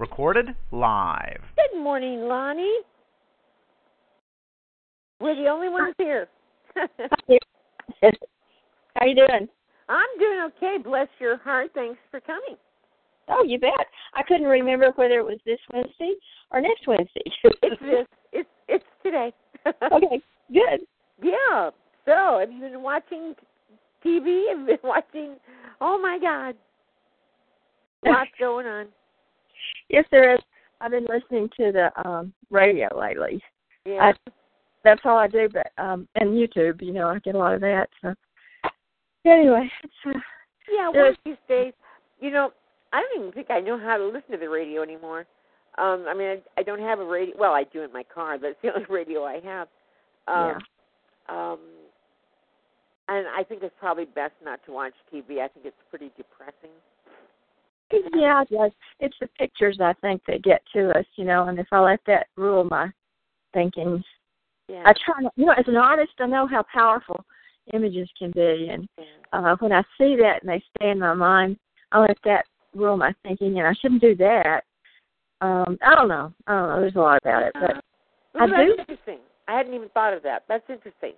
Recorded live. Good morning, Lonnie. We're the only ones here. How you doing? I'm doing okay. Bless your heart. Thanks for coming. Oh, you bet. I couldn't remember whether it was this Wednesday or next Wednesday. It's this. It's it's today. okay, good. Yeah. So, have you been watching TV? Have you been watching? Oh my God. Lots going on. Yes, there is. I've been listening to the um radio lately. Yeah. I, that's all I do, but um and YouTube, you know, I get a lot of that. So anyway, it's uh, yeah. One of these days, you know, I don't even think I know how to listen to the radio anymore. Um, I mean, I, I don't have a radio. Well, I do in my car. That's the only radio I have. Um, yeah. Um, and I think it's probably best not to watch TV. I think it's pretty depressing. Yeah, it does. It's the pictures I think that get to us, you know. And if I let that rule my thinking, Yeah. I try not. You know, as an artist, I know how powerful images can be, and uh, when I see that and they stay in my mind, I let that rule my thinking, and I shouldn't do that. Um, I don't know. I don't know. There's a lot about it, but Well, I that's do. interesting. I hadn't even thought of that. That's interesting.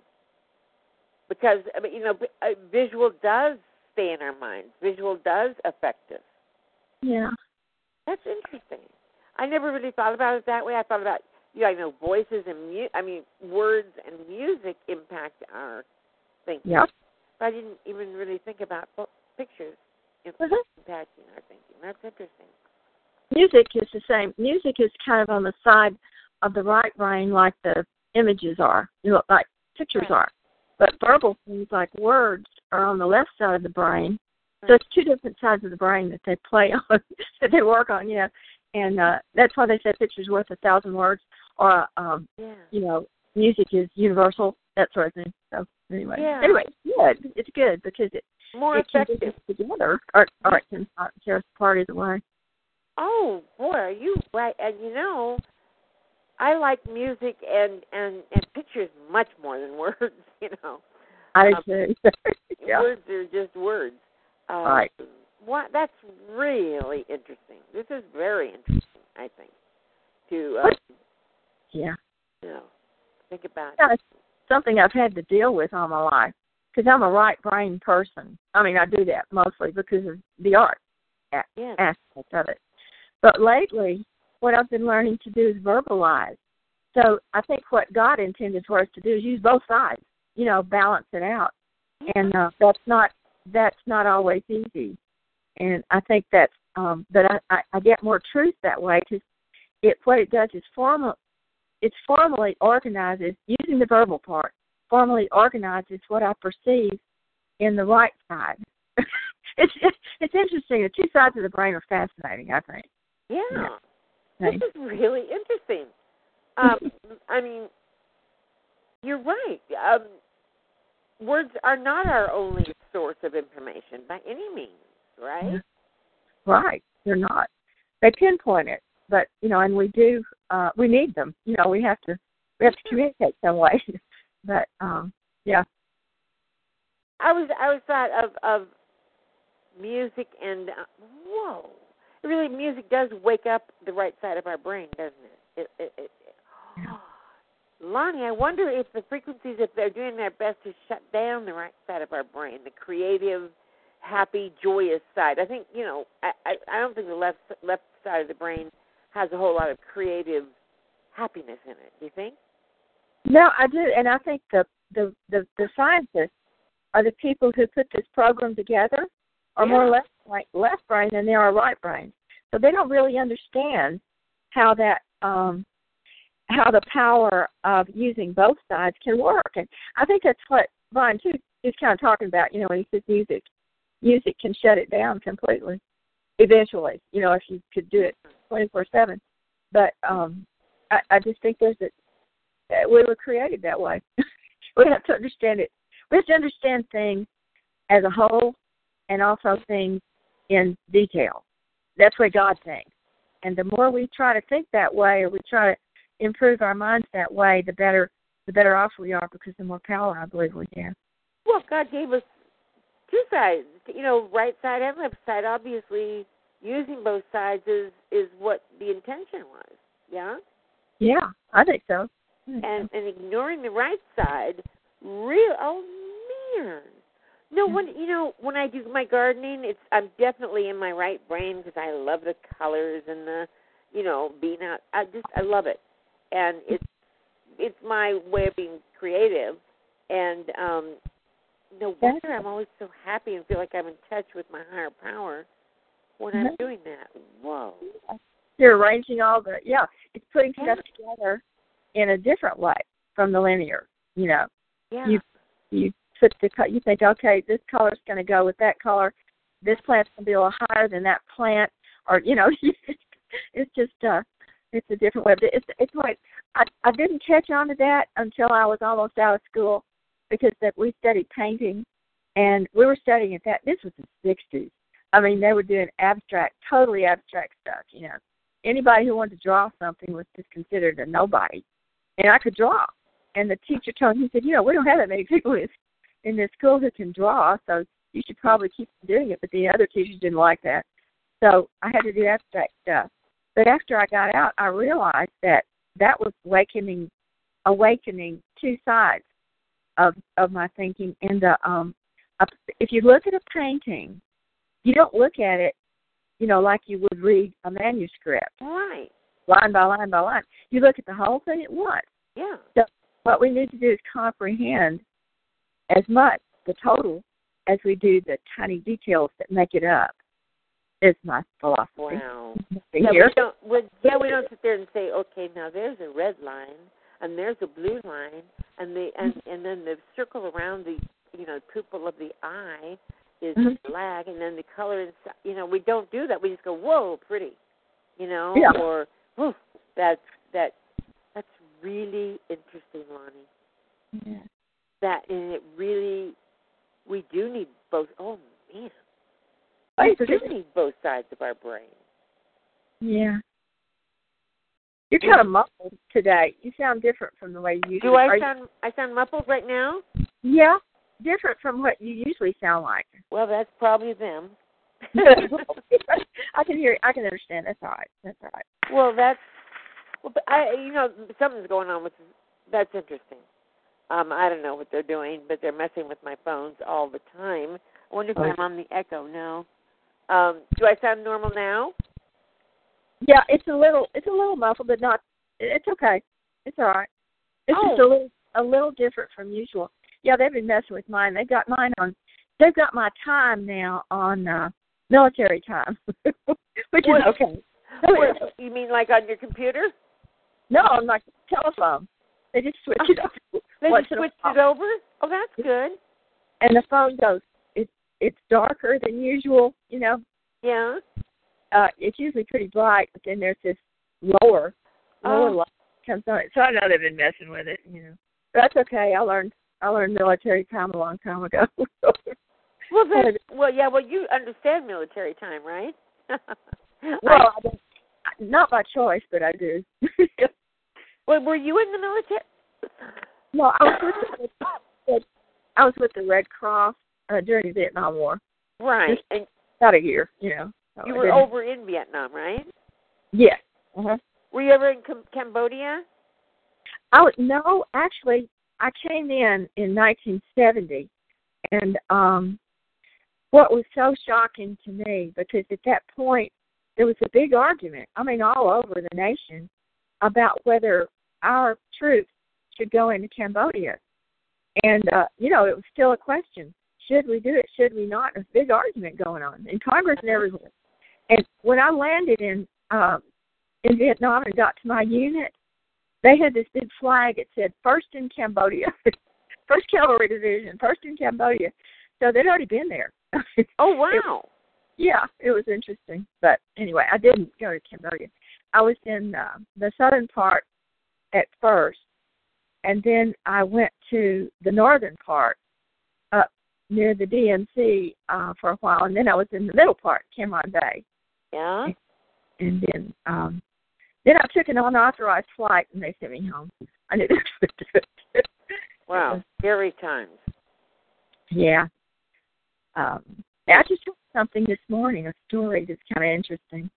Because I mean, you know, uh, visual does stay in our minds. Visual does affect us. Yeah. That's interesting. I never really thought about it that way. I thought about, you know, I know voices and mu- I mean, words and music impact our thinking. Yep. But I didn't even really think about pictures im- impacting our thinking. That's interesting. Music is the same. Music is kind of on the side of the right brain, like the images are, you know, like pictures are. But verbal things like words are on the left side of the brain. So it's two different sides of the brain that they play on, that they work on, you know. And uh, that's why they say pictures worth a thousand words, or um, Yeah. you know, music is universal, that sort of thing. So anyway, Yeah. anyway, it's good. It's good because it More it can effective. get us together, or or it can tear us apart either way. Oh boy, are you right? And you know, I like music and and and pictures much more than words. You know, I Um, do yeah. words are just words. Um, Right. What? That's really interesting. This is very interesting. I think to uh? Yeah. you know think about. Yeah, it's something I've had to deal with all my life because I'm a right brain person. I mean, I do that mostly because of the art Yeah. aspect of it. But lately, what I've been learning to do is verbalize. So I think what God intended for us to do is use both sides. You know, balance it out, and uh, that's not that's not always easy. And I think that's um, that I, I, I get more truth that way because it what it does is formal it's formally organizes using the verbal part formally organizes what I perceive in the right side. it's it's interesting. The two sides of the brain are fascinating. I think. Yeah. Yeah. This is really interesting. Um, I mean, you're right. Um, words are not our only source of information by any means, right? Right. They're not. They pinpoint it, but you know, and we do. uh We need them. You know, we have to. We have to communicate some way. but um yeah. I was I was thought of of music and uh, whoa, really music does wake up the right side of our brain, doesn't it? It, it, it, it Lonnie, I wonder if the frequencies, if they're doing their best to shut down the right side of our brain, the creative, happy, joyous side. I think you know, I I, I don't think the left left side of the brain has a whole lot of creative happiness in it. Do you think? No, I do, and I think the the the, the scientists are the people who put this program together are more left like left brain than they are right brain. So they don't really understand how that um how the power of using both sides can work. And I think that's what Brian too is kind of talking about, you know, when he says music music can shut it down completely. Eventually, you know, if you could do it twenty four seven. But um, I, I just think there's a we were created that way. we have to understand it. We have to understand things as a whole, and also things in detail. That's what God thinks. And the more we try to think that way, or we try to improve our minds that way, the better the better off we are because the more power I believe we have. Well, God gave us two sides, you know, right side and left side. Obviously, using both sides is is what the intention was. Yeah. Yeah, I think so. And and ignoring the right side, real oh man. No, mm-hmm. when you know when I do my gardening, it's I'm definitely in my right brain because I love the colors and the, you know, being out. I just I love it, and it's it's my way of being creative, and um no wonder I'm always so happy and feel like I'm in touch with my higher power when I'm doing that. Whoa. You're arranging all the yeah, it's putting stuff together in a different way from the linear. You know, Yeah. you you put the you think okay, this color's going to go with that color. This plant's going to be a little higher than that plant, or you know, it's just uh, it's a different way. But It's it's like I I didn't catch on to that until I was almost out of school because that we studied painting, and we were studying at that. This was the '60s. I mean, they were doing abstract, totally abstract stuff. You know, anybody who wanted to draw something was just considered a nobody, and I could draw. And the teacher told me, he said, you know, we don't have that many people in, in this school who can draw, so you should probably keep doing it. But the other teachers didn't like that, so I had to do abstract stuff. But after I got out, I realized that that was awakening, awakening two sides of of my thinking. And the um, if you look at a painting, you don't look at it, you know, like you would read a manuscript, Right. line by line by line. You look at the whole thing at once. Yeah. So What we need to do is comprehend as much the total as we do the tiny details that make it up. Is my philosophy. Wow. Yeah, we don't. We, yeah, we don't sit there and say, okay, now there's a red line and there's a blue line, and the and and then the circle around the you know pupil of the eye is Mhm. black, and then the color is You know, we don't do that. We just go, whoa, pretty. You know, Yeah. or whoa, that's that that's really interesting, Lonnie. Yeah. That and it really, we do need both. Oh man, we do need both sides of our brain. Yeah. You're kind of muffled today. You sound different from the way you usually Do I sound I sound muffled right now? Yeah, different from what you usually sound like. Well, that's probably them. I can hear. I can understand. That's all right. That's all right. well, that's well, but I you know something's going on with that's interesting. Um, I don't know what they're doing, but they're messing with my phones all the time. I wonder if Oh. I'm on the echo. No. Um, do I sound normal now? Yeah, it's a little. It's a little muffled, but not. It's okay. It's all right. It's just Oh. a little. A little different from usual. Yeah, they've been messing with mine. They got mine on. They've got my time now on uh military time, which is What? okay. What, you mean like on your computer? No, on my telephone. They just switch it up. They just switched it over. Oh, that's good. and the phone goes it's darker than usual you know Yeah. uh it's usually pretty bright but then there's this lower lower Oh. light comes on it so i know they've been messing with it you know but that's okay i learned i learned military time a long time ago Well, then, well, yeah. Well, you understand military time, right? well I don't, not by choice but i do well, were you in the military? no i was with the, i was with the red cross uh, during the vietnam war Right, and about a year you know so you were over in Vietnam, right? yes uh-huh. Were you ever in Cam- Cambodia? I would no, actually, I came in in 1970, and um, what was so shocking to me because at that point there was a big argument. I mean, all over the nation about whether our troops should go into Cambodia, and uh, you know, it was still a question: should we do it? Should we not? There's a big argument going on in Congress and everywhere. And when I landed in um, in Vietnam and got to my unit, they had this big flag. It said First in Cambodia, First Cavalry Division, First in Cambodia. So they'd already been there. Oh wow. yeah, it was interesting. But anyway, I didn't go to Cambodia. I was in uh, the southern part at first, and then I went to the northern part near the DMZ uh, for a while, and then I was in the middle part, Cam Ranh Bay, Yeah. and then um, then I took an unauthorized flight, and they sent me home. I knew that would do it. Wow. Scary times. Yeah. Um, I just heard something this morning, a story that's kind of interesting.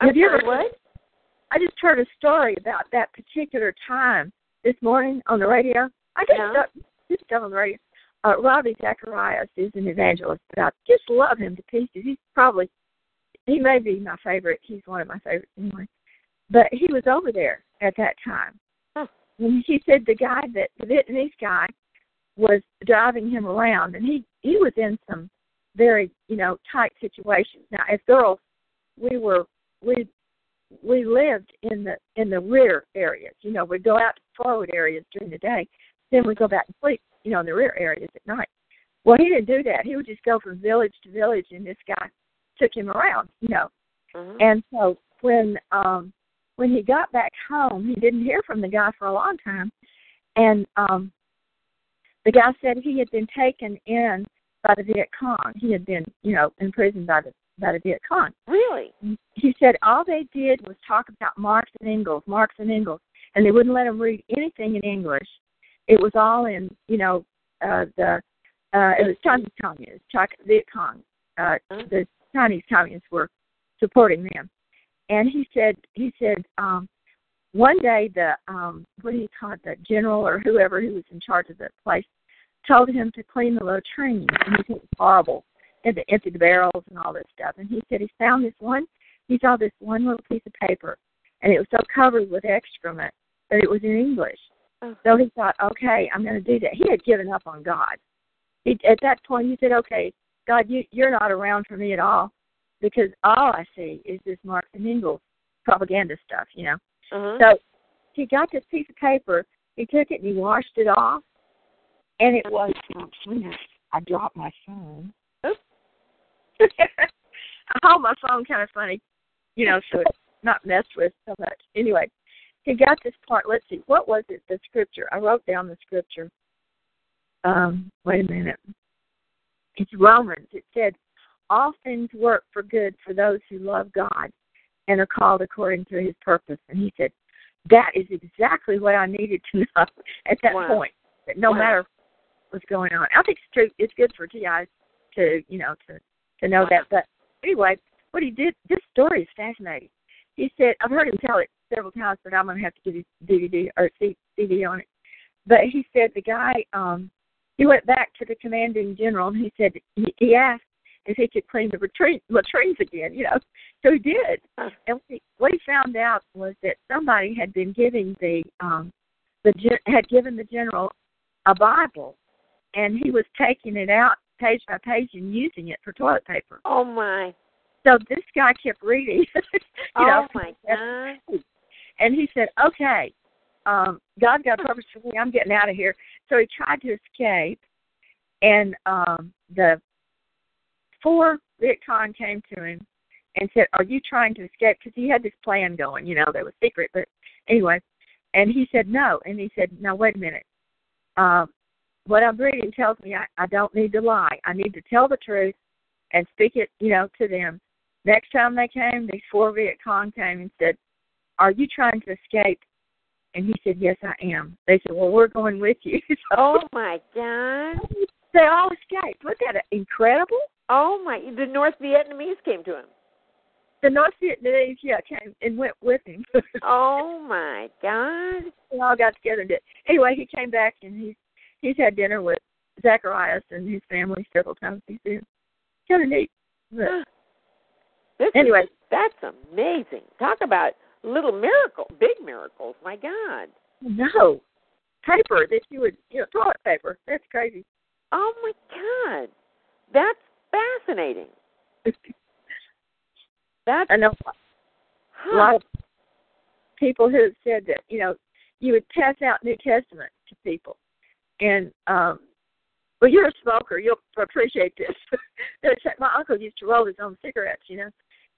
I'm Have you sorry, ever what? I just heard a story about that particular time this morning on the radio. I just Yeah. got just got on the radio. Uh, Ravi Zacharias is an evangelist, but I just love him to pieces. He's probably he may be my favorite. He's one of my favorites anyway. But he was over there at that time. Huh. And he said the guy that the Vietnamese guy was driving him around and he he was in some very, you know, tight situations. Now as girls we were we we lived in the in the rear areas. You know, we'd go out to forward areas during the day, then we'd go back and sleep, you know, in the rear areas at night. Well, he didn't do that. He would just go from village to village, and this guy took him around, you know. Mhm. And so when um when he got back home, he didn't hear from the guy for a long time, and um the guy said he had been taken in by the Viet Cong. He had been, you know, imprisoned by the by the Viet Cong Really? he said all they did was talk about Marx and Engels, Marx and Engels, and they wouldn't let him read anything in English. It was all in, you know, uh, the uh, it was Chinese communists, Chi- Viet Cong. Uh, the Chinese communists were supporting them, and he said he said um, one day the um, what do you call it, the general or whoever who was in charge of the place told him to clean the latrines, and he said it was horrible and to empty the barrels and all this stuff. And he said he found this one he saw this one little piece of paper, and it was so covered with excrement that it was in English. Oh. So he thought, okay, I'm going to do that. He had given up on God. He, at that point, he said, okay, God, you, you're not around for me at all because all I see is this Marx and Engels propaganda stuff, you know. Uh-huh. So he got this piece of paper, he took it and he washed it off, and it was, oh, I dropped my phone. Oops. I hold my phone kind of funny, you know, so it's not messed with so much. Anyway, he got this part. Let's see, what was it? The scripture. I wrote down the scripture. Um, wait a minute. It's Romans. It said, "All things work for good for those who love God and are called according to His purpose." And he said, "That is exactly what I needed to know at that Wow. point. That no Wow. matter what's going on, I think it's true. It's good for TIs to you know to to know that. But anyway, what he did, this story is fascinating. He said, I've heard him tell it several times, but I'm going to have to give you DVD or CD on it. But he said the guy, um, he went back to the commanding general and he said he, he asked if he could clean the latrine, latrines again, you know. So he did. And what he, what he found out was that somebody had been giving the um the had given the general a Bible, and he was taking it out page by page and using it for toilet paper. Oh my. So this guy kept reading. you oh know, my God. And he said, "Okay, um, God got a purpose for me. I'm getting out of here." So he tried to escape, and um, the four Viet Cong came to him and said, "Are you trying to escape?" Because he had this plan going. You know, that was secret, but anyway. And he said no, and he said, "Now wait a minute. Um, what I'm reading tells me I, I don't need to lie. I need to tell the truth and speak it, you know, to them." Next time they came, these four Viet Cong came and said, "Are you trying to escape?" And he said, "Yes, I am." They said, "Well, we're going with you." so Oh my God. they all escaped. Wasn't that incredible? Oh my. The North Vietnamese came to him. The North Vietnamese, yeah, came and went with him. Oh my God. we all got together and did. Anyway, he came back and he's he's had dinner with Zacharias and his family several times. He's been kind of neat. But This Anyway. is, that's amazing. Talk about little miracle, big miracles. My God. no paper that you would, you know, toilet paper. That's crazy. Oh my God. That's fascinating. That's I know a lot of people who have said that you know you would pass out New Testament to people, and um, well, you're a smoker. You'll appreciate this. My uncle used to roll his own cigarettes, you know,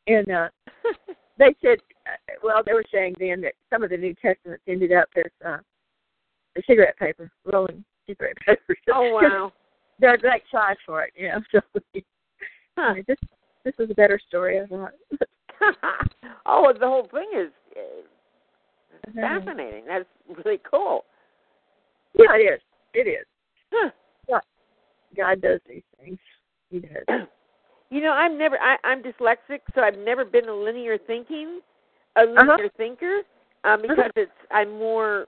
and uh, they said, well, they were saying then that some of the New Testaments ended up as uh, the cigarette paper, rolling cigarette paper. Oh wow. They're a great size for it, you know. So Huh. this this was a better story, I thought. oh, the whole thing is uh, fascinating. That's really cool. Yeah, it is. It is. Huh. God does these things. He does. You know, I'm never. I, I'm dyslexic, so I've never been a linear thinking, a linear thinker, um, because it's. I'm more.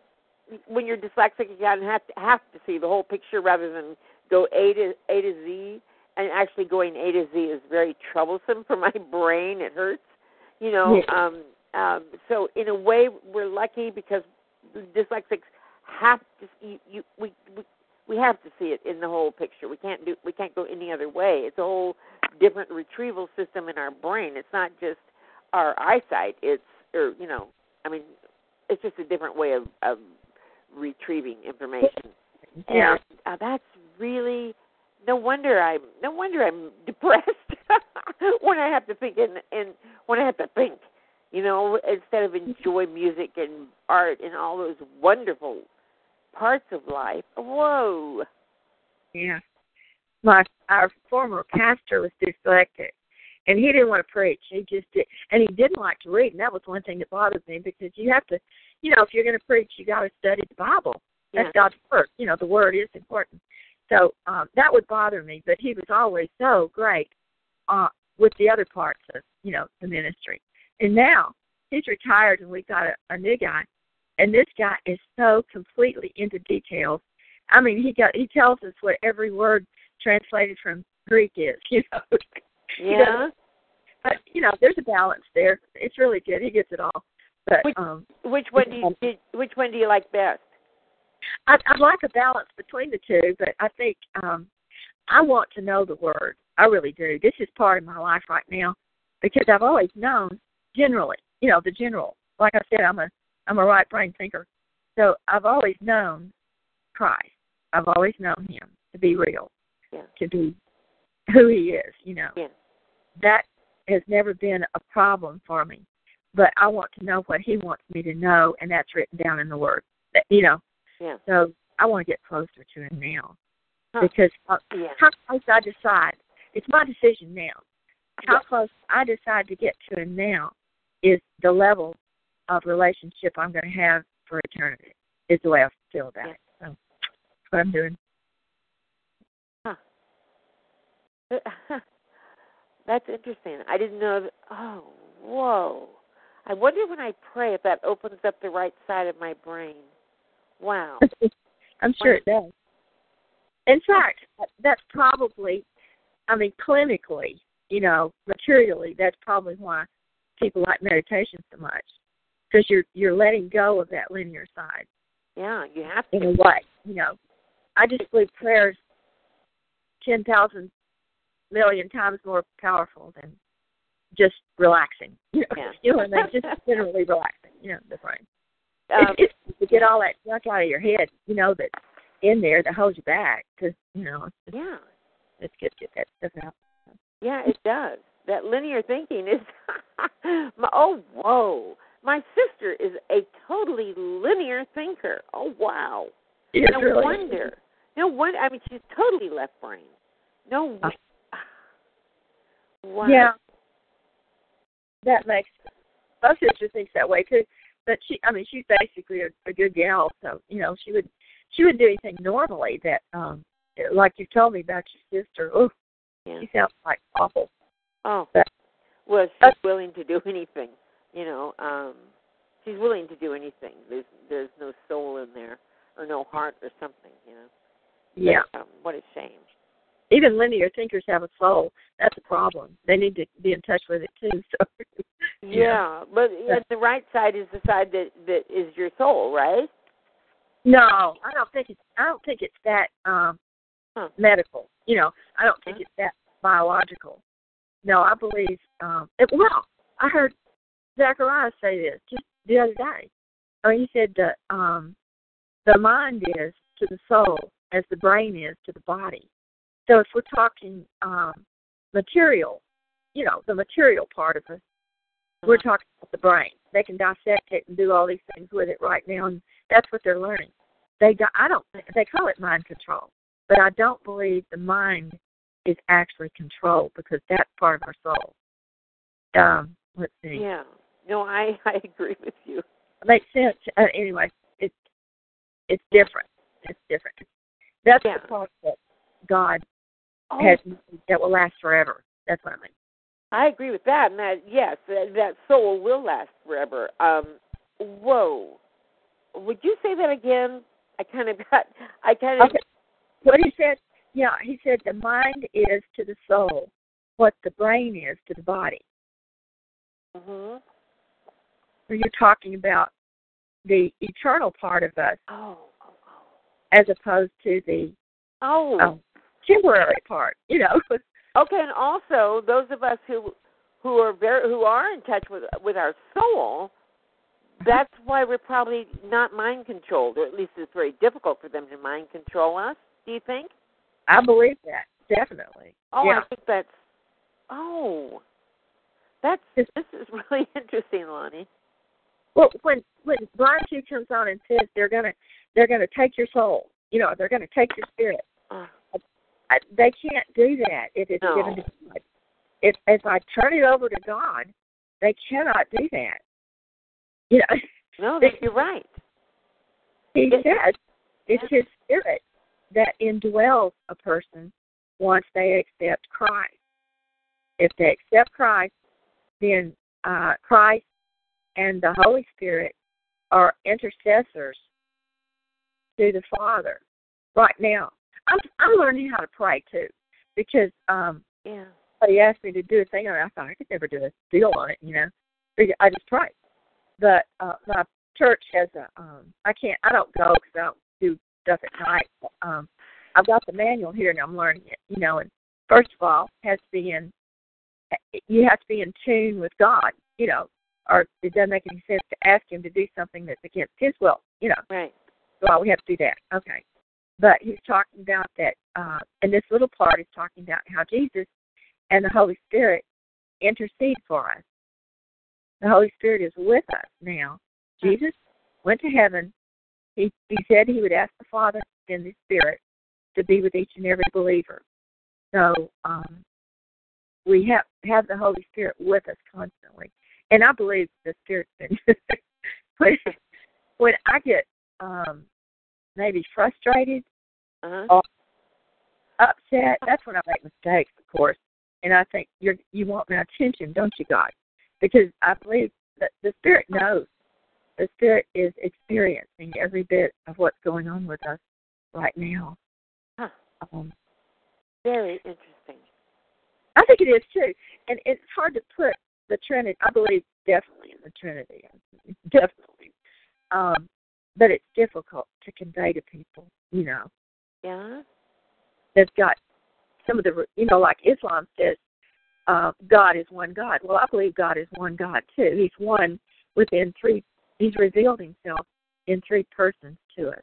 When you're dyslexic, you kind of have to have to see the whole picture rather than go A to A to Z. And actually, going A to Z is very troublesome for my brain. It hurts. You know. Yeah. Um, um, so in a way, we're lucky because dyslexics have to. You, you we, we we have to see it in the whole picture. We can't do. We can't go any other way. It's a whole different retrieval system in our brain. It's not just our eyesight. It's or you know, I mean, it's just a different way of, of retrieving information. Yeah. And uh, that's really no wonder I'm no wonder I'm depressed when I have to think and and when I have to think, you know, instead of enjoy music and art and all those wonderful parts of life. Whoa. Yeah. My our former pastor was dyslexic and he didn't want to preach. He just did and he didn't like to read and that was one thing that bothered me because you have to you know, if you're gonna preach you gotta study the Bible. That's Yeah. God's word. You know, the word is important. So um that would bother me, but he was always so great uh with the other parts of, you know, the ministry. And now he's retired and we've got a, a new guy and this guy is so completely into details. I mean, he got he tells us what every word translated from Greek is. You know, Yeah. but you know, there's a balance there. It's really good. He gets it all. But Which- um, Which one do you did, which one do you like best? I, I'd like a balance between the two. But I think um, I want to know the word. I really do. This is part of my life right now because I've always known generally, you know, the general. Like I said, I'm a I'm a right brain thinker, so I've always known Christ. I've always known Him to be real, Yeah. to be who He is. You know, Yeah. That has never been a problem for me. But I want to know what He wants me to know, and that's written down in the Word. You know, Yeah. so I want to get closer to Him now Huh. because uh, Yeah. how close I decide, it's my decision now. How Yeah. close I decide to get to Him now is the level of relationship I'm going to have for eternity. Is the way I feel about Yeah. it. So that's what I'm doing. That's interesting. I didn't know that. Oh, whoa. I wonder when I pray if that opens up the right side of my brain. Wow. I'm sure it does. In fact, that's probably, I mean, clinically, you know, materially, that's probably why people like meditation so much, because you're you're letting go of that linear side Yeah, you have in to. a way. You know, I just believe prayers ten thousand million times more powerful than just relaxing. You know, Yeah. you know what I mean? Just generally relaxing. You know, the brain. Um, it's, it's to get all that junk out of your head, you know, that's in there that holds you back. Because you know, it's, yeah. it's good to get that stuff out. Yeah, it does. That linear thinking is. my, oh, whoa. My sister is a totally linear thinker. Oh, wow. It's no really, wonder. No wonder. I mean, she's totally left brain. No. Uh, Wow. Yeah, that makes my sister thinks that way too. But she, I mean, she's basically a, a good gal, so you know, she would she wouldn't do anything normally that, um, like you told me about your sister. Oh, Yeah. she sounds like awful. Oh. But- Well, she's But- willing to do anything. You know, um she's willing to do anything. There's there's no soul in there or no heart or something, you know. Yeah, But, um, what a shame. Even linear thinkers have a soul. That's a problem. They need to be in touch with it too. So, Yeah, but yeah, the right side is the side that that is your soul, right? No, I don't think it's. I don't think it's that um Huh. medical. You know, I don't think Huh? it's that biological. No, I believe. um it, Well, I heard Zachariah say this just the other day. I mean, he said that um the mind is to the soul as the brain is to the body. So if we're talking um, material, you know, the material part of us, we're talking about the brain. They can dissect it and do all these things with it right now, and that's what they're learning. They, do, I don't, they call it mind control, but I don't believe the mind is actually controlled because that's part of our soul. Um, let's see. Yeah. No, I I agree with you. It makes sense. Uh, anyway, it's it's different. It's different. That's Yeah. the part that God Oh, has that will last forever. That's what I mean. I agree with that, and that yes, that, that soul will last forever. Um, whoa, would you say that again? I kind of got, I kind of, Okay. What he said, yeah, he said the mind is to the soul what the brain is to the body. hmm So you're talking about the eternal part of us oh, oh, as opposed to the oh, um, temporary part. You know, okay, and also those of us who who are very who are in touch with with our soul. That's why we're probably not mind controlled, or at least it's very difficult for them to mind control us. Do you think? I believe that definitely. Oh, yeah. I think that's. Oh, that's this is really interesting, Lonnie. Well, when when Blind Two comes on and says they're gonna they're gonna take your soul, you know, they're gonna take your spirit. Uh, I, they can't do that if it's No. given to God. If if I turn it over to God, they cannot do that. You know, no, that you're right. He It- says it's His Spirit that indwells a person once they accept Christ. If they accept Christ, then uh, Christ and the Holy Spirit are intercessors to the Father. Right now, I'm I'm learning how to pray too, because um, Yeah. somebody asked me to do a thing, and I thought I could never do a deal on it, you know. But I just pray. But uh, my church has a. Um, I can't. I don't go because I don't do stuff at night. But, um, I've got the manual here, and I'm learning it. You know, and first of all, it has to be in. You have to be in tune with God. You know, or it doesn't make any sense to ask Him to do something that's against His will. You know. Right. Well, we have to do that. Okay. But he's talking about that, uh, and this little part is talking about how Jesus and the Holy Spirit intercede for us. The Holy Spirit is with us now. Jesus went to heaven. He, he said he would ask the Father send the Spirit to be with each and every believer. So um, we have have the Holy Spirit with us constantly, and I believe the Spirit's been. when, when I get um, maybe frustrated, Uh-huh. Oh. upset, that's when I make mistakes, of course. And I think you're you want my attention, don't you, God? Because I believe that the Spirit knows. The Spirit is experiencing every bit of what's going on with us right now. Huh. Um, Very interesting. I think it is too, and it's hard to put the Trinity. I believe definitely in the Trinity, definitely. Um, but it's difficult to convey to people. You know, Yeah. they've got some of the, you know, like Islam says, uh, God is one God. Well, I believe God is one God too. He's one within three. He's revealed Himself in three persons to us,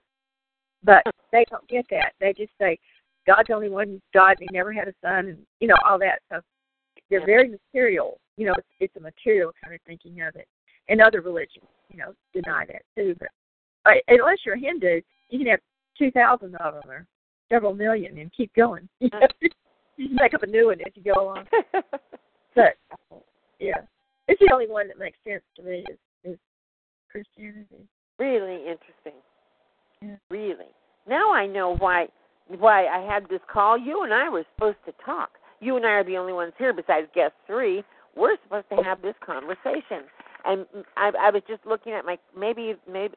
but they don't get that. They just say God's only one God. And he never had a son, and you know all that. So they're very material. You know, it's, it's a material kind of thinking of it. And other religions, you know, deny that too. But unless you're a Hindu, you can have two thousand of them or several million and keep going. Uh-huh. you can make up a new one as you go along. But yeah, it's the only one that makes sense to me is, is Christianity. really interesting. Yeah. Really. Now I know why why I had this call. You and I were supposed to talk. You and I are the only ones here besides guest three. We're supposed to have this conversation. And I, I was just looking at my maybe maybe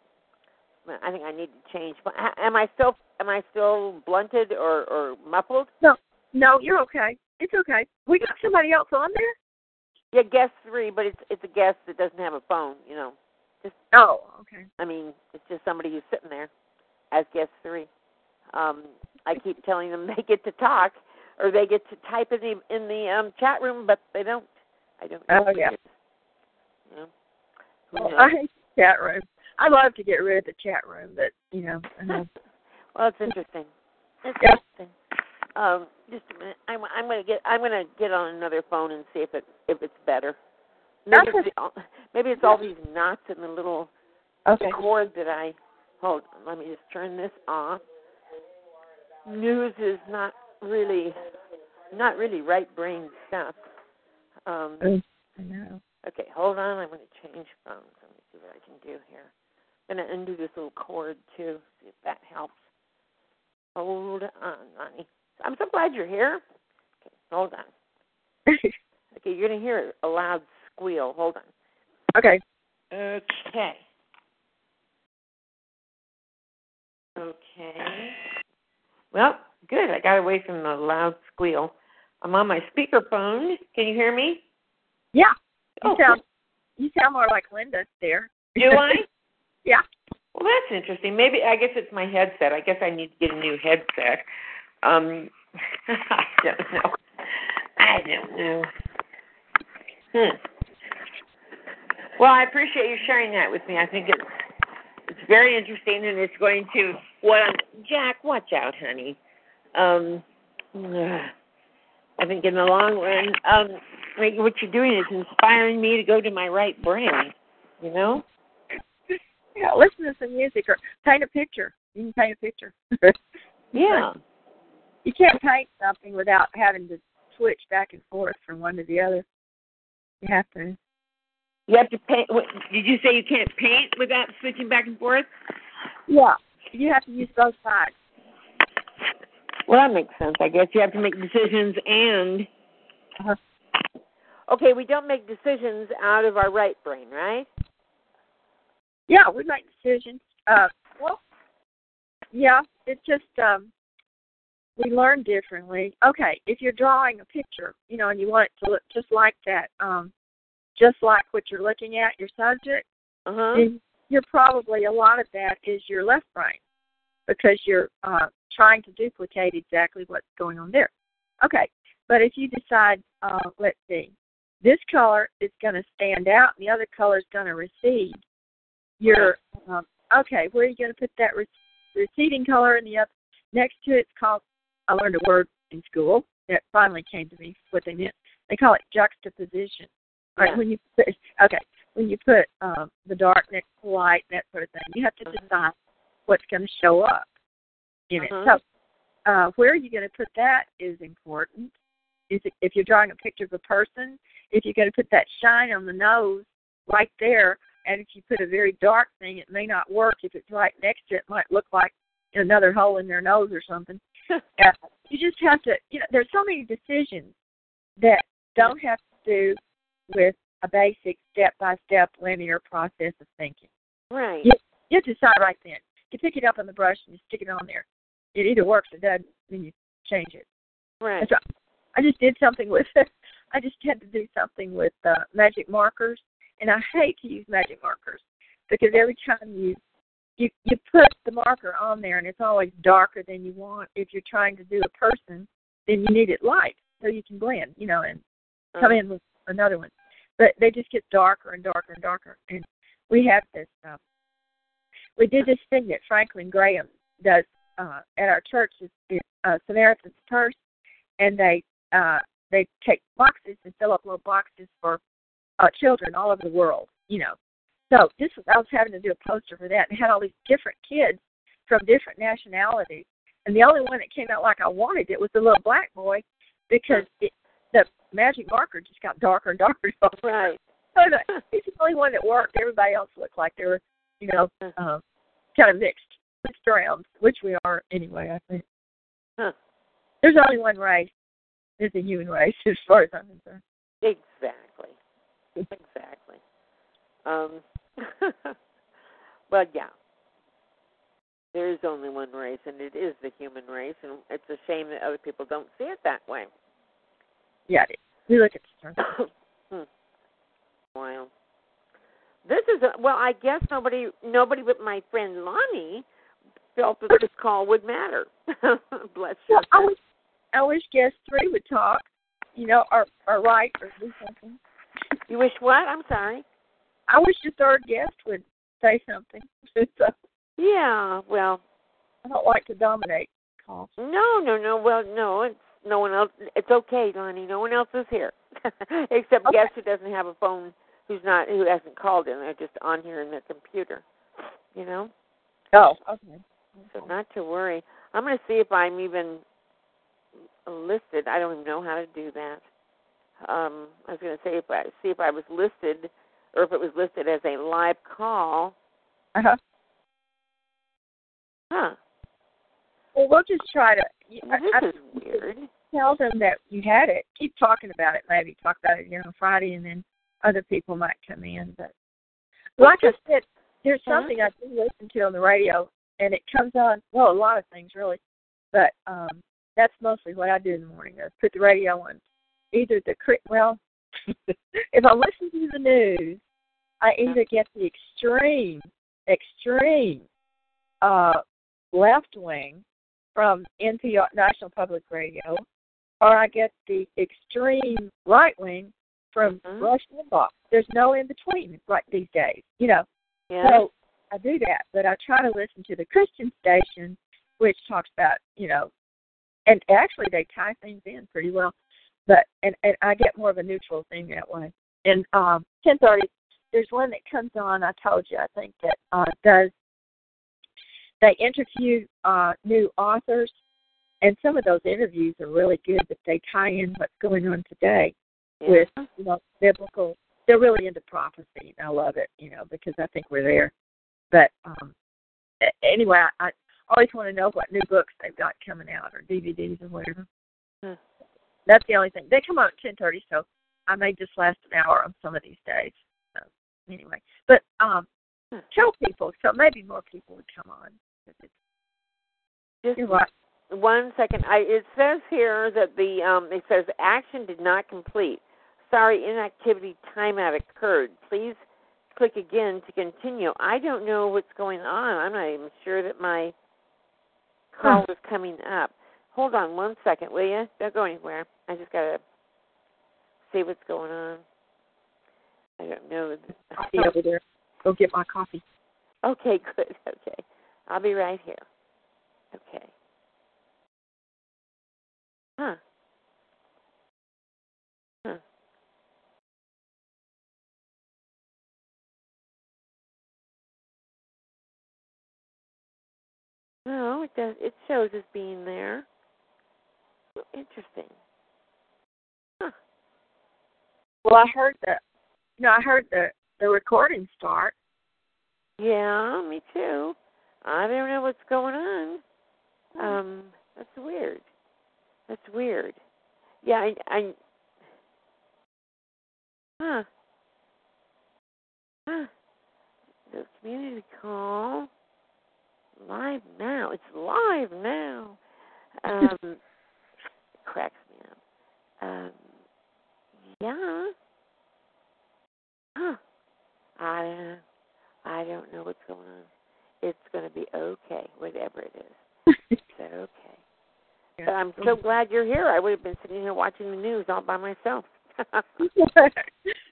I think I need to change. But am I still am I still blunted or or muffled? No, no, you're okay. It's okay. We got somebody else on there. Yeah, guest three, but it's it's a guest that doesn't have a phone. You know, just Oh, okay. I mean, it's just somebody who's sitting there as guest three. Um, I keep telling them they get to talk or they get to type in the in the um, chat room, but they don't. I don't. know Oh, yeah. You know? Well, knows? I hate chat room. I love to get rid of the chat room, but you know, well, it's interesting. That's Yeah. interesting. Um, just a minute. I'm I'm gonna get I'm gonna get on another phone and see if it if it's better. Maybe Okay. it's, the, maybe it's all these knots and the little Okay. cord that I hold. Let me just turn this off. News is not really not really right brain stuff. Um, Mm, I know. Okay, hold on. I'm going to change phones. Let me see what I can do here. I'm going to undo this little cord too, see if that helps. Hold on, Lonnie. I'm so glad you're here. Okay, hold on. Okay, you're going to hear a loud squeal. Hold on. okay. Okay. Okay. Well, good. I got away from the loud squeal. I'm on my speakerphone. Can you hear me? Yeah. You Oh, sound you sound more like Linda there. Do I? Yeah. Well, that's interesting. Maybe I guess it's my headset. I guess I need to get a new headset. Um, I don't know. I don't know. Hmm. Well, I appreciate you sharing that with me. I think it's it's very interesting, and it's going to what I'm, Jack. Watch out, honey. Um, I think in the long run, um, what you're doing is inspiring me to go to my right brain. You know. Yeah, listen to some music or paint a picture. You can paint a picture. Yeah. You can't paint something without having to switch back and forth from one to the other. You have to. You have to paint. What, did you say you can't paint without switching back and forth? Yeah. You have to use both sides. Well, that makes sense. I guess you have to make decisions and. Uh-huh. Okay, we don't make decisions out of our right brain, right? Yeah, we make decisions. Uh, well, yeah, it's just um, we learn differently. Okay, if you're drawing a picture, you know, and you want it to look just like that, um, just like what you're looking at, your subject, Uh huh. then you're probably a lot of that is your left brain because you're uh, trying to duplicate exactly what's going on there. Okay, but if you decide, uh, let's see, this color is going to stand out and the other color is going to recede. You're um, okay. Where are you going to put that re- receding color in the up next to it's called? I learned a word in school that finally came to me. What they meant. They call it juxtaposition. All right, Yeah. when you put okay, when you put um, the dark next to light, that sort of thing, you have to Mhm. decide what's going to show up in Uh-huh. it. So, uh, where you're going to put that is important. Is it, if you're drawing a picture of a person, if you're going to put that shine on the nose right there, and if you put a very dark thing, it may not work. If it's right next to it, it might look like another hole in their nose or something. uh, you just have to, you know, there's so many decisions that don't have to do with a basic step-by-step linear process of thinking. Right. You, you decide right then. You pick it up on the brush and you stick it on there. It either works or doesn't, then you change it. Right. Right. I just did something with I just had to do something with uh, magic markers, and I hate to use magic markers because every time you you you put the marker on there and it's always darker than you want. If you're trying to do a person, then you need it light so you can blend, you know, and come in with another one. But they just get darker and darker and darker. And we have this. Uh, we did this thing that Franklin Graham does uh, at our church. It's uh, Samaritan's Purse, and they uh, they take boxes and fill up little boxes for uh, children all over the world. You know, so this was I was having to do a poster for that, and had all these different kids from different nationalities. And the only one that came out like I wanted it was the little black boy, because it, the magic marker just got darker and darker. and darker. Right. So the, he's the only one that worked. Everybody else looked like they were, you know, um, kind of mixed, mixed around, which we are anyway. I think Huh. there's only one race. There's a human race, as far as I'm concerned. Exactly. Exactly. Um. well, yeah. There is only one race, and it is the human race, and it's a shame that other people don't see it that way. Yeah, we look at. Hmm. Wow. This is a, well. I guess nobody, nobody but my friend Lonnie felt that this call would matter. Bless you. Well, I wish, I wish guest three would talk, you know, or or write or do something. You wish what? I'm sorry. I wish your third guest would say something. so Yeah. Well, I don't like to dominate calls. No, no, no. Well, no, it's no one else. It's okay, Lonnie. No one else is here except Okay. guest who doesn't have a phone, who's not, who hasn't called in. They're just on here in their computer. You know, Oh, okay. so not to worry. I'm going to see if I'm even listed. I don't even know how to do that. Um, I was going to say if I see if I was listed, or if it was listed as a live call. Uh-huh. Huh. Well, we'll just try to. Well, I, this is weird. tell them that you had it. Keep talking about it. Maybe talk about it again on Friday, and then other people might come in. But like I said, there's Uh-huh. something I do listen to on the radio, and it comes on. Well, a lot of things really, but um that's mostly what I do in the morning. I put the radio on. Either the well, if I listen to the news, I either get the extreme, extreme uh left wing from NPR National Public Radio, or I get the extreme right wing from Mhm. Rush Limbaugh. There's no in between like these days, you know. Yeah. So I do that, but I try to listen to the Christian station, which talks about you know, and actually they tie things in pretty well. But and and I get more of a neutral thing that way. And um, ten thirty, there's one that comes on. I told you, I think that uh, does. They interview uh, new authors, and some of those interviews are really good. But they tie in what's going on today yeah. with you know biblical. They're really into prophecy. and I love it, you know, because I think we're there. But um anyway, I, I always want to know what new books they've got coming out or DVDs or whatever. Hmm. That's the only thing. They come out at ten thirty, so I may just last an hour on some of these days. So anyway, but um, Hmm. tell people so maybe more people would come on. Just right. one second. I it says here that the um it says action did not complete. Sorry, inactivity timeout occurred. Please click again to continue. I don't know what's going on. I'm not even sure that my call is coming up. Hold on one second, will you? Don't go anywhere. I just gotta see what's going on. I don't know. Coffee over there. Go get my coffee. Okay, good. Okay. I'll be right here. Okay. Huh. Huh. No, it does. It shows as being there. Interesting. Huh. Well, I heard the, you know, I heard the the recording start. Yeah, me too. I don't know what's going on. Um, that's weird. That's weird. Yeah, I, I huh. Huh. The community call live now. It's live now. Um, cracks me up. Um, yeah. Huh. I don't know. I don't know what's going on. It's going to be okay, whatever it is. It's okay. But I'm so glad you're here. I would have been sitting here watching the news all by myself.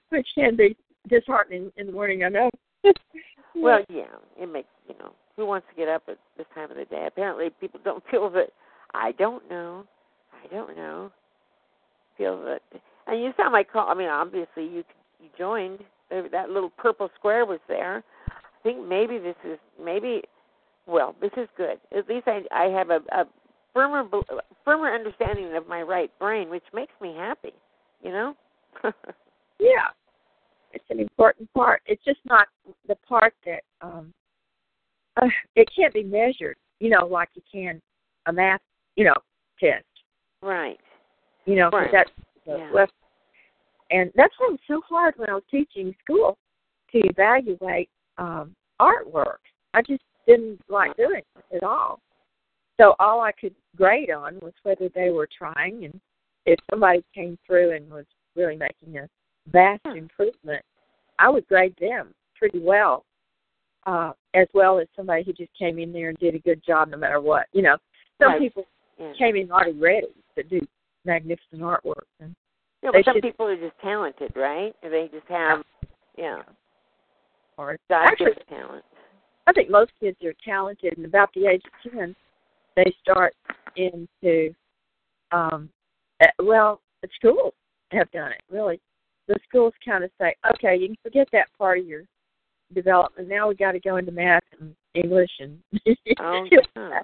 Which can be disheartening in the morning, I know. well, yeah, it makes you know who wants to get up at this time of the day. Apparently, people don't feel that. I don't know. I don't know. Feel that, and you saw my call. I mean, obviously you you joined. That little purple square was there. I think maybe this is maybe. Well, this is good. At least I I have a, a firmer firmer understanding of my right brain, which makes me happy. You know. yeah. It's an important part. It's just not the part that um uh, it can't be measured, you know, like you can a math, you know, test. Right. You know, Right. that's Yeah. left and that's why it was so hard when I was teaching school to evaluate um artwork. I just didn't like doing it at all. So all I could grade on was whether they were trying and if somebody came through and was really making a vast improvement, I would grade them pretty well. Uh, as well as somebody who just came in there and did a good job no matter what. You know, some Right. people Yeah. came in already ready to do magnificent artwork and Yeah, but some should- people are just talented, right? They just have, yeah, or actually talent. I think most kids are talented and about the age of ten they start into um uh, well the schools have done it really the schools kind of say okay you can forget that part of your development now we got to go into math and english and Oh, yeah.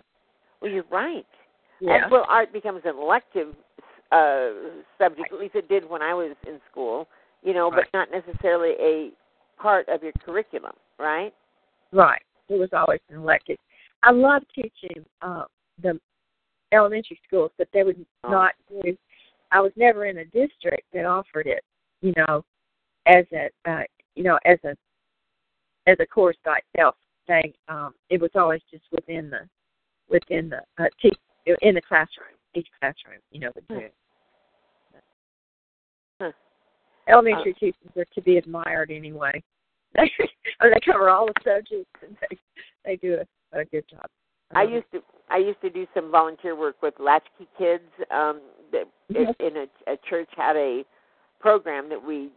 Well, you're right. Yeah well, art becomes an elective uh, subject. At least it did when I was in school. You know, but not necessarily a part of your curriculum, right? right it was always an elective i love teaching uh the elementary schools but they would Oh. not do i was never in a district that offered it you know as a uh you know as a as a course by itself thing um it was always just within the within the uh te- in the classroom each classroom you know would do it Huh. elementary teachers are to be admired anyway they they cover all the subjects and they they do a, a good job I Um, used to I used to do some volunteer work with latchkey kids. Um, that Yes. in a, a church had a program that we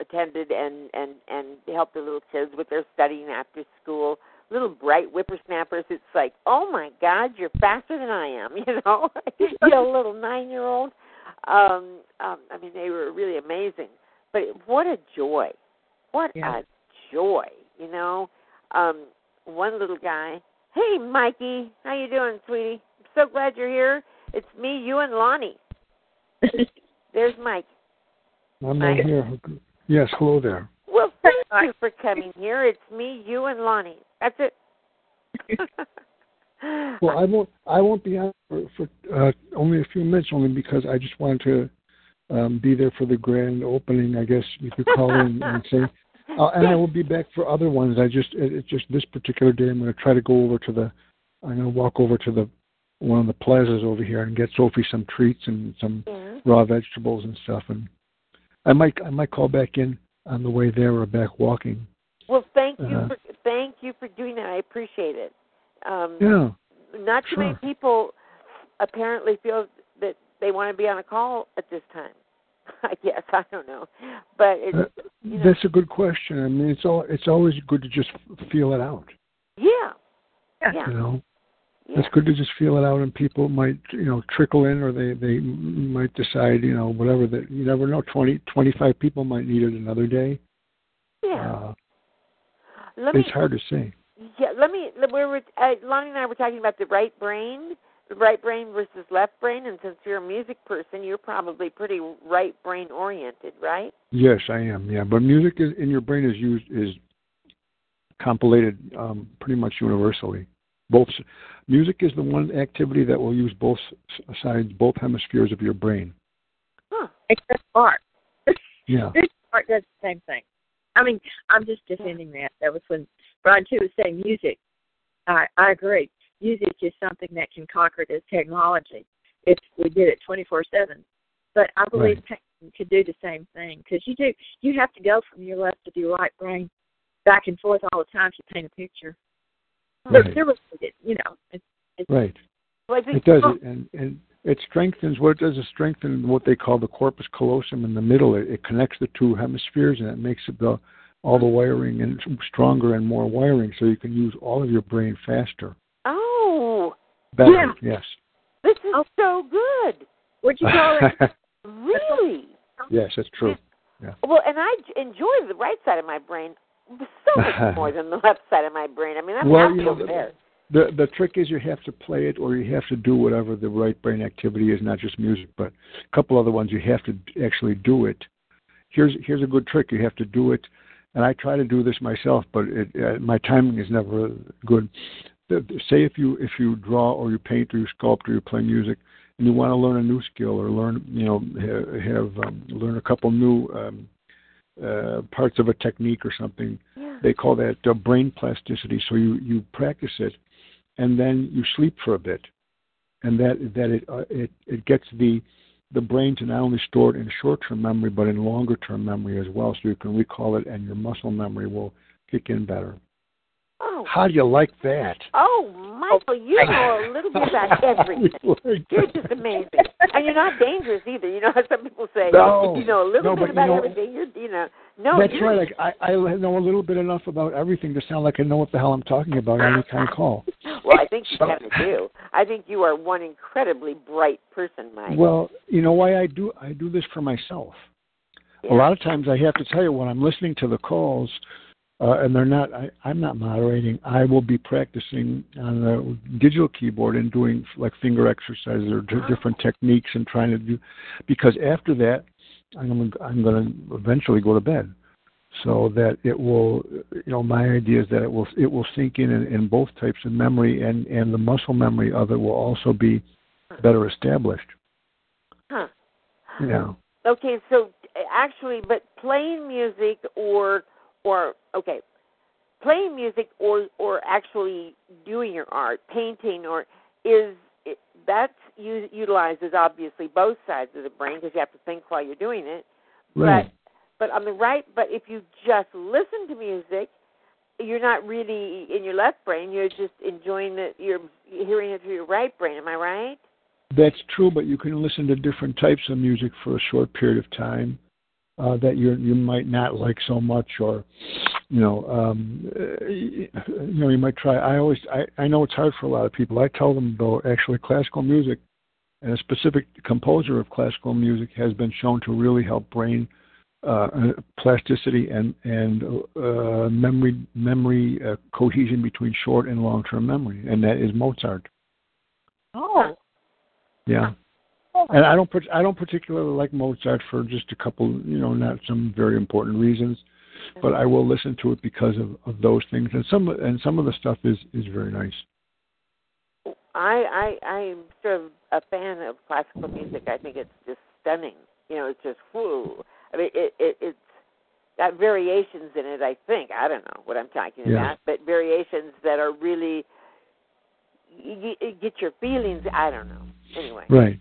attended and and and helped the little kids with their studying after school. Little bright whippersnappers. It's like, oh my God, you're faster than I am. You know, you know, little nine year old. Um, um, I mean, they were really amazing. But what a joy! What Yeah. a joy! You know, um, one little guy. Hey, Mikey, how you doing, sweetie? I'm so glad you're here. It's me, you, and Lonnie. There's Mike. I'm Hi. not here. Yes, hello there. Well, thank you for coming here. It's me, you, and Lonnie. That's it. Well, I won't. I won't be out for, for uh, only a few minutes, only because I just wanted to um, be there for the grand opening. I guess you could call in and say. Uh, and I will be back for other ones. I just it, it's just this particular day. I'm going to try to go over to the. I'm going to walk over to the one of the plazas over here and get Sophie some treats and some Yeah. raw vegetables and stuff. And I might I might call back in on the way there or back walking. Well, thank you Uh-huh. for you for doing that. I appreciate it. Um, Yeah. Not too many people apparently feel that they want to be on a call at this time. I guess I don't know, but it's Uh, you know, That's a good question. I mean, it's all it's always good to just feel it out. yeah, yeah, You know, yeah. it's good to just feel it out, and people might you know trickle in, or they they might decide you know whatever that you never know. Twenty twenty five people might need it another day. yeah. Uh, Let me it's hard to say. Yeah, let me. We were uh, Lonnie and I were talking about the right brain, the right brain versus left brain, and since you're a music person, you're probably pretty right brain oriented, right? Yes, I am. Yeah, but music is, in your brain is used is compilated um, pretty much universally. Both music is the one activity that will use both sides, both hemispheres of your brain. Huh. except art Yeah. Art does the same thing. I mean, I'm just defending that. That was when Bryan Tew was saying music. I I agree. Music is something that can conquer this technology if we did it 24/7. But I believe painting could do the same thing because you do. You have to go from your left to your right brain back and forth all the time to paint a picture. They're, Right. they're related, you know. It's, it's, Right. Well, I think It does, it, and and it strengthens what it does is strengthen what they call the corpus callosum in the middle. It, it connects the two hemispheres, and it makes it the all the wiring and stronger and more wiring, so you can use all of your brain faster, Oh, better. Yeah. Yes. this is Oh. so good. what'd you call it? Really? yes, that's true. Yeah. Well, and I enjoy the right side of my brain so much more than the left side of my brain. I mean, I'm Well, happy you know, over the- there. The the trick is you have to play it, or you have to do whatever the right brain activity is, not just music, but a couple other ones. You have to actually do it. Here's here's a good trick. You have to do it, and I try to do this myself, but it, uh, my timing is never good. Say if you if you draw or you paint or you sculpt or you play music, and you want to learn a new skill or learn you know ha- have um, learn a couple new um, uh, parts of a technique or something Yeah. they call that uh, brain plasticity. So you you practice it, and then you sleep for a bit, and that that it uh, it it gets the the brain to not only store it in short-term memory but in longer-term memory as well, so you can recall it, and your muscle memory will kick in better. Oh, How do you like that? oh, Michael, you know a little bit about everything. You're just amazing, and you're not dangerous either. You know how some people say, No. you know a little No, bit but you about know- everything. You're, you know. No, That's right. Like, I I know a little bit enough about everything to sound like I know what the hell I'm talking about on any kind of call. Well, I think you kind of do. I think you are one incredibly bright person, Mike. Well, you know why I do I do this for myself. A lot of times I have to tell you when I'm listening to the calls, uh, and they're not. I, I'm not moderating. I will be practicing on the digital keyboard and doing like finger exercises or d- different techniques and trying to do. Because after that, I'm I'm going to eventually go to bed, so that it will. You know, my idea is that it will it will sink in, in in both types of memory, and and the muscle memory of it will also be better established. Huh. Yeah. Okay, so actually, but playing music or or okay, playing music or or actually doing your art, painting or is it, that u- utilizes obviously both sides of the brain because you have to think while you're doing it. Right. But but on the right, but if you just listen to music, you're not really in your left brain. You're just enjoying it. You're hearing it through your right brain. Am I right? That's true, but you can listen to different types of music for a short period of time uh, that you you might not like so much, or you know, um, you know, you might try. I always, I, I know it's hard for a lot of people. I tell them though, actually, classical music and a specific composer of classical music has been shown to really help brain uh, plasticity and and uh, memory memory uh, cohesion between short and long term memory, and that is Mozart. Oh. Yeah. Oh, and I don't I don't particularly like Mozart for just a couple, you know, not some very important reasons, but I will listen to it because of, of those things. And some and some of the stuff is is very nice. I I I'm sort of a fan of classical music. I think it's just stunning. You know, it's just whoo. I mean, it, it it's got variations in it. I think I don't know what I'm talking Yeah. about, but variations that are really you, you get your feelings. I don't know. Anyway, Right.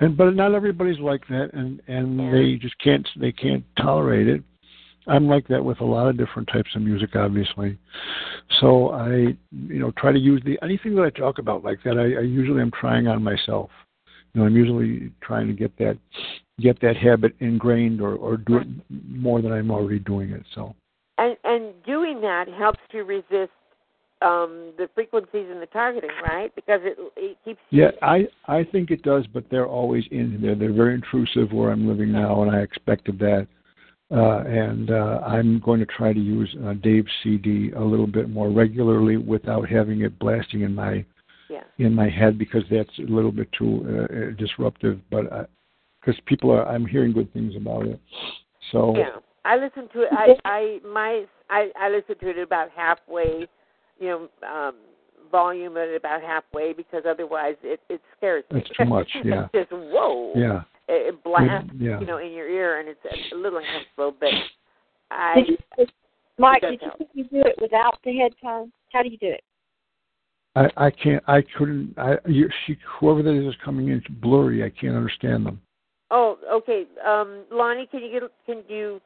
And but not everybody's like that, and and Yeah. they just can't they can't tolerate it. I'm like that with a lot of different types of music, obviously. So I, you know, try to use the anything that I talk about like that. I, I usually am trying on myself. You know, I'm usually trying to get that get that habit ingrained or or do it more than I'm already doing it. So and and doing that helps to resist um the frequencies and the targeting, right? Because it it keeps yeah, I I think it does, but they're always in there. They're very intrusive where I'm living now, and I expected that. Uh, and uh, I'm going to try to use uh, Dave's CD a little bit more regularly without having it blasting in my yeah. in my head because that's a little bit too uh, uh, disruptive. But because people are, I'm hearing good things about it. So Yeah, I listen to it. I I my I I listen to it about halfway, you know, um volume at about halfway because otherwise it it scares me. That's too much, yeah. it's just whoa. yeah, It, it blasts, Yeah. you know, in your ear, and it's a little uncomfortable. But I Did you, Mike, did you help. think you do it without the headphones? How do you do it? I I can't I couldn't I you, she whoever that is is coming in it's blurry. I can't understand them. oh okay. Um, Lonnie, can you get can you?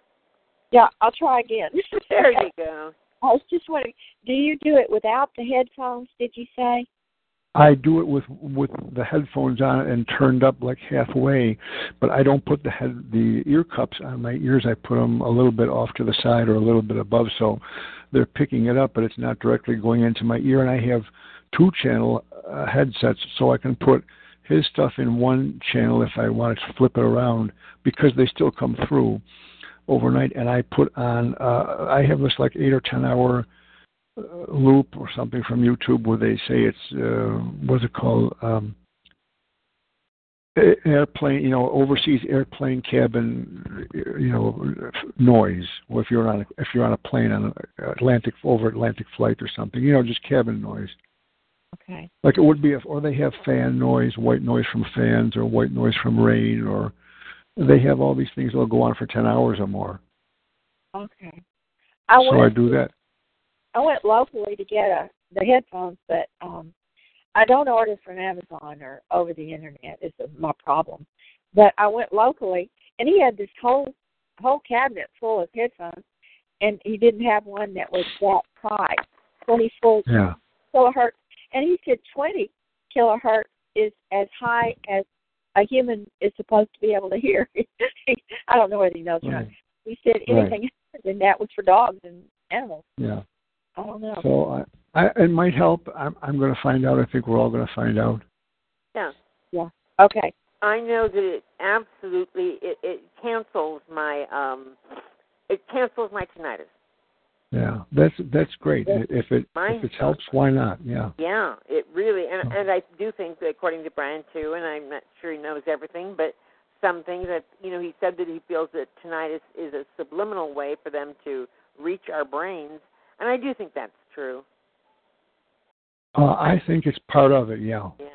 Yeah, I'll try again. There you go. I was just wondering, do you do it without the headphones? Did you say? I do it with with the headphones on and turned up like halfway, but I don't put the head the ear cups on my ears. I put them a little bit off to the side or a little bit above, so they're picking it up, but it's not directly going into my ear. And I have two channel uh, headsets, so I can put his stuff in one channel if I want to flip it around because they still come through overnight. And I put on uh, I have this like eight or ten hour uh, loop or something from YouTube where they say it's uh, what's it called um, airplane, you know, overseas airplane cabin, you know, noise. Or if you're on a, if you're on a plane on a Atlantic over Atlantic flight or something, you know, just cabin noise. Okay. Like it would be if, or they have fan noise, white noise from fans, or white noise from rain, or they have all these things that'll go on for ten hours or more. Okay. I so I do that. I went locally to get a, the headphones, but um, I don't order from Amazon or over the internet. Is my problem. But I went locally, and he had this whole whole cabinet full of headphones, and he didn't have one that was that high, twenty four Yeah. kilohertz. And he said twenty kilohertz is as high as a human is supposed to be able to hear. I don't know whether he knows or not. He said Right. anything other than that was for dogs and animals. Yeah. I don't know. So I, I it might help. I'm I'm going to find out. I think we're all going to find out. Yeah. yeah. Okay. I know that it absolutely it, it cancels my um it cancels my tinnitus. Yeah, that's that's great. If it Mine if it helps, why not? Yeah. Yeah, it really and Oh. and I do think that according to Bryan Tew, and I'm not sure he knows everything, but some things that you know he said that he feels that tinnitus is is a subliminal way for them to reach our brains, and I do think that's true. Uh, I think it's part of it. Yeah. Yeah.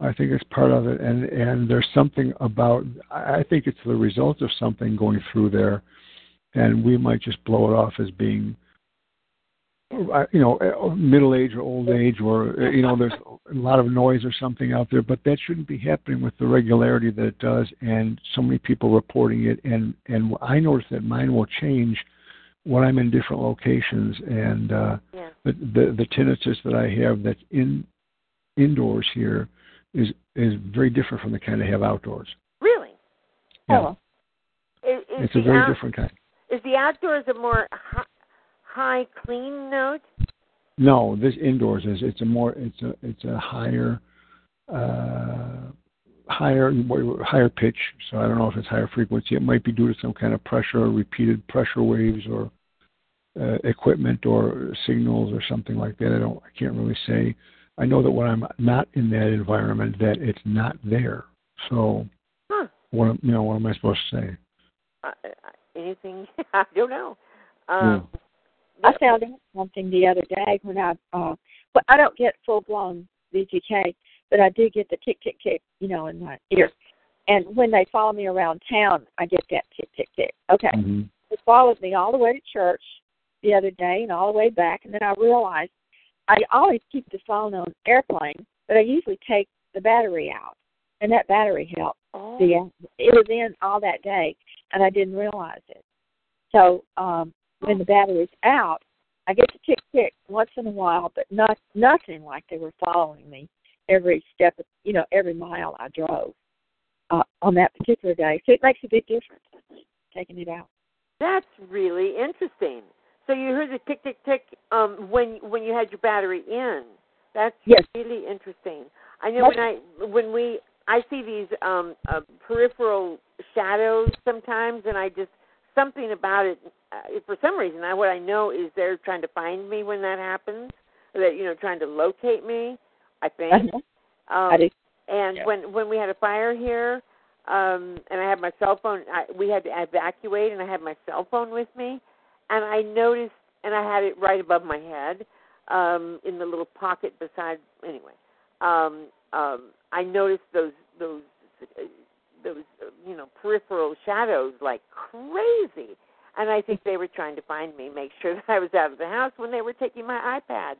I think it's part of it, and and there's something about. I I think it's the result of something going through there, and we might just blow it off as being, you know, uh, middle age or old age, or uh, you know, there's a lot of noise or something out there. But that shouldn't be happening with the regularity that it does, and so many people reporting it. And and I notice that mine will change when I'm in different locations, and uh, Yeah. the, the the tinnitus that I have that's in indoors here is is very different from the kind I have outdoors. Really? Yeah, Oh. Is, is it's a very out- different kind. Is the outdoors a more high clean note? No, this indoors is it's a more it's a it's a higher uh higher higher pitch. So I don't know if it's higher frequency. It might be due to some kind of pressure or repeated pressure waves or uh, equipment or signals or something like that. I don't I can't really say. I know that when I'm not in that environment that it's not there. So Huh. what am- you know what am I supposed to say? Uh, uh, anything? I don't know. Um, I found out something the other day when I uh but I don't get full blown V2K, but I do get the tick tick tick, you know, in my ear. And when they follow me around town I get that tick tick tick. Okay. Mhm. It followed me all the way to church the other day and all the way back and then I realized I always keep the phone on airplane, but I usually take the battery out. And that battery helped. oh, The it was in all that day and I didn't realize it. So um when the battery's out, I get to tick tick once in a while, but not nothing like they were following me every step, of, you know, every mile I drove uh, on that particular day. So it makes a big difference taking it out. That's really interesting. So you heard the tick tick tick um, when when you had your battery in. That's Yes. really interesting. I know when I when we I see these um uh, peripheral shadows sometimes, and I just something about it. Uh, for some reason, I what I know is they're trying to find me when that happens. That you know, trying to locate me. I think. Uh-huh. Um, I do. and when when we had a fire here, um, and I had my cell phone, I, we had to evacuate, and I had my cell phone with me, and I noticed, and I had it right above my head, um, in the little pocket beside. Anyway, um, um, I noticed those those uh, those uh, you know peripheral shadows like crazy, and I think they were trying to find me, make sure that I was out of the house when they were taking my iPad.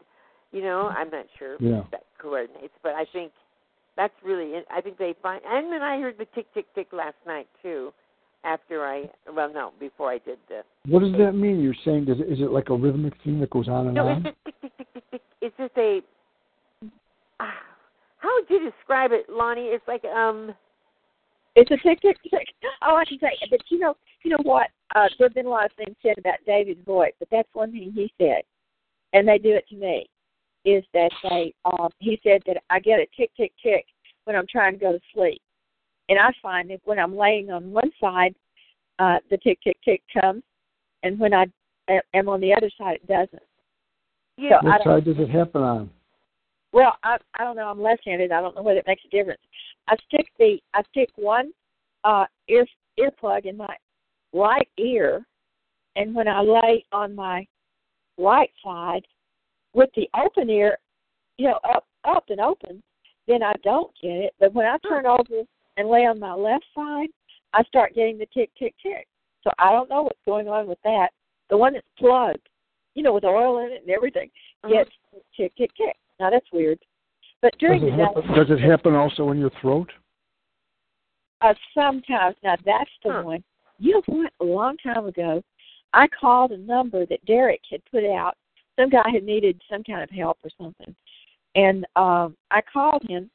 You know, I'm not sure Yeah. if that coordinates, but I think that's really. I think they find. And then I heard the tick tick tick last night too. After I, well, no, before I did the. What does that mean? You're saying does it, is it like a rhythmic thing that goes on and No, it's just tick tick tick tick tick. It's just a. ah, how would you describe it, Lonnie? It's like um. It's a tick tick tick. Oh, I should say, but you know, you know what? Uh, there have been a lot of things said about David's voice, but that's one thing he said, and they do it to me. Is that they? Um, he said that I get a tick tick tick when I'm trying to go to sleep, and I find that when I'm laying on one side, uh, the tick tick tick comes, and when I am on the other side, it doesn't. You So What side does it happen on? well, I I don't know. I'm left-handed. I don't know whether it makes a difference. I stick the I stick one uh ear earplug in my right ear, and when I lay on my right side with the open ear, you know, up up and open, then I don't get it. But when I turn over and lay on my left side, I start getting the tick tick tick. So I don't know what's going on with that. The one that's plugged, you know, with oil in it and everything, Uh-huh. gets tick tick tick. Now that's weird. But Does during it, the day, happen, does it happen also in your throat? uh, sometimes now that's the Huh. one. You know what? A long time ago, I called a number that Derek had put out. Some guy had needed some kind of help or something, and um I called him,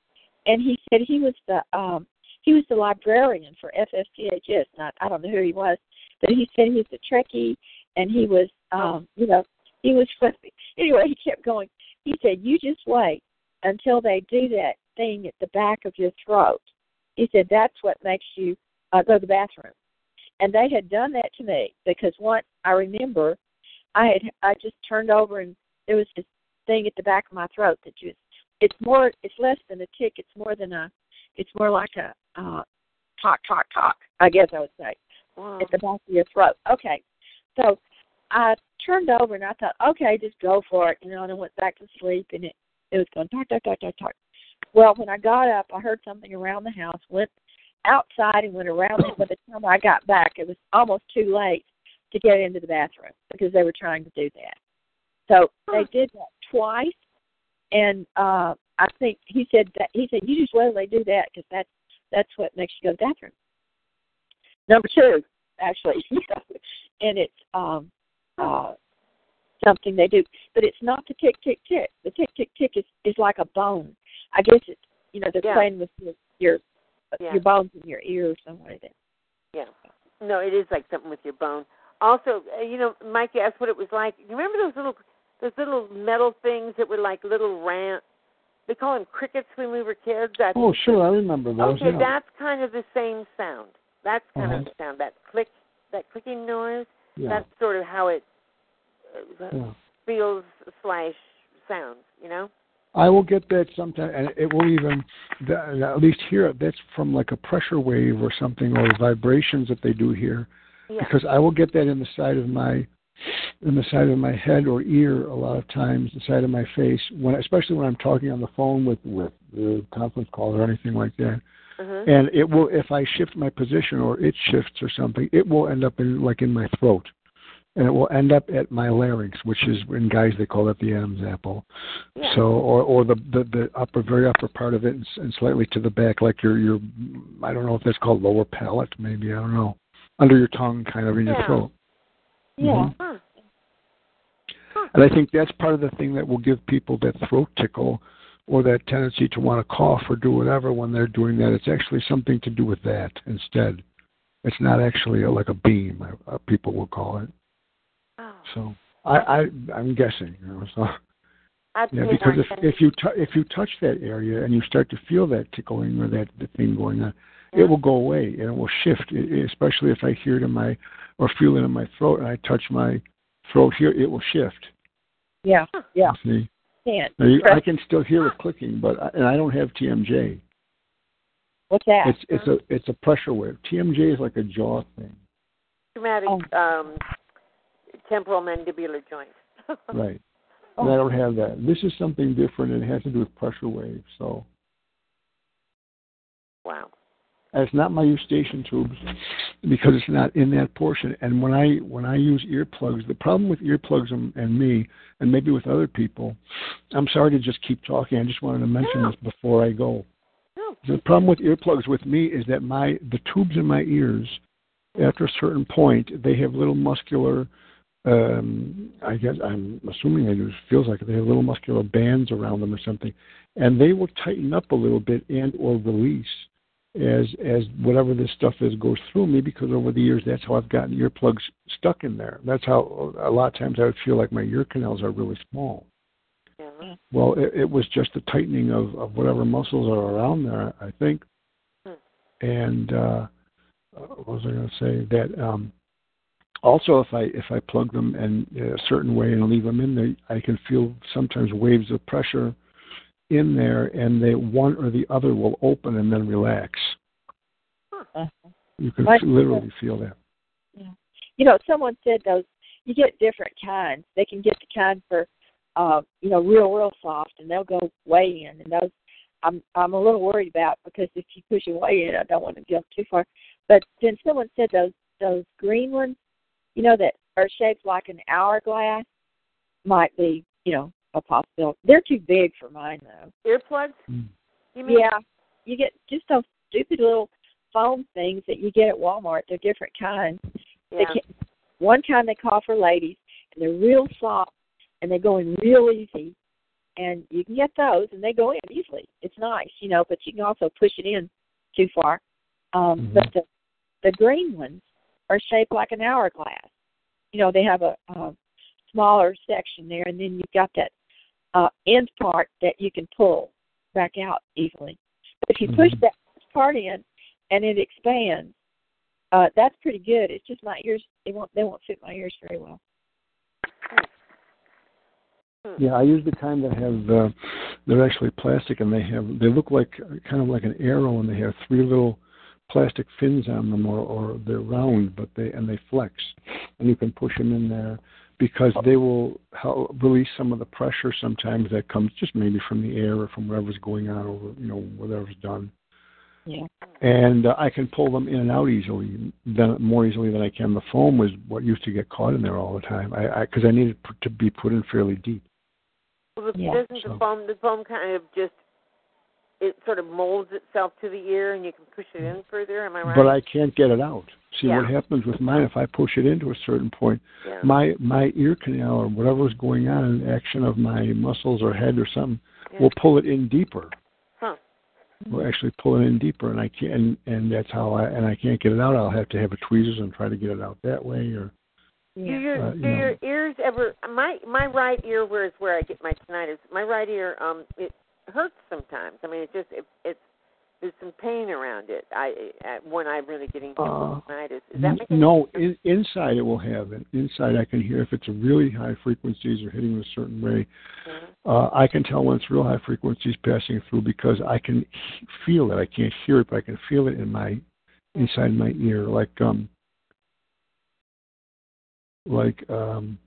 and he said he was the um he was the librarian for FFCHS. Not I don't know who he was, But he said he's a Trekkie, and he was, um, you know, he was flipping. Anyway, he kept going. He said, "You just wait until they do that thing at the back of your throat." He said, "That's what makes you uh, go to the bathroom." And they had done that to me because once I remember, I had I just turned over and there was this thing at the back of my throat that just it's more it's less than a tick. It's more than a it's more like a uh, talk talk talk. I guess I would say Wow. at the back of your throat. Okay, so I turned over and I thought, okay, just go for it, you know, and I went back to sleep and it it was going talk talk talk talk talk. Well, when I got up, I heard something around the house. Went outside and went around it. By the time I got back, it was almost too late to get into the bathroom because they were trying to do that. So they did that twice, and uh I think he said that he said you just wait till they do that because that's that's what makes you go to the bathroom. Number two, actually, and it's um uh something they do, but it's not the tick tick tick. The tick tick tick is is like a bone. I guess it's you know they're Yeah. playing with your your, Yeah. your bones in your ear or something like that. Yeah. No, it is like something with your bone. Also, uh, you know, Mike asked what it was like. You remember those little those little metal things that were like little rant? They call them crickets when we were kids. I Oh, sure, I remember those. Okay, yeah. that's kind of the same sound. That's kind Uh-huh. of the sound. That click, that clicking noise. yeah. That's sort of how it uh, yeah. feels slash sounds. You know. I will get that sometime, and it will even, at least here, that's from like a pressure wave or something, or vibrations that they do here. Yeah. Because I will get that in the side of my, in the side of my head or ear a lot of times, the side of my face, when especially when I'm talking on the phone with with the conference call or anything like that. uh-huh. And it will, if I shift my position or it shifts or something, it will end up in like in my throat, and it will end up at my larynx, which is in guys they call that the Adam's apple. Yeah. So, or or the, the the upper, very upper part of it, and, and slightly to the back, like your your, I don't know if that's called lower palate, maybe I don't know, under your tongue, kind of in your Yeah. throat. Yeah. Huh. And I think that's part of the thing that will give people that throat tickle or that tendency to want to cough or do whatever when they're doing that. It's actually something to do with that instead. It's not actually a, like a beam, uh, people will call it. So I, I I'm guessing, you know. So I'd yeah, because if if you t- if you touch that area and you start to feel that tickling or that the thing going on, Yeah. it will go away and it will shift. i- i- especially if I hear it in my or feel it in my throat and I touch my throat here, it will shift. Yeah. Yeah. You see. Can't. You, I can still hear it clicking, but I, and I don't have TMJ. What's that? It's it's a it's a pressure wave. TMJ is like a jaw thing, traumatic Oh. um, temporal mandibular joint. right? Oh. And I don't have that. This is something different, and it has to do with pressure waves. So Wow. and it's not my eustachian tubes because it's not in that portion. And when I when I use earplugs, the problem with earplugs and, and me, and maybe with other people, I'm sorry to just keep talking. I just wanted to mention No. this before I go. No. The problem with earplugs with me is that my the tubes in my ears, after a certain point, they have little muscular. Um, I guess I'm assuming they do. It feels like they have little muscular bands around them or something, and they will tighten up a little bit and or release as as whatever this stuff is goes through me because over the years that's how I've gotten earplugs stuck in there. That's how a lot of times I would feel like my ear canals are really small. Yeah. Well, it, it was just the tightening of, of whatever muscles are around there, I think. Hmm. And uh, uh, what was I going to say? That um, also, if I if I plug them in a certain way and leave them in there, I can feel sometimes waves of pressure in there, and they one or the other will open and then relax. Uh-huh. You can literally feel that. You know, someone said those. You get different kinds. They can get the kind for, uh, you know, real, real soft, and they'll go way in. And those, I'm, I'm a little worried about because if you push it way in, I don't want to jump too far. But then someone said those, those green ones, you know, that are shaped like an hourglass, might be, you know, a possibility. They're too big for mine though. Earplugs? Mm. You mean? Yeah, you get just those stupid little foam things that you get at Walmart. They're different kinds. They Yeah. can, one kind they call for ladies, and they're real soft, and they go in real easy. And you can get those, and they go in easily. It's nice, you know, but you can also push it in too far. Um, Mhm. But the the green ones, are shaped like an hourglass. You know, they have a, a smaller section there, and then you've got that uh, end part that you can pull back out easily. But if you push Mhm. that part in and it expands, uh, that's pretty good. It's just my ears; they won't they won't fit my ears very well. Yeah, I use the kind that have uh, they're actually plastic and they have they look like kind of like an arrow and they have three little plastic fins on them or, or they're round but they and they flex and you can push them in there because they will help release some of the pressure sometimes that comes just maybe from the air or from whatever's going on over you know whatever's done Yeah. and uh, I can pull them in and out easily, than more easily than I can. The foam was what used to get caught in there all the time. I because I, needed p- to be put in fairly deep. Well, the, Yeah, doesn't so- the foam the foam kind of just it sort of molds itself to the ear, and you can push it in further? Am I right? But I can't get it out. See Yeah. what happens with mine if I push it into a certain point, yeah. my my ear canal or whatever's going on, an action of my muscles or head or something, yeah. will pull it in deeper. Huh. Will actually pull it in deeper, and I can't. And, and that's how I and I can't get it out. I'll have to have a tweezers and try to get it out that way. Or Do your Uh, do know. your ears ever? My my right ear, where is where I get my tinnitus. My right ear, um, it hurts sometimes. I mean, it just it, it's there's some pain around it. I when I'm really getting hit Uh, tinnitus. Is that making no, in, inside it will have it. Inside I can hear if it's a really high frequencies or hitting a certain way. Mhm. Uh, I can tell when it's real high frequencies passing through because I can feel it. I can't hear it, but I can feel it in my inside my ear, like um, like um,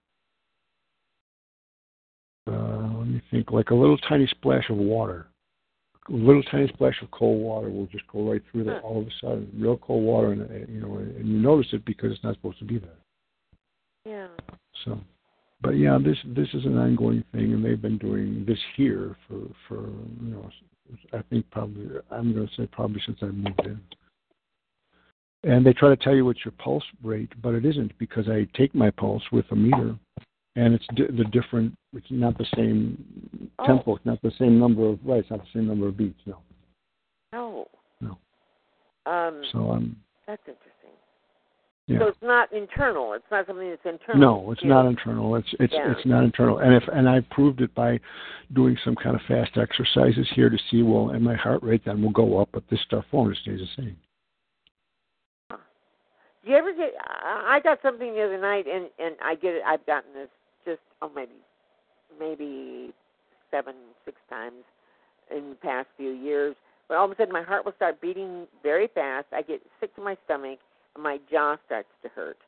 uh, let me think, like a little tiny splash of water. A little tiny splash of cold water will just go right through there all of a sudden. Real cold water, and uh, you know, and you notice it because it's not supposed to be there. Yeah. So, but yeah, this this is an ongoing thing, and they've been doing this here for for you know, I think probably I'm going to say probably since I moved in. And they try to tell you what's your pulse rate, but it isn't because I take my pulse with a meter, and it's di- the different. It's not the same Oh. tempo. It's not the same number of right. It's not the same number of beats. No. No. No. Um, So I'm. that's interesting. Yeah. So it's not internal. It's not something that's internal. No, it's to not internal. It's it's Yeah. it's not internal. And if and I proved it by doing some kind of fast exercises here to see well, and my heart rate then will go up, but this stuff won't. It stays the same. Do you ever get? I I got something the other night, and and I get it. I've gotten this just oh maybe maybe seven six times in the past few years. But all of a sudden, my heart will start beating very fast. I get sick to my stomach, and my jaw starts to hurt,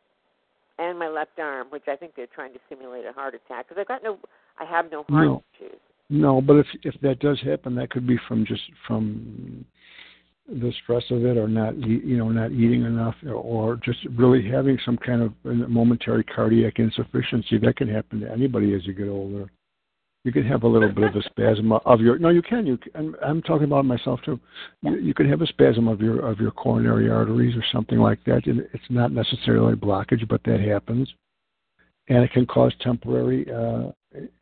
and my left arm, which I think they're trying to simulate a heart attack because I've got no, I have no heart No. issues. No, but if if that does happen, that could be from just from the stress of it, or not eat, you know not eating enough, or just really having some kind of momentary cardiac insufficiency. That can happen to anybody as you get older. You can have a little bit of a spasm of your. No, you can. You can, I'm, talking about myself too. You, you can have a spasm of your of your coronary arteries or something like that. And It's not necessarily a blockage, but that happens, and it can cause temporary uh,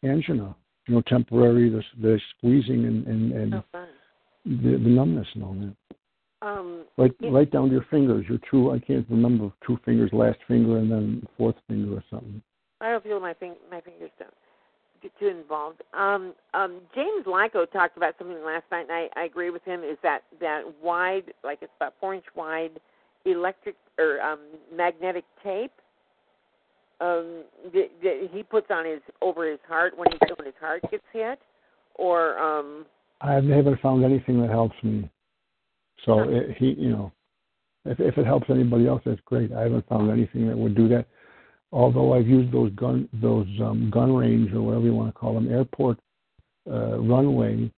angina. You know, temporary the the squeezing and and, and fun. the, the numbness and all that. Um, Right, Yeah. right down to your fingers. Your two. I can't remember two fingers, last finger, and then fourth finger or something. I don't feel my fing- my fingers don't get too involved. Um, um, James Lyko talked about something last night, and I, I agree with him. Is that that wide, like it's about four inch wide, electric or um, magnetic tape um, that, that he puts on his over his heart when he's when his heart gets hit, or um, I haven't found anything that helps me. So it, he, you know, if if it helps anybody else, that's great. I haven't found anything that would do that. Although I've used those gun those um, gun range or whatever you want to call them, airport uh, runway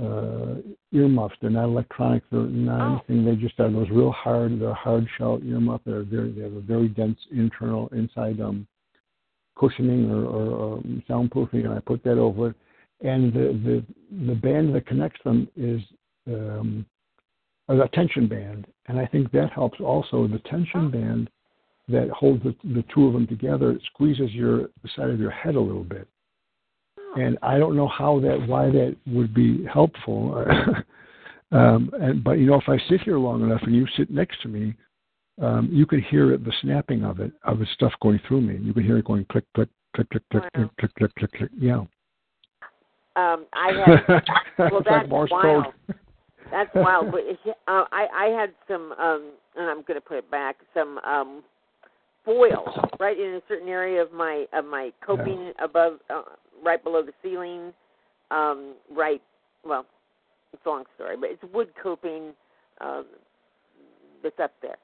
uh, earmuffs. They're not electronic. They're not Oh. anything. They just are those real hard. They're hard shell earmuff. They're very. They have a very dense internal inside um, cushioning or, or, or soundproofing, and I put that over it. And the the the band that connects them is um, a tension band, and I think that helps also. The tension band that holds the, the two of them together it squeezes your the side of your head a little bit. And I don't know how that why that would be helpful. um, and but you know if I sit here long enough and you sit next to me, um, you could hear it, the snapping of it, of the stuff going through me. You could hear it going click, click, click, click, click, Wow. click, click, click, click, click. Yeah. Um, I had well, It's like Morse wild. code. That's wild. But uh, I I had some, um, and I'm going to put it back. Some um, foil right in a certain area of my of my coping above, uh, right below the ceiling. Um, right. Well, it's a long story, but it's wood coping um, that's up there.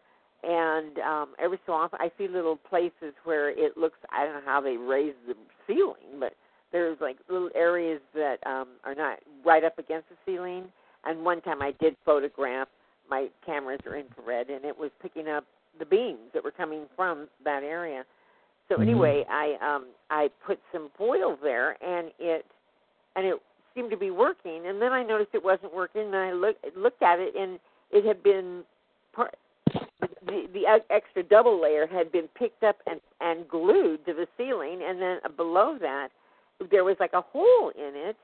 And um, every so often, I see little places where it looks. I don't know how they raise the ceiling, but there's like little areas that um, are not right up against the ceiling. And one time I did photograph. My cameras are infrared, and it was picking up the beams that were coming from that area. So Mhm. anyway, I um, I put some foil there, and it and it seemed to be working. And then I noticed it wasn't working, and I looked looked at it, and it had been part, the the extra double layer had been picked up and and glued to the ceiling, and then below that there was like a hole in it.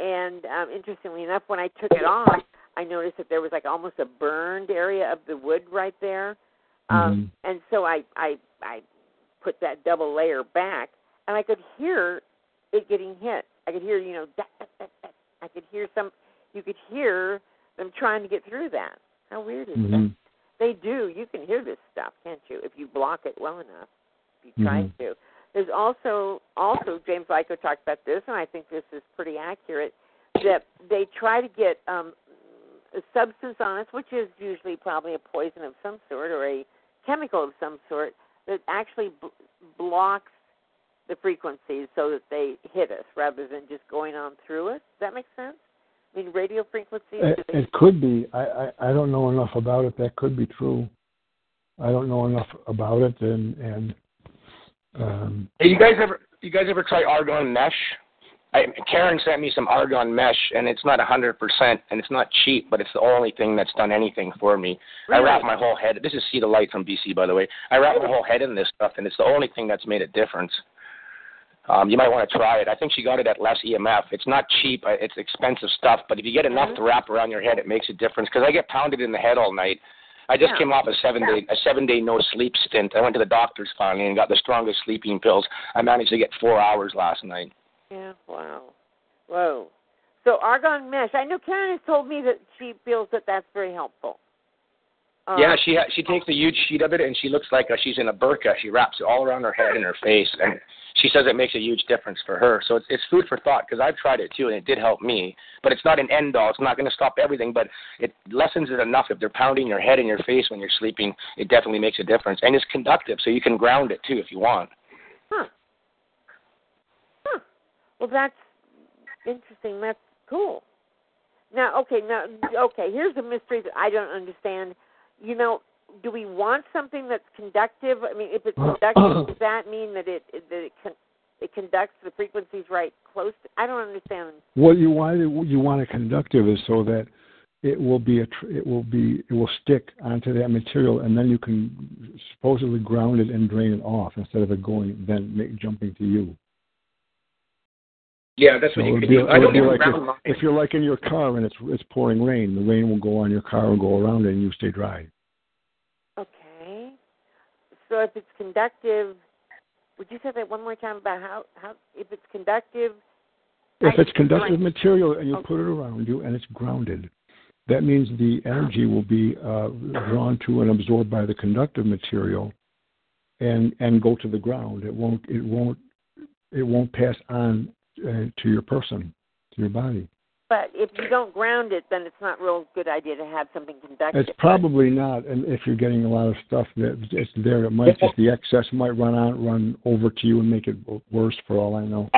And um, interestingly enough, when I took it off, I noticed that there was like almost a burned area of the wood right there. Um, And so I I I put that double layer back, and I could hear it getting hit. I could hear you know that, that, that, that. I could hear some. You could hear them trying to get through that. How weird is that? Mhm. They do. You can hear this stuff, can't you? If you block it well enough, if you try Mhm. to. There's also also James Lyko talked about this, and I think this is pretty accurate. That they try to get um, a substance on us, which is usually probably a poison of some sort or a chemical of some sort that actually b- blocks the frequencies so that they hit us rather than just going on through us. Does that make sense? I mean, radio frequencies. It, they- it could be. I, I I don't know enough about it. That could be true. I don't know enough about it, and and um, Hey, you guys ever you guys ever try Argenmesh? I, Karen sent me some Argenmesh, and it's not a hundred percent, and it's not cheap, but it's the only thing that's done anything for me. I Really? wrap my whole head. This is See the Light from BC, by the way. I wrap my whole head in this stuff, and it's the only thing that's made a difference. Um, you might want to try it. I think she got it at LessEMF. It's not cheap. uh, It's expensive stuff, but if you get enough Mhm. to wrap around your head, it makes a difference. Because I get pounded in the head all night. I just Yeah. came off a seven day a seven day no sleep stint. I went to the doctors finally and got the strongest sleeping pills. I managed to get four hours last night. Yeah. Wow. Whoa. So Argenmesh. I know Karen has told me that she feels that that's very helpful. Uh, yeah, she ha- she takes a huge sheet of it and she looks like uh she's in a burqa. She wraps it all around her head and her face, and she says it makes a huge difference for her. So it's it's food for thought because I've tried it too and it did help me. But it's not an end all. It's not going to stop everything, but it lessens it enough. If they're pounding your head and your face when you're sleeping, it definitely makes a difference. And it's conductive, so you can ground it too if you want. Huh. Huh. Well, that's interesting. That's cool. Now, okay, now, okay. Here's a mystery that I don't understand. You know, do we want something that's conductive? I mean, if it's conductive, does that mean that it that it con- it conducts the frequencies right close? To, I don't understand. what you want you want a conductive is so that it will be a tr- it will be it will stick onto that material, and then you can supposedly ground it and drain it off instead of it going then make, jumping to you. Yeah, that's So what it you would can be, do. I don't be even like ground if, if you're like in your car and it's it's pouring rain, the rain will go on your car and go around it, and you stay dry. So if it's conductive, would you say that one more time about how how if it's conductive? If it's conductive right. material and you Okay. put it around you and it's grounded, that means the energy will be uh, drawn to and absorbed by the conductive material, and and go to the ground. It won't it won't it won't pass on uh, to your person, to your body. But if you don't ground it, then it's not real good idea to have something conductive. It's probably not, and if you're getting a lot of stuff that it's there, it might just the excess might run out, run over to you and make it worse. For all I know.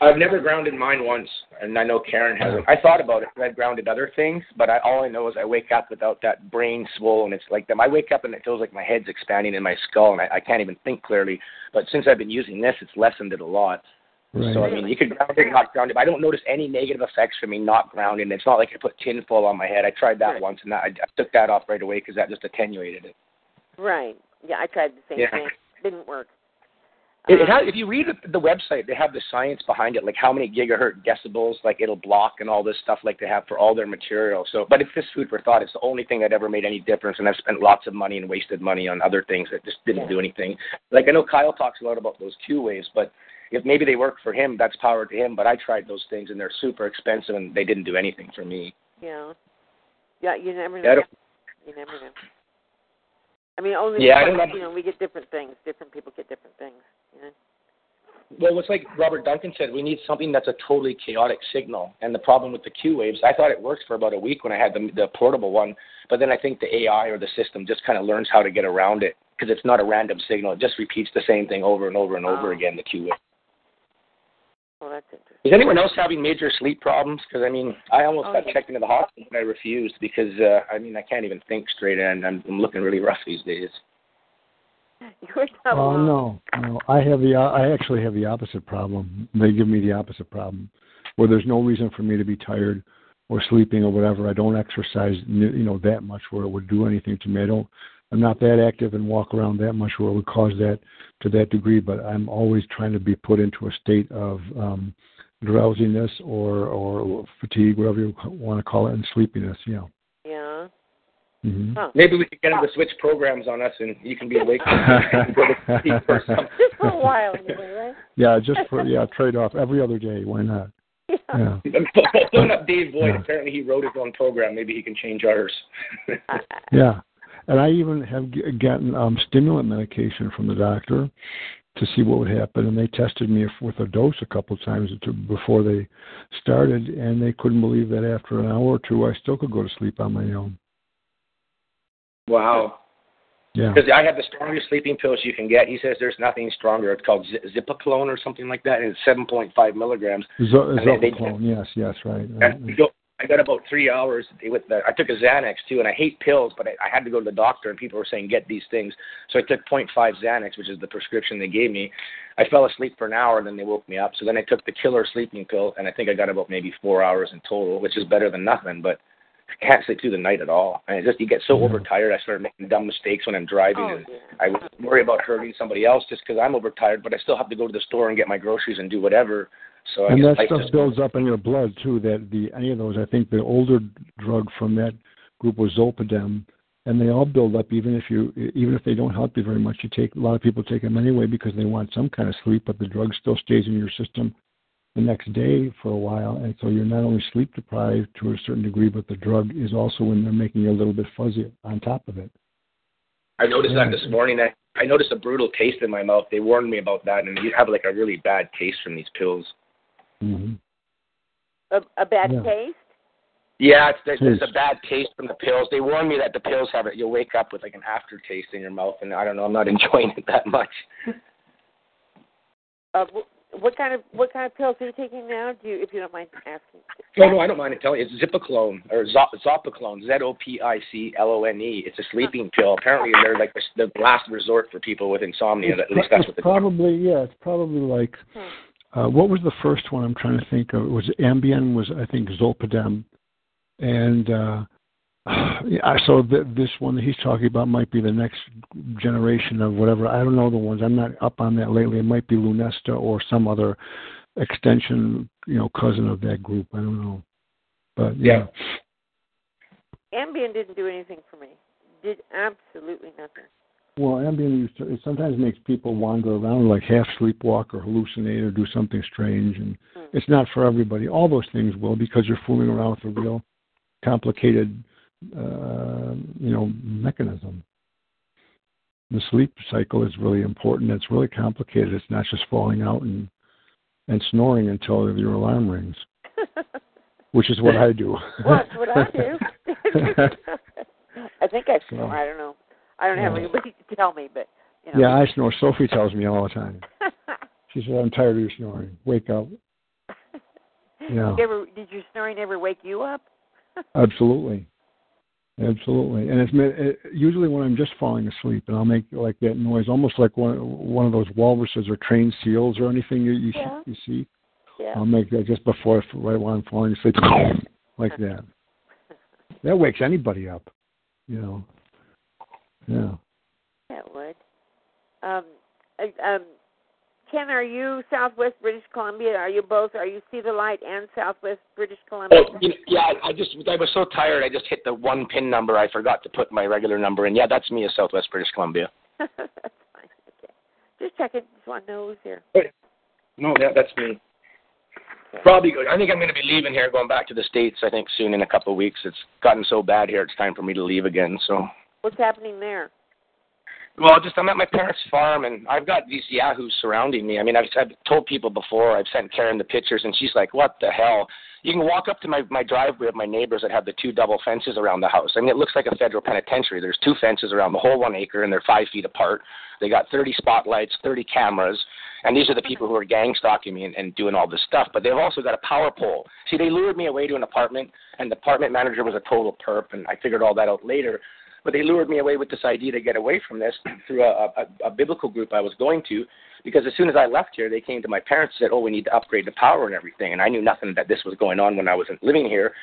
I've never grounded mine once, and I know Karen hasn't. I thought about it. I've grounded other things, but I, all I know is I wake up without that brain swollen. It's like them. I wake up and it feels like my head's expanding in my skull, and I, I can't even think clearly. But since I've been using this, it's lessened it a lot. Right. So I mean, you could ground it, not ground it. But I don't notice any negative effects from me not grounding. It's not like I put tin foil on my head. I tried that Right. once, and that, I, I took that off right away because that just attenuated it. Right. Yeah, I tried the same Yeah. thing. Didn't work. It, it um, has, if you read the website, they have the science behind it, like how many gigahertz decibels, like it'll block and all this stuff, like they have for all their material. So, but it's just food for thought. It's the only thing that ever made any difference, and I've spent lots of money and wasted money on other things that just didn't Yeah. do anything. Like I know Kyle talks a lot about those Q waves, but if maybe they work for him, that's power to him. But I tried those things, and they're super expensive, and they didn't do anything for me. Yeah. Yeah, you never know. You never know. I mean, only Yeah, I because, don't know. you know we get different things. Different people get different things. You know. Well, it's like Robert Duncan said, we need something that's a totally chaotic signal. And the problem with the Q waves, I thought it worked for about a week when I had the, the portable one, but then I think the AI or the system just kind of learns how to get around it because it's not a random signal. It just repeats the same thing over and over and over Oh. again. The Q wave. Well, that's interesting. Is anyone else having major sleep problems? Because I mean, I almost Oh, got yeah. checked into the hospital, but I refused because uh, I mean, I can't even think straight, and I'm, I'm looking really rough these days. You're not Oh alone. no, no. I have the I actually have the opposite problem. They give me the opposite problem, where there's no reason for me to be tired or sleeping or whatever. I don't exercise, you know, that much where it would do anything to me. I don't. I'm not that active and walk around that much where it would cause that to that degree. But I'm always trying to be put into a state of um, drowsiness or or fatigue, whatever you want to call it, and sleepiness. You know. Yeah. hmm Huh. Maybe we could get him to switch programs on us, and you can be awake and go to sleep or something. Just for a while, anyway, right? Yeah, just for yeah, trade off every other day. Why not? Yeah. Yeah. Phone up Dave Boyd. Yeah. Apparently, he wrote his own program. Maybe he can change ours. Yeah, and I even have g- gotten um, stimulant medication from the doctor to see what would happen, and they tested me with a dose a couple of times before they started, and they couldn't believe that after an hour or two, I still could go to sleep on my own. wow. Yeah, Because I have the strongest sleeping pills you can get. He says there's nothing stronger. It's called Z- Zipaclone or something like that, and it's 7.5 milligrams. They- they- Yes, yes, right. right. You go- I got about three hours with the. I took a Xanax too, and I hate pills, but I, I had to go to the doctor, and people were saying get these things. So I took 0.5 Xanax, which is the prescription they gave me. I fell asleep for an hour, and then they woke me up. So then I took the killer sleeping pill, and I think I got about maybe four hours in total, which is better than nothing. But I can't sleep through the night at all. And it just you get so mm-hmm. overtired. I started making dumb mistakes when I'm driving, Oh, and yeah. I worry about hurting somebody else just because I'm overtired. But I still have to go to the store and get my groceries and do whatever. So and that stuff builds up in your blood too. That the any of those, I think the older drug from that group was Zolpidem, and they all build up. Even if you, even if they don't help you very much, you take a lot of people take them anyway because they want some kind of sleep, but the drug still stays in your system the next day for a while, and so you're not only sleep deprived to a certain degree, but the drug is also in there making you a little bit fuzzy on top of it. I noticed that this morning. I, I noticed a brutal taste in my mouth. They warned me about that, and you have like a really bad taste from these pills. Hmm A, a bad Yeah. taste. Yeah, it's there's, there's Taste. a bad taste from the pills. They warned me that the pills have it. You'll wake up with like an aftertaste in your mouth, and I don't know. I'm not enjoying it that much. Uh, what kind of what kind of pills are you taking now? Do you, if you don't mind asking? No, no, I don't mind telling you. It's Zipaclone or Zop- Zopiclone, Z-O-P-I-C-L-O-N-E. It's a sleeping pill. Apparently, they're like the, the last resort for people with insomnia. It's, At least that's what the probably yeah. It's probably like Hmm. Uh, what was the first one? I'm trying to think of. It was Ambien was I think Zolpidem, and uh, yeah, so th- this one that he's talking about might be the next generation of whatever. I don't know the ones. I'm not up on that lately. It might be Lunesta or some other extension, you know, cousin of that group. I don't know, but yeah. Ambien didn't do anything for me. Did absolutely nothing. Well, Ambien it sometimes makes people wander around like half sleepwalk or hallucinate or do something strange, and Hmm. it's not for everybody. All those things will because you're fooling around with a real complicated, uh, you know, mechanism. The sleep cycle is really important. It's really complicated. It's not just falling out and and snoring until your alarm rings, which is what I do. well, that's what I do. I think I So- snore. I don't know. I don't have anybody to tell me, but you know. yeah, I snore. Sophie tells me all the time. She says, "I'm tired of your snoring. Wake up." Yeah. Did, ever, did your snoring ever wake you up? Absolutely, absolutely. And it's it, usually when I'm just falling asleep, and I'll make like that noise, almost like one one of those walruses or trained seals or anything you you, Yeah. you see. Yeah. I'll make that just before right while I'm falling asleep, like that. That wakes anybody up, you know. Yeah. That would. Um, um, Ken, are you Southwest British Columbia? Are you both? Are you See the Light and Southwest British Columbia? Oh, you know, yeah, I just I was so tired. I just hit the one pin number. I forgot to put my regular number in. Yeah, that's me, as Southwest British Columbia. that's fine. Okay. Just checking. Just want to know who's here. No, yeah, that's me. Probably. I think I'm going to be leaving here, going back to the states. I think soon in a couple of weeks. It's gotten so bad here. It's time for me to leave again. So. What's happening there? Well, just I'm at my parents' farm, and I've got these yahoos surrounding me. I mean, I've, I've told people before. I've sent Karen the pictures, and she's like, "What the hell?" You can walk up to my my driveway of my neighbors that have the two double fences around the house. I mean, it looks like a federal penitentiary. There's two fences around the whole one acre, and they're five feet apart. They got 30 spotlights, 30 cameras, and these are the people who are gang stalking me and, and doing all this stuff. But they've also got a power pole. See, they lured me away to an apartment, and the apartment manager was a total perp, and I figured all that out later. But they lured me away with this idea to get away from this through a, a, a biblical group I was going to, because as soon as I left here, they came to my parents and said, "Oh, we need to upgrade the power and everything." And I knew nothing that this was going on when I wasn't living here.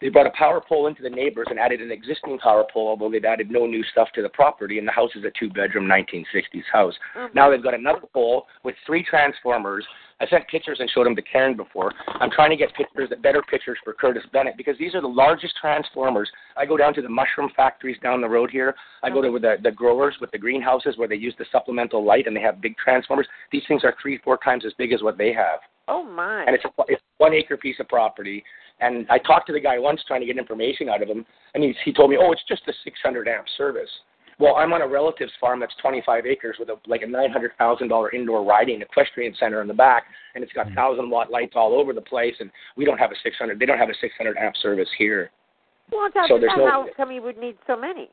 They brought a power pole into the neighbors and added an existing power pole, although they've added no new stuff to the property. And the house is a two-bedroom 1960s house. Mm-hmm. Now they've got another pole with three transformers. I sent pictures and showed them to Karen before. I'm trying to get pictures, that better pictures for Curtis Bennett because these are the largest transformers. I go down to the mushroom factories down the road here. I go to the, the growers with the greenhouses where they use the supplemental light and they have big transformers. These things are three, four times as big as what they have. Oh my! And it's a, it's a one acre piece of property. And I talked to the guy once trying to get information out of him, and he he told me, oh, it's just a 600 amp service. Well, I'm on a relative's farm that's 25 acres with a like a $900,000 indoor riding equestrian center in the back, and it's got Mm-hmm. thousand watt lights all over the place, and we don't have a 600. They don't have a 600 amp service here. Well, it's So there's no- how come you would need so many?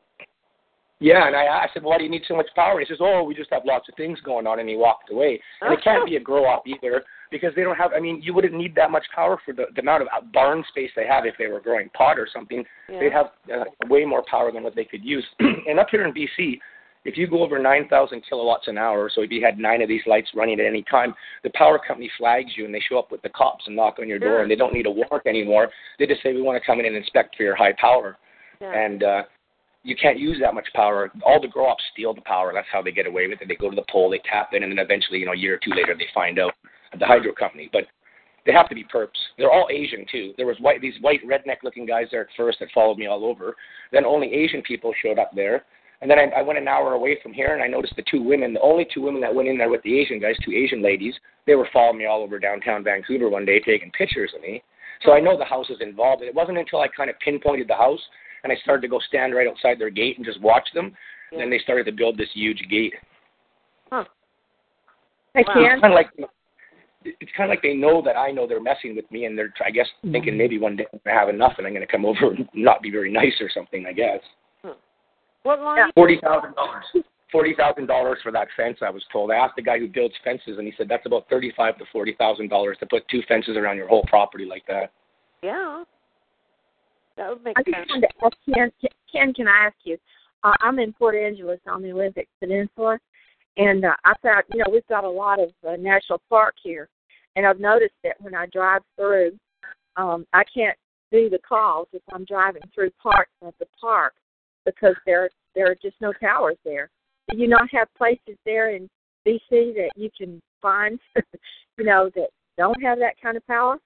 Yeah, and I, I said, well, why do you need so much power? He says, oh, we just have lots of things going on, and he walked away. And it can't be a grow op either because they don't have. I mean, you wouldn't need that much power for the, the amount of barn space they have if they were growing pot or something. Yeah. They'd have uh, way more power than what they could use. and up here in BC, if you go over 9,000 kilowatts an hour, so if you had nine of these lights running at any time, the power company flags you and they show up with the cops and knock on your door, Sure. and they don't need a warrant anymore. They just say, we want to come in and inspect for your high power. Yeah. And uh, you can't use that much power. All the grow ops steal the power. That's how they get away with it. They go to the pole, they tap in, and then eventually, you know, a year or two later, they find out the hydro company. But they have to be perps. They're all Asian too. There was white, these white redneck-looking guys there at first that followed me all over. Then only Asian people showed up there. And then I, I went an hour away from here, and I noticed the two women, the only two women that went in there with the Asian guys, two Asian ladies. They were following me all over downtown Vancouver one day, taking pictures of me. So I know the house is involved. It wasn't until I kind of pinpointed the house and I started to go stand right outside their gate and just watch them. And then they started to build this huge gate. Huh. Hey, Wow. Ken. It's kind of like it's kind of like they know that I know they're messing with me, and they're I guess mm-hmm. thinking maybe one day I'm gonna have enough and I'm gonna come over and not be very nice or something. I guess What line? Yeah. forty thousand dollars. Forty thousand dollars for that fence. I was told. I asked the guy who builds fences, and he said that's about thirty-five to forty thousand dollars to put two fences around your whole property like that. Yeah. That would make I just sense. wanted to ask Ken, Ken, can I ask you? Uh, I'm in Port Angeles on the Olympic Peninsula, and uh, I thought, you know, we've got a lot of uh, national park here, and I've noticed that when I drive through, um, I can't do the calls if I'm driving through parts of the park because there there are just no towers there. Do you not have places there in BC that you can find, you know, that don't have that kind of power?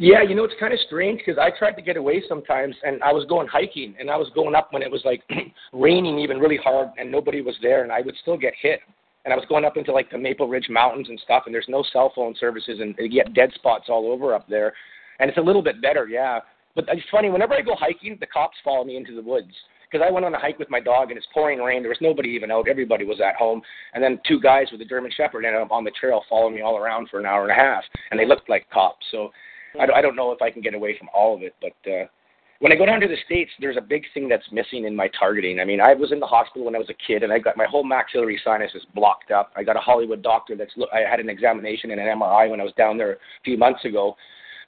Yeah, you know it's kind of strange because I tried to get away sometimes, and I was going hiking, and I was going up when it was like raining even really hard, and nobody was there, and I would still get hit. And I was going up into like the Maple Ridge Mountains and stuff, and there's no cell phone services, and you get dead spots all over up there. And it's a little bit better, yeah. But it's funny, whenever I go hiking, the cops follow me into the woods. Because I went on a hike with my dog, and it's pouring rain. There was nobody even out. Everybody was at home. And then two guys with a German Shepherd ended up on the trail following me all around for an hour and a half, and they looked like cops. So I don't, I don't know if I can get away from all of it, but uh, when I go down to the states, there's a big thing that's missing in my targeting. I mean, I was in the hospital when I was a kid, and I got my whole maxillary sinus is blocked up. I got a Hollywood doctor that's. I had an examination and an MRI when I was down there a few months ago,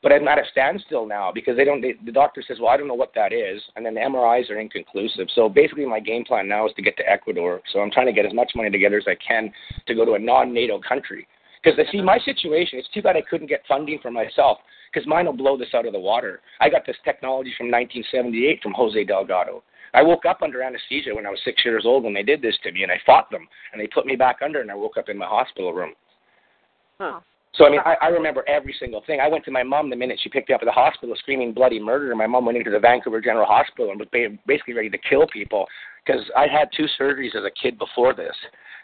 but I'm at a standstill now because they don't. They, the doctor says, "Well, I don't know what that is," and then the MRIs are inconclusive. So basically, my game plan now is to get to Ecuador. So I'm trying to get as much money together as I can to go to a non-NATO country. Because see, my situation, it's too bad I couldn't get funding for myself because mine will blow this out of the water. I got this technology from 1978 from Jose Delgado. I woke up under anesthesia when I was six years old when they did this to me, and I fought them, and they put me back under, and I woke up in my hospital room. Huh. So I mean, I, I remember every single thing. I went to my mom the minute she picked me up at the hospital, screaming bloody murder. My mom went into the Vancouver General Hospital and was ba- basically ready to kill people because I had two surgeries as a kid before this.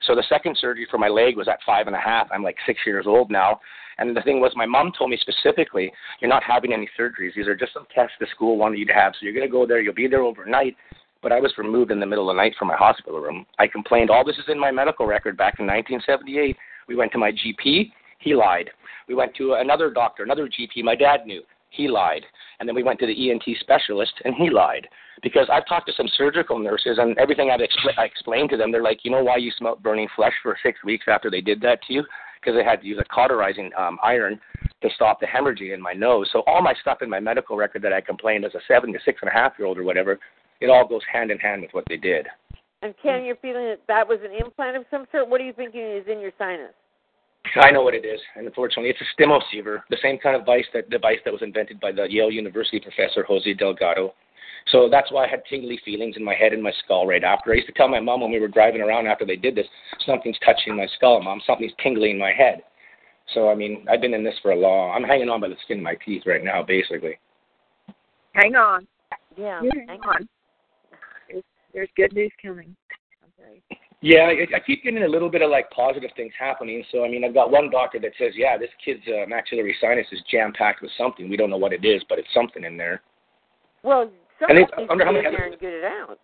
So the second surgery for my leg was at five and a half. I'm like six years old now. And the thing was, my mom told me specifically, you're not having any surgeries. These are just some tests the school wanted you to have. So you're going to go there. You'll be there overnight. But I was removed in the middle of the night from my hospital room. I complained. All this is in my medical record back in 1978. We went to my GP. He lied. We went to another doctor, another GP. My dad knew. He lied. And then we went to the ENT specialist, and he lied. Because I've talked to some surgical nurses, and everything I've expl- I explained to them, they're like, you know why you smelled burning flesh for six weeks after they did that to you? Because they had to use a cauterizing um, iron to stop the hemorrhaging in my nose. So all my stuff in my medical record that I complained as a seven to six and a half year old or whatever, it all goes hand in hand with what they did. And Ken, you're feeling that that was an implant of some sort. What are you thinking is in your sinus? I know what it is, and unfortunately, it's a stimoceiver, the same kind of device that device that was invented by the Yale University professor Jose Delgado. So that's why I had tingly feelings in my head and my skull right after. I used to tell my mom when we were driving around after they did this, something's touching my skull, mom. Something's tingling in my head. So I mean, I've been in this for a long. I'm hanging on by the skin of my teeth right now, basically. Hang on. Yeah. You hang on. There's, there's good news coming. Okay. Yeah, I, I keep getting a little bit of like positive things happening. So I mean, I've got one doctor that says, yeah, this kid's uh, maxillary sinus is jam packed with something. We don't know what it is, but it's something in there. Well, And somebody needs to how get many in there and get it out.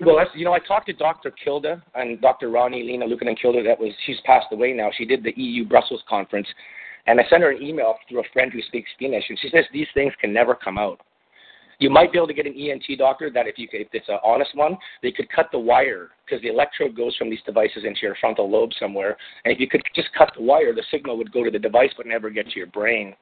Well, that's you know, I talked to Dr. Kilde and Dr. Rauni-Leena Luukanen-Kilde. That was she's passed away now. She did the EU Brussels conference, and I sent her an email through a friend who speaks Finnish, and she says these things can never come out. You might be able to get an ENT doctor that if you if it's an honest one, they could cut the wire because the electrode goes from these devices into your frontal lobe somewhere, and if you could just cut the wire, the signal would go to the device but never get to your brain.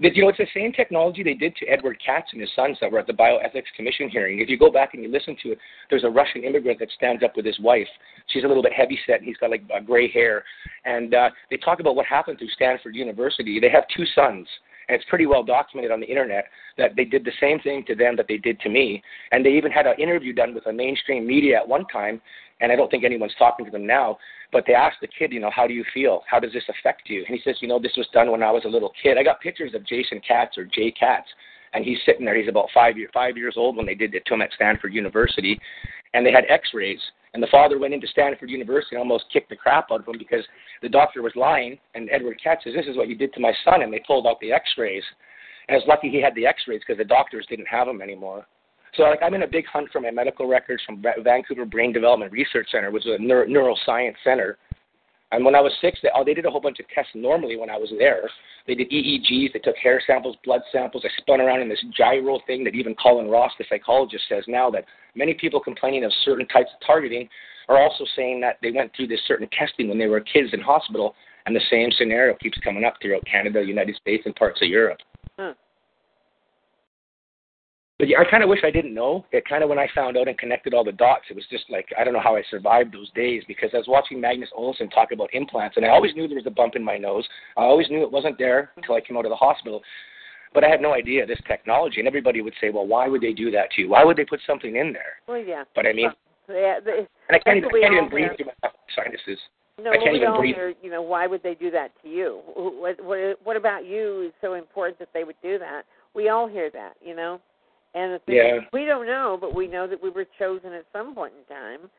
But, you know, it's the same technology they did to Edward Katz and his sons that were at the Bioethics Commission hearing. If you go back and you listen to it, there's a Russian immigrant that stands up with his wife. She's a little bit heavy set, and he's got like uh, gray hair. And uh, they talk about what happened through Stanford University. They have two sons, and it's pretty well documented on the internet that they did the same thing to them that they did to me. And they even had an interview done with a mainstream media at one time, and I don't think anyone's talking to them now. But they asked the kid, you know, how do you feel? How does this affect you? And he says, you know, this was done when I was a little kid. I got pictures of Jason Katz or Jay Katz, and he's sitting there. He's about five year five years old when they did it to him at Stanford University, and they had X-rays. And the father went into Stanford University and almost kicked the crap out of him because the doctor was lying. And Edward Katz says, "This is what you did to my son," and they pulled out the X-rays. And it's lucky he had the X-rays because the doctors didn't have them anymore. So like I'm in a big hunt for my medical records from Vancouver Brain Development Research Center, which is a neuro- neuroscience center. And when I was six, they, oh, they did a whole bunch of tests normally when I was there. They did EEGs, they took hair samples, blood samples. I spun around in this gyro thing that even Colin Ross, the psychologist, says now that many people complaining of certain types of targeting are also saying that they went through this certain testing when they were kids in hospital, and the same scenario keeps coming up throughout Canada, United States, and parts of Europe. Huh. But yeah, I kind of wish I didn't know. It kind of when I found out and connected all the dots, it was just like I don't know how I survived those days because I was watching Magnus Olsson talk about implants, and I always knew there was a bump in my nose. I always knew it wasn't there until I came out of the hospital. But I had no idea this technology, and everybody would say, "Well, why would they do that to you? Why would they put something in there?" Well, yeah. But I mean, Yeah, they, and I can't even, I can't even breathe through my sinuses. No, I can't we even all breathe. hear, you know, why would they do that to you? What, what, what about you is so important that they would do that? We all hear that, you know. And the thing Yeah. is, we don't know, but we know that we were chosen at some point in time,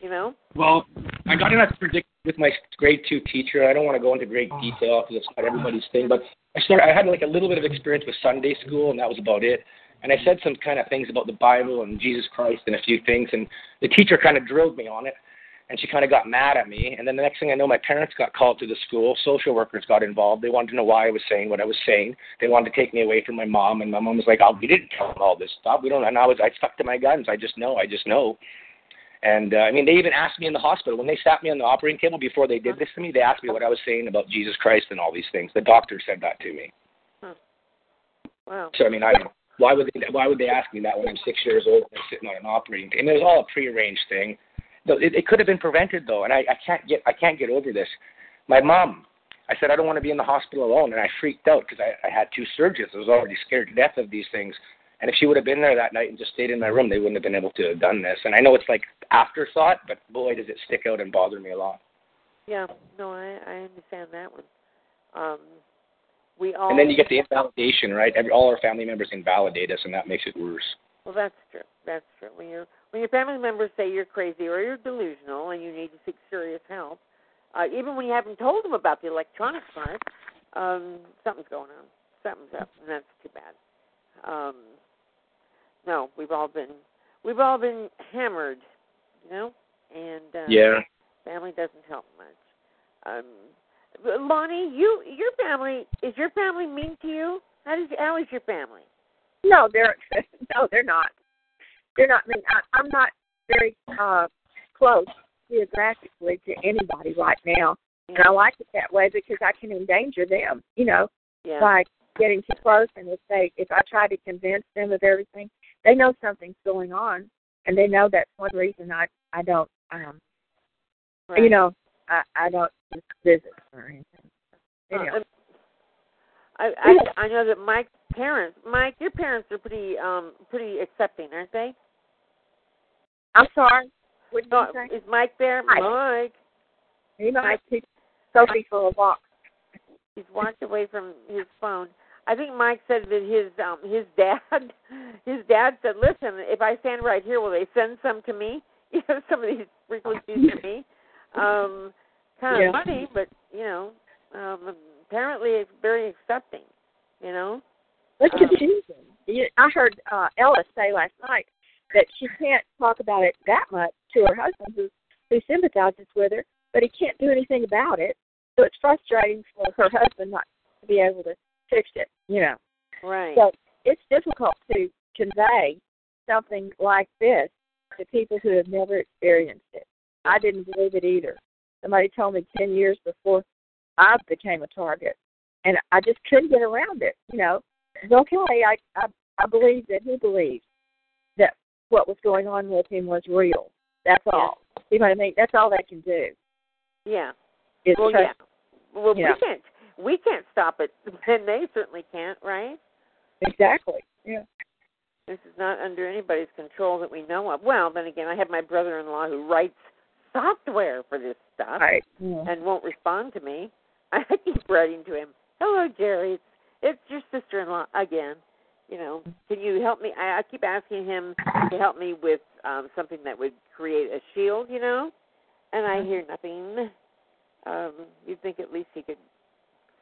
you know. Well, I got in that prediction with my grade two teacher. I don't want to go into great oh. detail because it's not everybody's thing, but I started. I had like a little bit of experience with Sunday school, and that was about it. And I said some kind of things about the Bible and Jesus Christ and a few things, and the teacher kind of drilled me on it, and she kind of got mad at me. And then the next thing I know, my parents got called to the school. Social workers got involved. They wanted to know why I was saying what I was saying. They wanted to take me away from my mom, and my mom was like, "Oh, we didn't tell them all this stuff. We don't." And I was, I stuck to my guns. I just know. I just know. And uh, I mean, they even asked me in the hospital when they sat me on the operating table before they did this to me. They asked me what I was saying about Jesus Christ and all these things. The doctor said that to me. Wow. So I mean, I why would they why would they ask me that when I'm six years old and I'm sitting on an operating table? And it was all a prearranged thing. It, it could have been prevented though, and I, I can't get I can't get over this. My mom, I said I don't want to be in the hospital alone, and I freaked out because I, I had two surgeries. I was already scared to death of these things. And if she would have been there that night and just stayed in my room, they wouldn't have been able to have done this. And I know it's like afterthought, but boy, does it stick out and bother me a lot. Yeah, no, I I understand that one. Um, we all. And then you get the invalidation, right? Every, all our family members invalidate us, and that makes it worse. Well, that's true. That's true. When you when your family members say you're crazy or you're delusional and you need to seek serious help, uh, even when you haven't told them about the electronic part, um, something's going on. Something's up, and that's too bad. Um, no, we've all been we've all been hammered, you know, and uh, Yeah. family doesn't help much. Um, Lonnie, you your family is your family mean to you? How does how is your family? No, they're no, they're not. They're not. I mean, I, I'm not very uh close geographically to anybody right now, and I like it that way because I can endanger them. You know, Yeah. by getting too close, and if they if I try to convince them of everything, they know something's going on, and they know that's one reason I I don't um Right. you know I I don't visit or anything. Uh, Anyway. um, I, I I know that Mike's parents, Mike, your parents are pretty um pretty accepting, aren't they? I'm sorry. What did you say? is Mike there? Mike. Mike. Know, I take Sophie for a walk. He's walked away from his phone. I think Mike said that his um his dad his dad said, Listen, if I stand right here, will they send some to me? You know, some of these frequencies to me. Um kind of Yeah. funny, but you know, um apparently it's very accepting, you know? That's confusing. You, I heard uh, Ella say last night that she can't talk about it that much to her husband, who who sympathizes with her, but he can't do anything about it. So it's frustrating for her husband not to be able to fix it. You know, Right. so it's difficult to convey something like this to people who have never experienced it. I didn't believe it either. Somebody told me ten years before I became a target, and I just couldn't get around it. You know, it's okay. I I, I believe that he believed that what was going on with him was real. That's all. You know what I mean? That's all they can do. yeah. Is Well, trust yeah. Well, Yeah. we can't. We can't stop it, and they certainly can't, right? Exactly. Yeah. This is not under anybody's control that we know of. Well, then again, I have my brother-in-law who writes software for this stuff Right. Yeah. and won't respond to me. I keep writing to him. Hello, Jerry. It's it's your sister-in-law again. You know, can you help me? I, I keep asking him to help me with um something that would create a shield. You know, and I hear nothing. Um, you'd think at least he could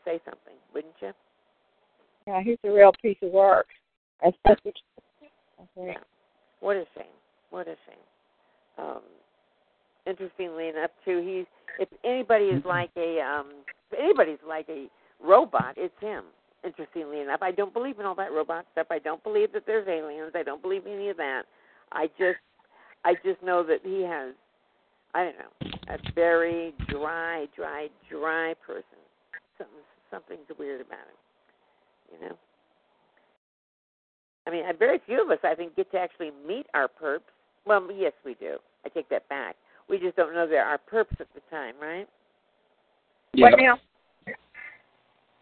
say something, wouldn't you? Yeah. He's a real piece of work. That's that's what I think. What a shame. What a shame. Um, interestingly enough, too, he's if anybody is like a um, if anybody's like a robot, it's him. Interestingly enough, I don't believe in all that robot stuff. I don't believe that there's aliens. I don't believe any of that. I just, I just know that he has, I don't know, a very dry, dry, dry person. Something, something's weird about him. You know. I mean, very few of us, I think, get to actually meet our perps. Well, yes, we do. I take that back. We just don't know they're our perps at the time, right? What now?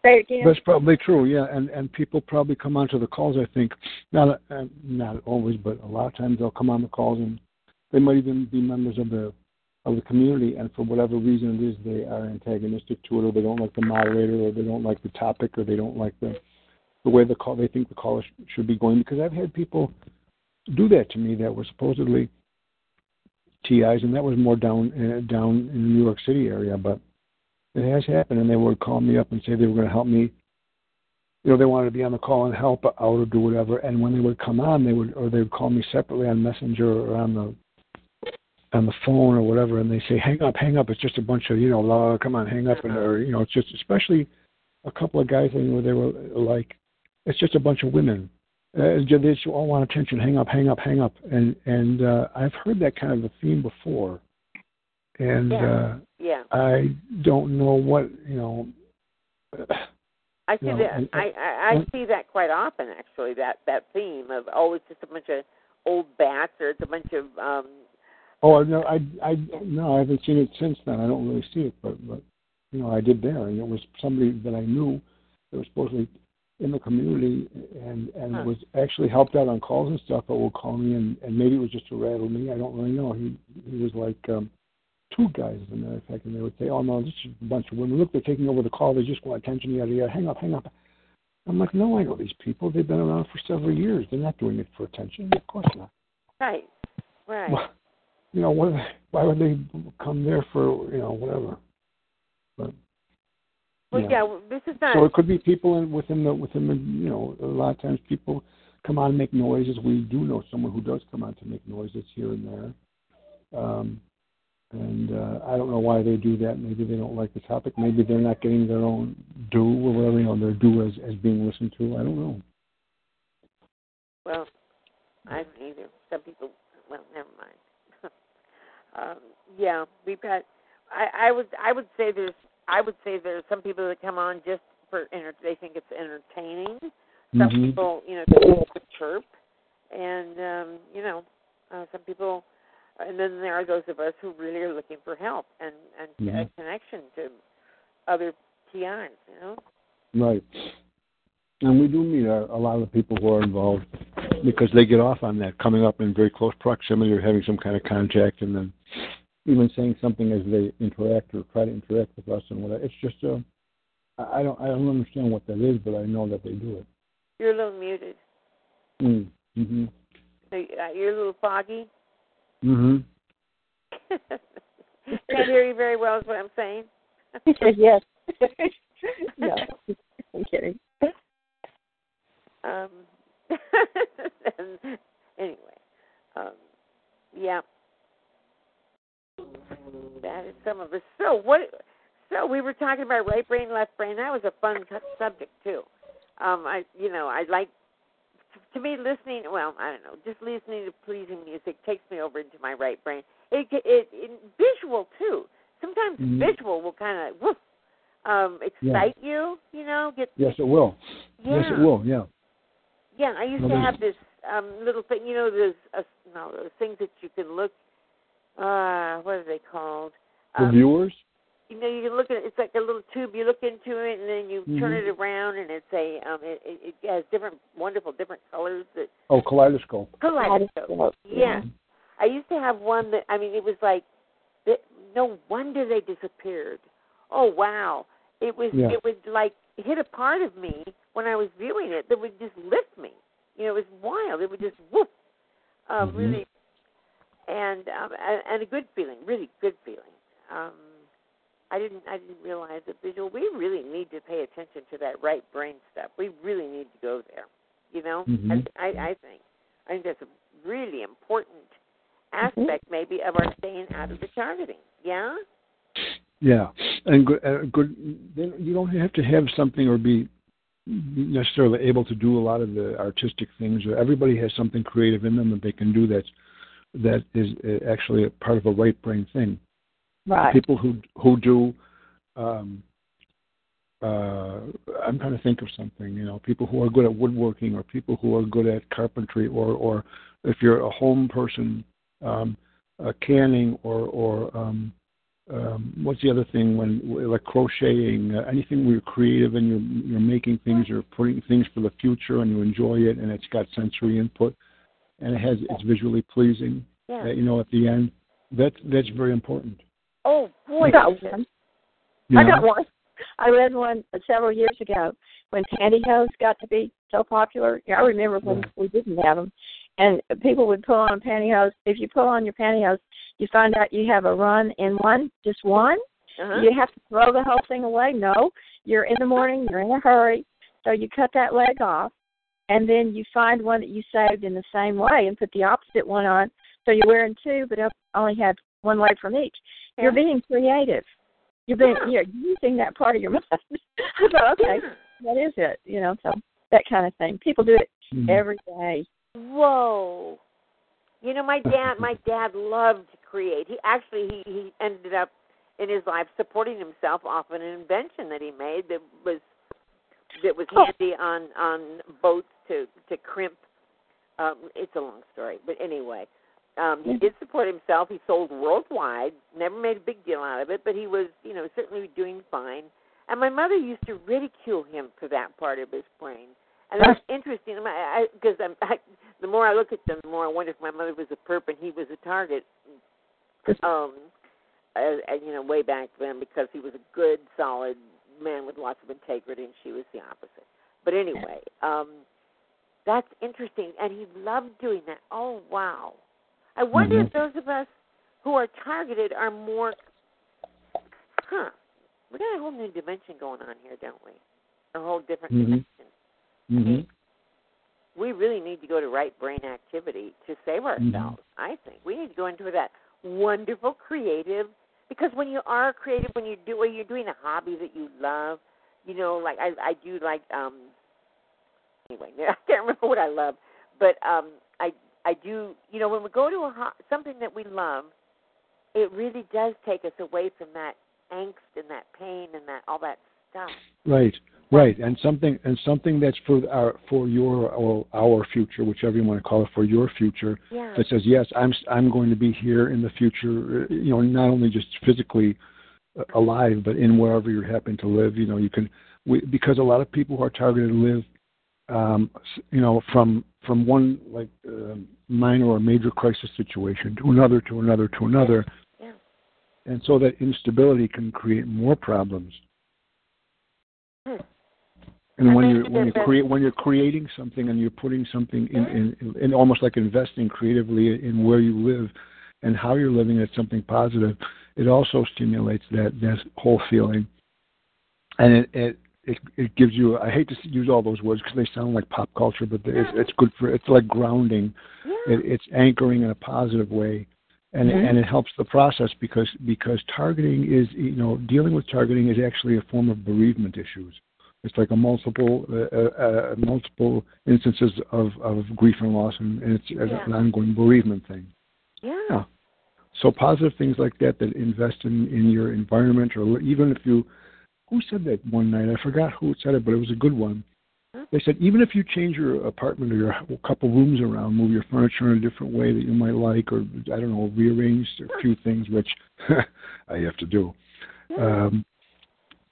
Say again. That's probably true, yeah. And and people probably come onto the calls. I think not uh, not always, but a lot of times they'll come on the calls and they might even be members of the of the community, and for whatever reason it is, they are antagonistic to it, or they don't like the moderator, or they don't like the topic, or they don't like the the way the call they think the call sh- should be going. Because I've had people do that to me that were supposedly TIs, and that was more down uh, down in the New York City area, but it has happened, and they would call me up and say they were going to help me. You know, they wanted to be on the call and help out or do whatever. And when they would come on, they would or they would call me separately on Messenger or on the on the phone or whatever, and they say, "Hang up, hang up. It's just a bunch of you know, la, come on, hang up." And or you know, it's just especially a couple of guys. Know they were like, "It's just a bunch of women." Uh, they just all want attention. Hang up, hang up, hang up. And and uh, I've heard that kind of a theme before, and. Yeah. uh Yeah. I don't know what you know. I see No, that. I, I I see that quite often, actually. That that theme of oh, it's just a bunch of old bats, or it's a bunch of um. Oh no, I I no, I haven't seen it since then. I don't really see it, but but you know, I did there, and it was somebody that I knew that was supposedly in the community, and and Huh. was actually helped out on calls and stuff. But would call me, and and maybe it was just to rattle me. I don't really know. He he was like, um two guys, as a matter of fact, and they would say, "Oh no, this is a bunch of women. Look, they're taking over the call. They just want attention. Yada yada. Hang up, hang up." I'm like, "No, I know these people. They've been around for several years. They're not doing it for attention. Of course not." Right. Right. Well, you know, what, why would they come there for you know whatever? But Well, yeah. yeah. well, this is not. So it could be people in, within the within the you know a lot of times people come on and make noises. We do know someone who does come on to make noises here and there, um, and uh, I don't know why they do that. Maybe they don't like the topic. Maybe they're not getting their own due or whatever you know their due as as being listened to. I don't know. Well, I don't either. Some people. Well, never mind. um, yeah, we've had. I, I would. I would say there's. I would say there's some people that come on just for enter. They think it's entertaining. Some Mhm. people, you know, chirp, and um, you know, uh, some people. And then there are those of us who really are looking for help and and a Mhm. connection to other TIs. You know. Right. And we do meet a, a lot of people who are involved because they get off on that, coming up in very close proximity or having some kind of contact, and then even saying something as they interact or try to interact with us and whatever. It's just a, I I don't, I don't understand what that is, but I know that they do it. You're a little muted. Mm. Mhm. So, uh, You're a little foggy. Mhm. Can't hear you very well, is what I'm saying. yes. no, I'm kidding. Um, anyway, um, yeah, that is some of us. So what? So we were talking about right brain, left brain. That was a fun subject too. Um, I, you know, I like to me listening. Well, I don't know, just listening to pleasing music takes me over into my right brain. It, it, it visual too. Sometimes Mhm. visual will kind of woof, um, excite you. You know, get Yes, it will. yeah. Yes, it will. Yeah. Yeah, I used to have this um little thing. You know, those uh, no those things that you can look. Uh, what are they called? The Um, viewers. You know, you can look at it it's like a little tube. You look into it, and then you turn Mhm. it around, and it's a um it, it, it has different wonderful different colors that Oh, kaleidoscope. kaleidoscope. Yeah, I used to have one that I mean it was like, that, no wonder they disappeared. Oh wow, it was Yeah. it would like hit a part of me when I was viewing it that would just lift me. You know, it was wild. It would just whoop, um, Mhm. really, and um, and, and a good feeling, really good feeling. Um, I didn't I didn't realize that visual. We really need to pay attention to that right brain stuff. We really need to go there. You know, Mhm. I, I I think I think that's a really important aspect, maybe, of our staying out of the targeting. Yeah. Yeah, and good. Uh, good. Then you don't have to have something or be necessarily able to do a lot of the artistic things. Everybody has something creative in them that they can do. That's that is uh, actually a part of a right brain thing. Right. People who who do. Um, uh, I'm trying to think of something. You know, people who are good at woodworking, or people who are good at carpentry, or or if you're a home person, um, uh, canning, or or um, um, what's the other thing when like crocheting, uh, anything where you're creative and you're you're making things, you're putting things for the future, and you enjoy it, and it's got sensory input, and it has it's visually pleasing. Yeah. Uh, you know, at the end, that's that's very important. Oh boy. I got one. You I got one. I read one several years ago when pantyhose got to be so popular. Yeah, I remember when Yeah. we didn't have them, and people would pull on pantyhose. If you pull on your pantyhose, you find out you have a run in one, just one. Uh-huh. You have to throw the whole thing away. No, you're in the morning. You're in a hurry, so you cut that leg off, and then you find one that you saved in the same way and put the opposite one on. So you're wearing two, but only had one leg from each. You're being creative. You're being Yeah. you're using that part of your mind. I thought, okay, Yeah. that is it. You know, so that kind of thing. People do it Mhm. every day. Whoa. You know, my dad my dad loved to create. He actually he he ended up in his life supporting himself off of an invention that he made that was that was Oh. handy on on boats to to crimp um it's a long story, but anyway. Um he did support himself. He sold worldwide, never made a big deal out of it, but he was, you know, certainly doing fine. And my mother used to ridicule him for that part of his brain. And that's interesting because I'm I, the more I look at them, the more I wonder if my mother was a perp and he was a target. Um, uh, uh, you know, way back then because he was a good, solid man with lots of integrity, and she was the opposite. But anyway, um, that's interesting, and he loved doing that. Oh wow! I wonder Mhm. if those of us who are targeted are more. Huh? We got a whole new dimension going on here, don't we? A whole different Mhm. dimension. hmm We really need to go to right brain activity to save Mm-hmm. ourselves. I think we need to go into that wonderful creative because when you are creative, when you do when you're doing a hobby that you love, you know, like I I do like um anyway, I can't remember what I love, but um I do, you know, when we go to a ho- something that we love, it really does take us away from that angst and that pain and that all that stuff. Right, right, and something and something that's for our for your or our future, whichever you want to call it, for your future. Yeah. That says yes, I'm I'm going to be here in the future. uh, You know, not only just physically uh, alive, but in wherever you happen to live. You know, you can we, because a lot of people who are targeted live, um, you know, from from one like uh, minor or major crisis situation to another to another to another, Yeah. and so that instability can create more problems. Hmm. And when you're when you create when you're creating something and you're putting something in, in, in, in almost like investing creatively in where you live and how you're living at something positive, it also stimulates that that whole feeling, and it it it, it gives you. I hate to use all those words because they sound like pop culture, but it's, it's good for. It's like grounding. Yeah. It, it's anchoring in a positive way, and Mhm. and it helps the process because because targeting is you know dealing with targeting is actually a form of bereavement issues. It's like a multiple uh, uh, uh, multiple instances of, of grief and loss, and, and it's Yeah. an ongoing bereavement thing. Yeah. Yeah. So positive things like that that invest in in your environment, or even if you, who said that one night? I forgot who said it, but it was a good one. They said even if you change your apartment or your couple rooms around, move your furniture in a different way that you might like, or I don't know, rearrange a few things, which I have to do. Um,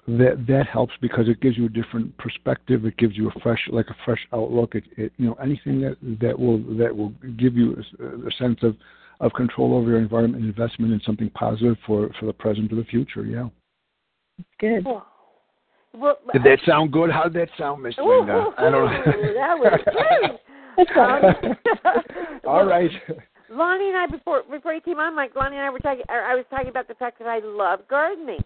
that that helps because it gives you a different perspective. It gives you a fresh, like a fresh outlook. It, it you know anything that that will that will give you a, a sense of of control over your environment, investment in something positive for for the present or the future. Yeah. Good. Whoa. Well, Did that sound good? How did that sound, Miss Linda? I don't know. that was good. Um, All right. Lonnie and I before before you came on, Mike. Lonnie and I were talking. I was talking about the fact that I love gardening.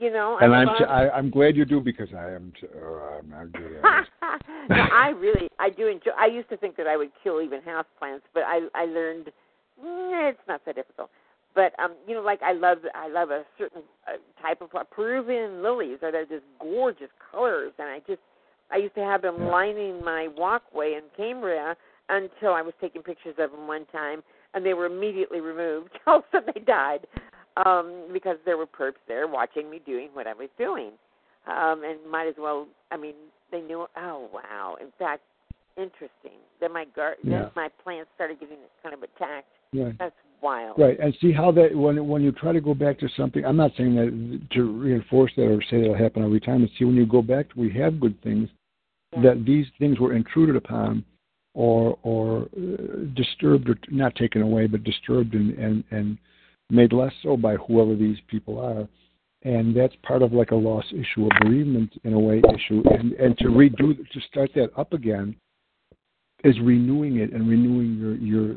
You know, And I I'm love, t- I, I'm glad you do because I am. T- uh, I'm not good at it. no, I really I do enjoy. I used to think that I would kill even house plants, but I I learned mm, it's not so difficult. But um, you know, like I love I love a certain uh, type of uh, Peruvian lilies. Are they're just gorgeous colors, and I just I used to have them Yeah. lining my walkway in Cambria until I was taking pictures of them one time, and they were immediately removed. All of a sudden, they died um, because there were perps there watching me doing what I was doing, um, and might as well. I mean, they knew. Oh wow! In fact, interesting. Then my gar- Yeah. then my plants started getting kind of attacked. Right. That's Right, and see how that when when you try to go back to something. I'm not saying that to reinforce that or say that'll happen every time. But see, when you go back, we have good things Yeah. that these things were intruded upon, or or uh, disturbed or not taken away, but disturbed and and and made less so by whoever these people are. And that's part of like a loss issue, a bereavement in a way issue, and and to redo to start that up again is renewing it and renewing your your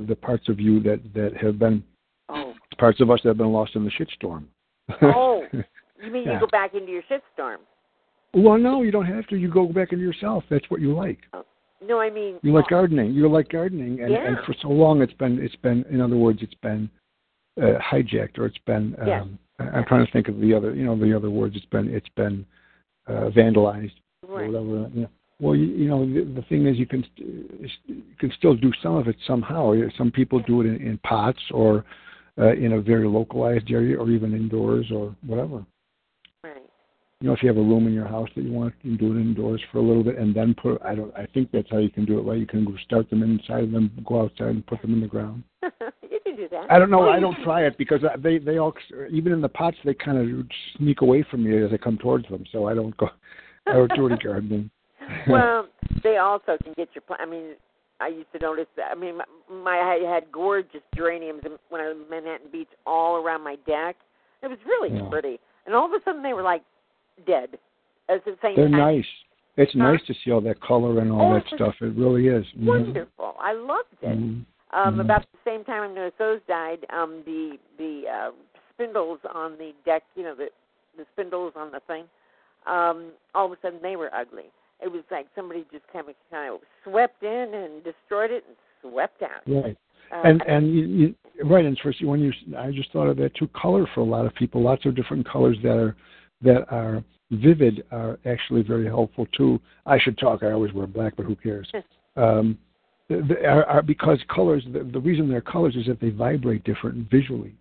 the, the parts of you that that have been Oh. parts of us that have been lost in the shitstorm. Oh. You mean Yeah. you go back into your shitstorm? well, no, you don't have to. You go back into yourself. That's what you like. No, I mean You like gardening. You like gardening, and, and for so long it's been it's been in other words it's been uh, hijacked or it's been um, Yes. I'm trying to think of the other you know the other words. It's been it's been uh, vandalized or whatever. You know. Well, you, you know the, the thing is you can st- you can still do some of it somehow. Some people do it in, in pots or uh, in a very localized area or even indoors or whatever. Right. You know, if you have a room in your house that you want, you can do it indoors for a little bit, and then put. I don't. I think that's how you can do it. Right? You can start them inside, and then go outside and put them in the ground. you can do that. I don't know. Oh, I don't try it because they they all even in the pots they kind of sneak away from me as I come towards them. So I don't go. I don't do any gardening. well, they also can get your. pla- I mean, I used to notice that. I mean, my, my I had gorgeous geraniums when I was in Manhattan Beach all around my deck. It was really Yeah. pretty, and all of a sudden they were like dead. At the same They're time, nice. It's Huh? nice to see all that color and all Oh, that stuff. It really is. Mhm. wonderful. I loved it. Mhm. Um, Mhm. About the same time I noticed those died, um, the the uh, spindles on the deck, you know, the the spindles on the thing. Um, all of a sudden they were ugly. It was like somebody just kind of kind of swept in and destroyed it and swept out. Right. Uh, and and you, you right and first when you I just thought of that too color for a lot of people lots of different colors that are that are vivid are actually very helpful too I should talk I always wear black but who cares um are, are because colors the, the reason they're colors is that they vibrate different visually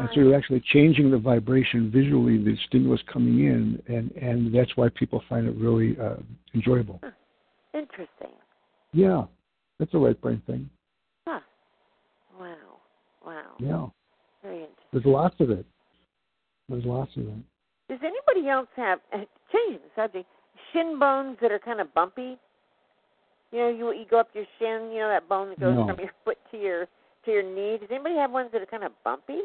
and so you're actually changing the vibration visually the stimulus coming in and and that's why people find it really uh, enjoyable interesting. yeah that's a right brain thing Huh. Wow. Wow. yeah Very interesting. there's lots of it there's lots of it Does anybody else have uh, changing the subject? Shin bones that are kind of bumpy. You know, you you go up your shin. You know that bone that goes No. from your foot to your to your knee. Does anybody have ones that are kind of bumpy?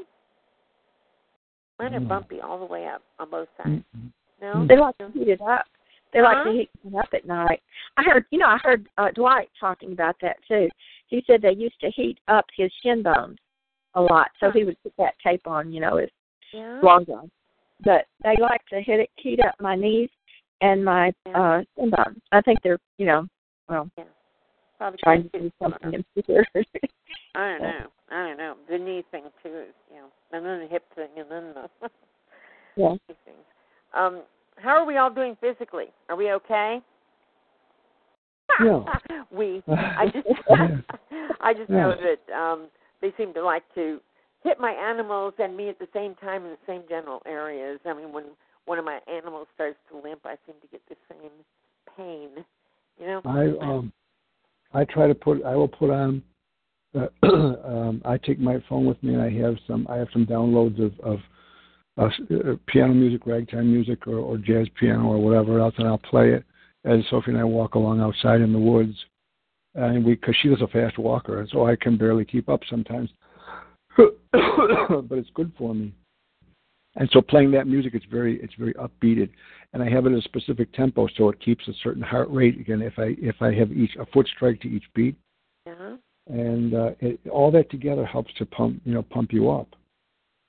Mine are bumpy all the way up on both sides. Mm-mm. No. They like to heat it up. They like Huh? to heat it up at night. I heard, you know, I heard uh, Dwight talking about that too. He said they used to heat up his shin bones a lot, so he would put that tape on, you know, his Yeah. long john. But they like to hit it, heat up my knees and my uh shin bones. I think they're, you know, well, Probably trying to do something in here. I don't know. I don't know. The knee thing too is, you know, and then the hip thing, and then the yeah. things. Um, how are we all doing physically? Are we okay? Yeah. we. I just. I just Yeah. know that um, they seem to like to hit my animals and me at the same time in the same general areas. I mean, when one of my animals starts to limp, I seem to get the same pain. You know. I um I try to put I will put on um I take my phone with me and I have some I have some downloads of of uh, piano music, ragtime music, or, or jazz piano, or whatever else, and I'll play it as Sophie and I walk along outside in the woods. And we, because she was a fast walker, and so I can barely keep up sometimes. but it's good for me. And so playing that music, it's very, it's very upbeated, and I have it at a specific tempo, so it keeps a certain heart rate. Again, if I if I have each a foot strike to each beat, Uh-huh. And uh, it, all that together helps to pump you know pump you up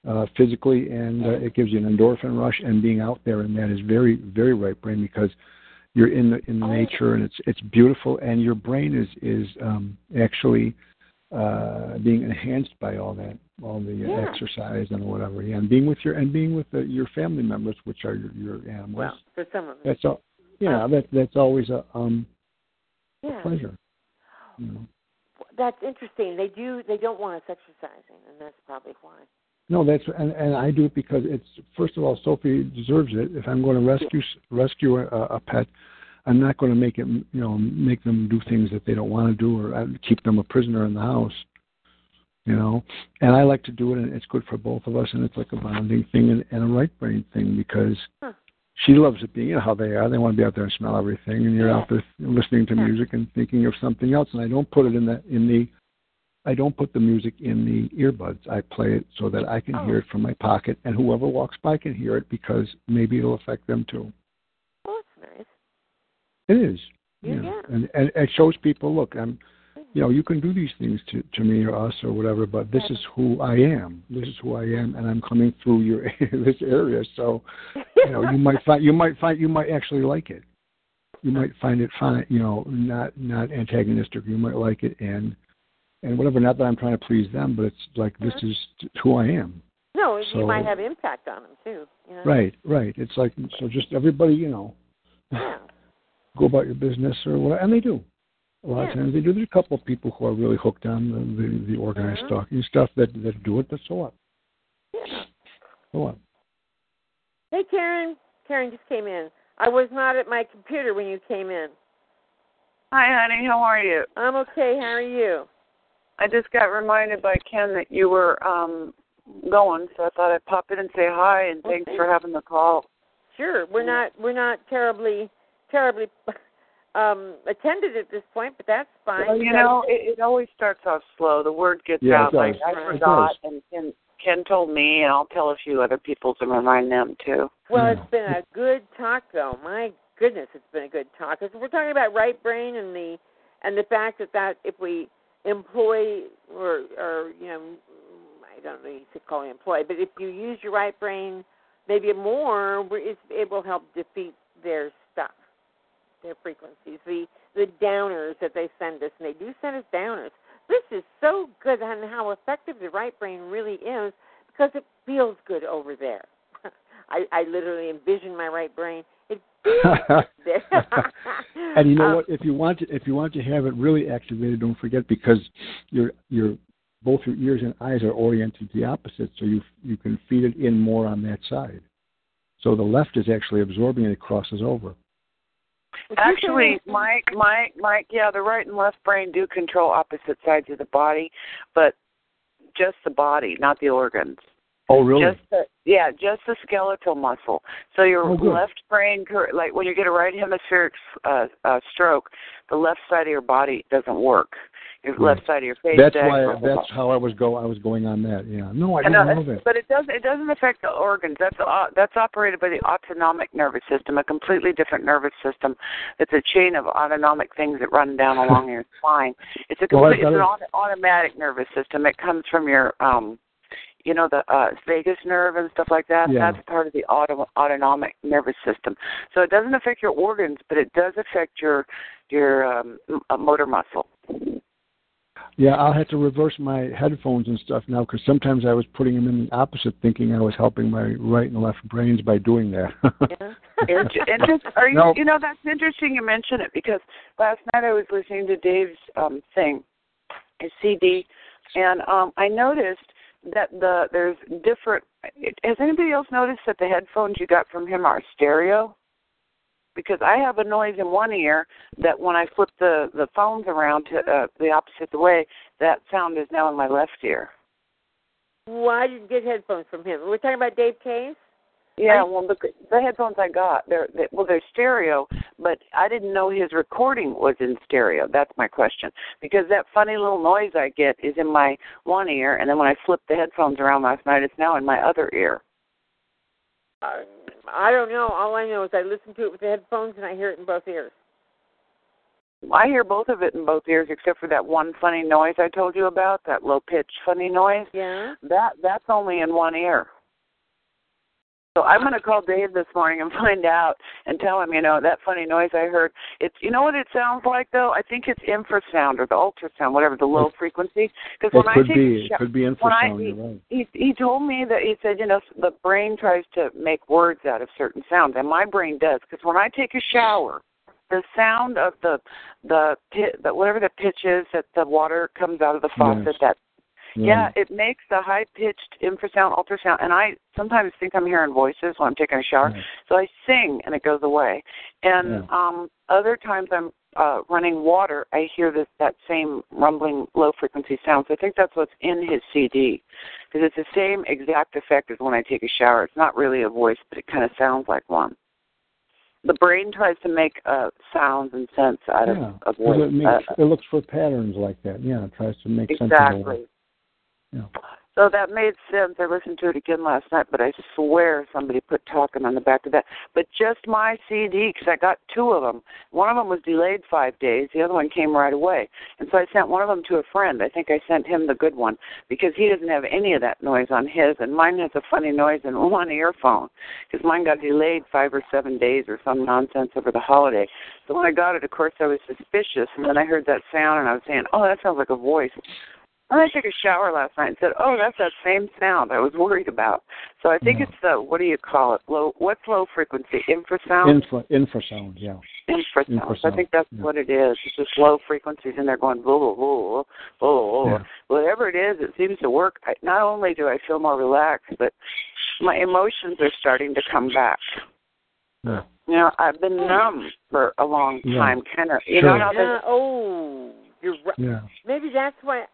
uh, physically, and uh, it gives you an endorphin rush. And being out there and that is very very right brain because you're in the in the nature and it's it's beautiful, and your brain is is um, actually uh, being enhanced by all that all the Yeah. exercise and whatever. Yeah, and being with your and being with the, your family members, which are your, your animals. Well, for some of them. that's all. Yeah, that that's always a um Yeah. pleasure. You know. That's interesting. They do. They don't want us exercising, and that's probably why. No, that's and and I do it because it's first of all Sophie deserves it. If I'm going to rescue rescue a, a pet, I'm not going to make it you know make them do things that they don't want to do or uh, keep them a prisoner in the house. You know, and I like to do it, and it's good for both of us, and it's like a bonding thing and, and a right brain thing because Huh. She loves it being you know how they are. They want to be out there and smell everything, and you're Yeah. out there listening to Yeah. music and thinking of something else. And I don't put it in the in the I don't put the music in the earbuds. I play it so that I can Oh. hear it from my pocket, and whoever walks by can hear it because maybe it'll affect them too. Well, that's nice. It is, Yeah, yeah. and and it shows people, look, I'm, you know, you can do these things to to me or us or whatever, but this is who I am. This is who I am, and I'm coming through your this area. So, you know, you might find you might find you might actually like it. You might find it fine, you know, not not antagonistic. You might like it, and and whatever. Not that I'm trying to please them, but it's like this mm-hmm. is who I am. No, you might have impact on them too. You know? Right, right. It's like so. Just everybody, you know, Yeah. go about your business or whatever, and they do. A lot Yeah. of times they do. There's a couple of people who are really hooked on the the, the organized Mhm. stalking stuff that that do it. But so what? Yeah. So what? Hey, Karen. Karen just came in. I was not at my computer when you came in. Hi, honey. How are you? I'm okay. How are you? I just got reminded by Ken that you were um going, so I thought I'd pop in and say hi and Well, thanks thanks. for having the call. Sure. We're not. We're not terribly, terribly um attended at this point, but that's fine. Well, you know, it, it always starts off slow. The word gets Yeah, out like. I It forgot, does. and, and Ken told me, and I'll tell a few other people to remind them too. Well, it's been a good talk, though. My goodness, it's been a good talk. Cause we're talking about right brain and the and the fact that that if we employ or or you know, I don't know you should call it employ, but if you use your right brain maybe more, we- it will help defeat their stuff, their frequencies, the the downers that they send us, and they do send us downers. This is so good on how effective the right brain really is because it feels good over there. I, I literally envision my right brain. It feels good there. and you know Um, what? If you want to, if you want to have it really activated, don't forget because your your both your ears and eyes are oriented the opposite, so you you can feed it in more on that side. So the left is actually absorbing and it crosses over. Actually, Mike, Mike, Mike, yeah, the right and left brain do control opposite sides of the body, but just the body, not the organs. Oh, really? Just the yeah, just the skeletal muscle. So your Oh, left brain, cur- like when you get a right hemispheric uh, uh, stroke, the left side of your body doesn't work. Your Right. left side of your face. That's does. why. That's how I was go. I was going on that. Yeah. No, I didn't uh, know that. But it doesn't. It doesn't affect the organs. That's uh, that's operated by the autonomic nervous system, a completely different nervous system. It's a chain of autonomic things that run down along your spine. It's a Well, it's an automatic nervous system. It comes from your um, you know, the uh, vagus nerve and stuff like that. Yeah. That's part of the auto, autonomic nervous system. So it doesn't affect your organs, but it does affect your your um, uh, motor muscle. Yeah, I'll have to reverse my headphones and stuff now because sometimes I was putting them in the opposite, thinking I was helping my right and left brains by doing that. And ju- and just are you No. you know that's interesting you mention it because last night I was listening to Dave's um thing, his CD, and um I noticed that the there's different. Has anybody else noticed that the headphones you got from him are stereo? Because I have a noise in one ear that when I flip the the phones around to uh, the opposite the way, that sound is now in my left ear. Why did you get headphones from him? We're talking about Dave Case. Yeah, well, the the headphones I got, they're they, well, they're stereo, but I didn't know his recording was in stereo. That's my question because that funny little noise I get is in my one ear, and then when I flipped the headphones around last night, it's now in my other ear. Uh, I don't know. All I know is I listen to it with the headphones and I hear it in both ears. I hear both of it in both ears, except for that one funny noise I told you about, that low pitched funny noise. Yeah. That that's only in one ear. So I'm going to call Dave this morning and find out and tell him, you know, that funny noise I heard. It's, you know what it sounds like though? I think it's infrasound or the ultrasound, whatever the low frequency. Because when could I take be. a It could be when I infrasound. Right. he he told me that he said, you know, the brain tries to make words out of certain sounds, and my brain does. Because when I take a shower, the sound of the the pit, the whatever the pitch is that the water comes out of the faucet, Yes. that yeah, it makes the high pitched infrasound, ultrasound, and I sometimes think I'm hearing voices when I'm taking a shower. Right. So I sing and it goes away. And Yeah. um other times I'm uh running water, I hear this that same rumbling low frequency sound. So I think that's what's in his CD because it's the same exact effect as when I take a shower. It's not really a voice, but it kind of sounds like one. The brain tries to make uh sounds and sense out Yeah. of 'Cause voice. It, makes, Uh, it looks for patterns like that. Yeah, it tries to make sense of it. So that made sense. I listened to it again last night, but I swear somebody put talking on the back of that. But just my CD, because I got two of them. One of them was delayed five days. The other one came right away. And so I sent one of them to a friend. I think I sent him the good one because he doesn't have any of that noise on his, and mine has a funny noise in one earphone because mine got delayed five or seven days or some nonsense over the holiday. So when I got it, of course, I was suspicious, and then I heard that sound, and I was saying, "Oh, that sounds like a voice." And I took a shower last night and said, "Oh, that's that same sound I was worried about." So I think Yeah. it's the what do you call it? Low. What's low frequency? Infrasound. Infra, infrasound, yeah. Infrasound. So I think that's yeah. what it is. It's just low frequencies and they're going blah blah blah blah. blah. Yeah. Whatever it is, it seems to work. I, not only do I feel more relaxed, but my emotions are starting to come back. Yeah. You know, I've been hmm. numb for a long Yeah. time, kind of. You Sure. know how they Yeah, oh, you're right. Yeah. Maybe that's why,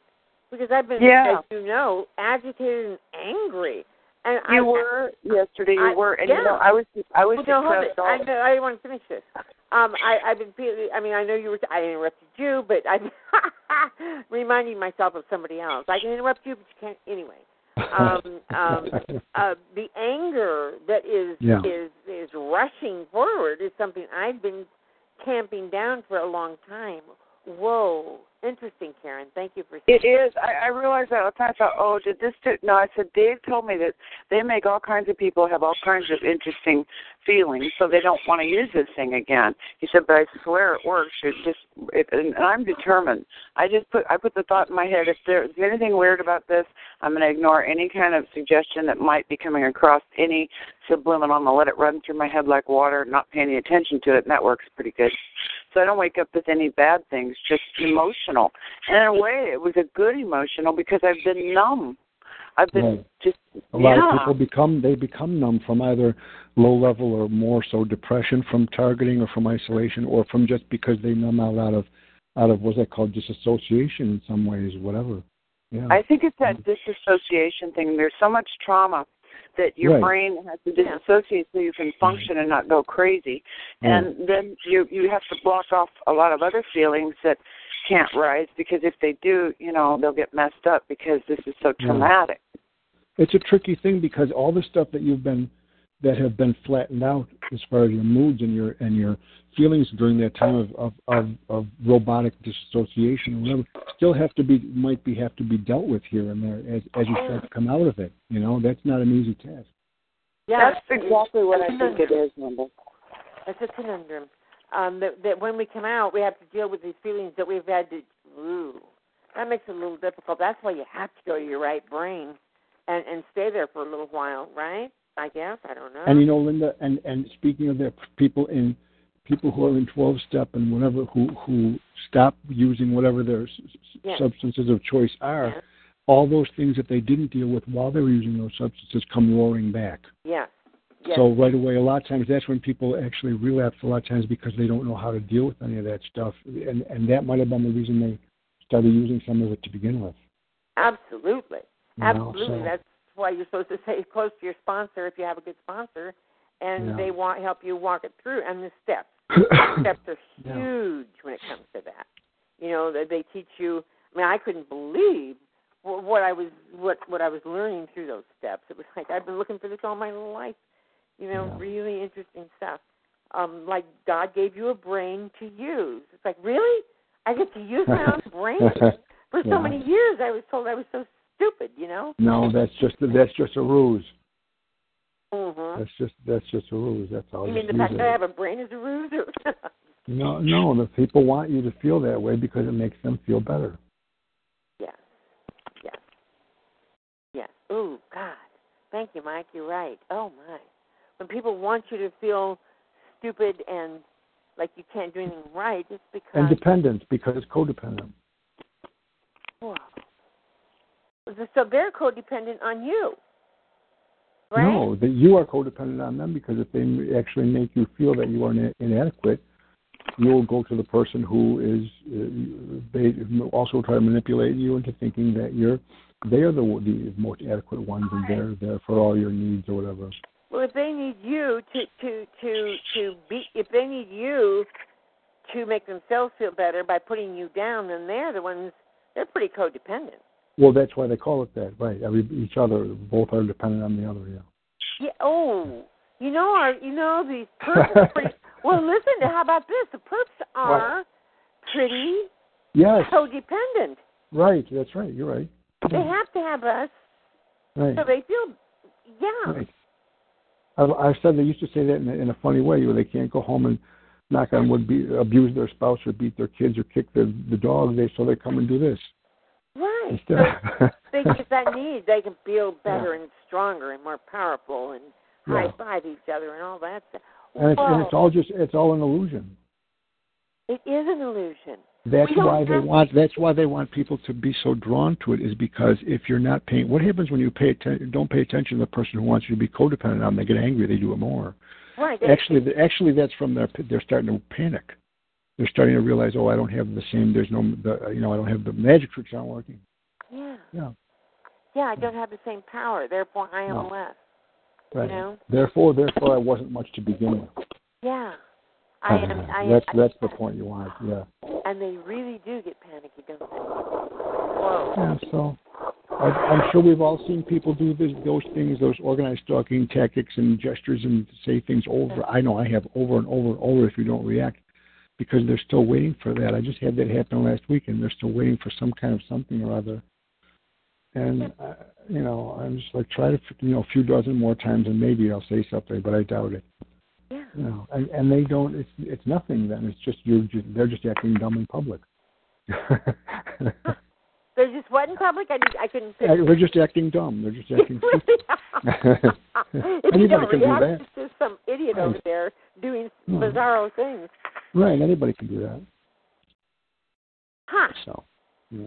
because I've been, Yeah. as you know, agitated and angry, And You I, were yesterday. You I- were, and yeah. you know, I was I was well, no, hold depressed it. I, know, I want to finish this. Um, I, I've been feeling. I mean, I know you were. I interrupted you, but I'm reminding myself of somebody else. I can interrupt you, but you can't anyway. Um, um, uh, the anger that is Yeah. is is rushing forward is something I've been camping down for a long time. Whoa, interesting, Karen. Thank you for It is. I, I realized that all the time. I thought, oh, did this? Do? No, I said Dave told me that they make all kinds of people have all kinds of interesting feelings, so they don't want to use this thing again. He said, but I swear it works. It just, it, and I'm determined. I just put, I put the thought in my head. If there's anything weird about this, I'm going to ignore any kind of suggestion that might be coming across any subliminal. I'm going to let it run through my head like water, not pay any attention to it, and that works pretty good. So I don't wake up with any bad things, just emotional. And in a way, it was a good emotional because I've been numb. I've been Right. just A lot yeah. of people become they become numb from either low level or more so depression from targeting or from isolation or from just because they numb out out of out of what's that called disassociation in some ways, whatever. Yeah. I think it's that mm. disassociation thing. There's so much trauma that your Right. brain has to disassociate so you can function and not go crazy. Yeah. And then you you have to block off a lot of other feelings that can't rise because if they do, you know, they'll get messed up because this is so traumatic. It's a tricky thing because all the stuff that you've been that have been flattened out as far as your moods and your and your feelings during that time of of of, of robotic dissociation or whatever still have to be might be have to be dealt with here and there as as you start to come out of it. You know, that's not an easy task. Yeah, That's exactly what I think it is, Nimble. It's a conundrum. Um, that, that when we come out, we have to deal with these feelings that we've had to. Ooh, that makes it a little difficult. That's why you have to go to your right brain and and stay there for a little while, right? I guess I don't know. And you know, Linda, and and speaking of that, people in people who are in twelve step and whatever who who stop using whatever their Yes. substances of choice are, all those things that they didn't deal with while they were using those substances come roaring back. yes. Yes. So right away, a lot of times that's when people actually relapse. A lot of times because they don't know how to deal with any of that stuff, and and that might have been the reason they started using some of it to begin with. Absolutely. You know, Absolutely. so- That's why you're supposed to stay close to your sponsor if you have a good sponsor, and Yeah. they want help you walk it through. And the steps, the steps are Yeah. huge when it comes to that. You know, they, they teach you. I mean, I couldn't believe what I was what what I was learning through those steps. It was like I've been looking for this all my life. You know, Yeah. really interesting stuff. Um, like God gave you a brain to use. It's like really, I get to use my own brain. For so Yeah. many years, I was told I was so stupid. You know. No, that's just that's just a ruse. Mm-hmm. That's just that's just a ruse. That's all. You mean the fact that I have a brain is a ruse? Or No, no. The people want you to feel that way because it makes them feel better. yes, yes, yes. Oh God, thank you, Mike. You're right. Oh my, when people want you to feel stupid and like you can't do anything right, it's because And because codependent. Whoa. So they're codependent on you, right? No, that you are codependent on them because if they actually make you feel that you are ina- inadequate, you will go to the person who is uh, they also try to manipulate you into thinking that you're they are the the most adequate ones and they're there for all your needs or whatever. Well, if they need you to to to to be, if they need you to make themselves feel better by putting you down, then they're the ones. They're pretty codependent. Well, that's why they call it that, right? Every each other, both are dependent on the other. Yeah. Yeah. Oh, you know our. You know these perps are pretty. Well, listen. How about this? The perps are pretty Yes. codependent. Right. That's right. You're right. They have to have us Right. so they feel. Yeah. Right. I've, I've said they used to say that in a, in a funny way, where they can't go home and knock on wood, be, abuse their spouse or beat their kids or kick the the dog. They so they come and do this Right. So they get that need. They can feel better and stronger and more powerful and Yeah. high five each other and all that stuff. and, it's, and it's all just it's all an illusion. It is an illusion. That's why they want. That's why they want people to be so drawn to it. Is because if you're not paying, what happens when you pay atten- don't pay attention to the person who wants you to be codependent on? Them, they get angry. They do it more. Right. Actually, actually, that's from their. They're starting to panic. They're starting to realize, oh, I don't have the same. There's no, the, you know, I don't have the magic tricks aren't working. Yeah. Yeah. yeah, I don't have the same power. Therefore, I am No. less. Right. You know? Therefore, therefore, I wasn't much to begin with. Yeah. I uh-huh. am. I that's am. that's the point you want. Yeah. And they really do get panicky, don't they? Whoa. Yeah. So, I, I'm sure we've all seen people do this, those things, those organized stalking tactics and gestures, and say things over. I know I have over and over and over. If you don't react, because they're still waiting for that. I just had that happen last week, and they're still waiting for some kind of something or other. And uh, you know, I'm just like try to you know a few dozen more times, and maybe I'll say something, but I doubt it. Yeah. You know, and, and they don't. It's it's nothing. Then it's just you're just, they're just acting dumb in public. They're just what in public? I did, I couldn't. They're just acting dumb. They're just acting stupid. if you don't can do react, that. it's just some idiot over there doing Hmm. bizarro things. Right, anybody can do that. Huh? So, yeah.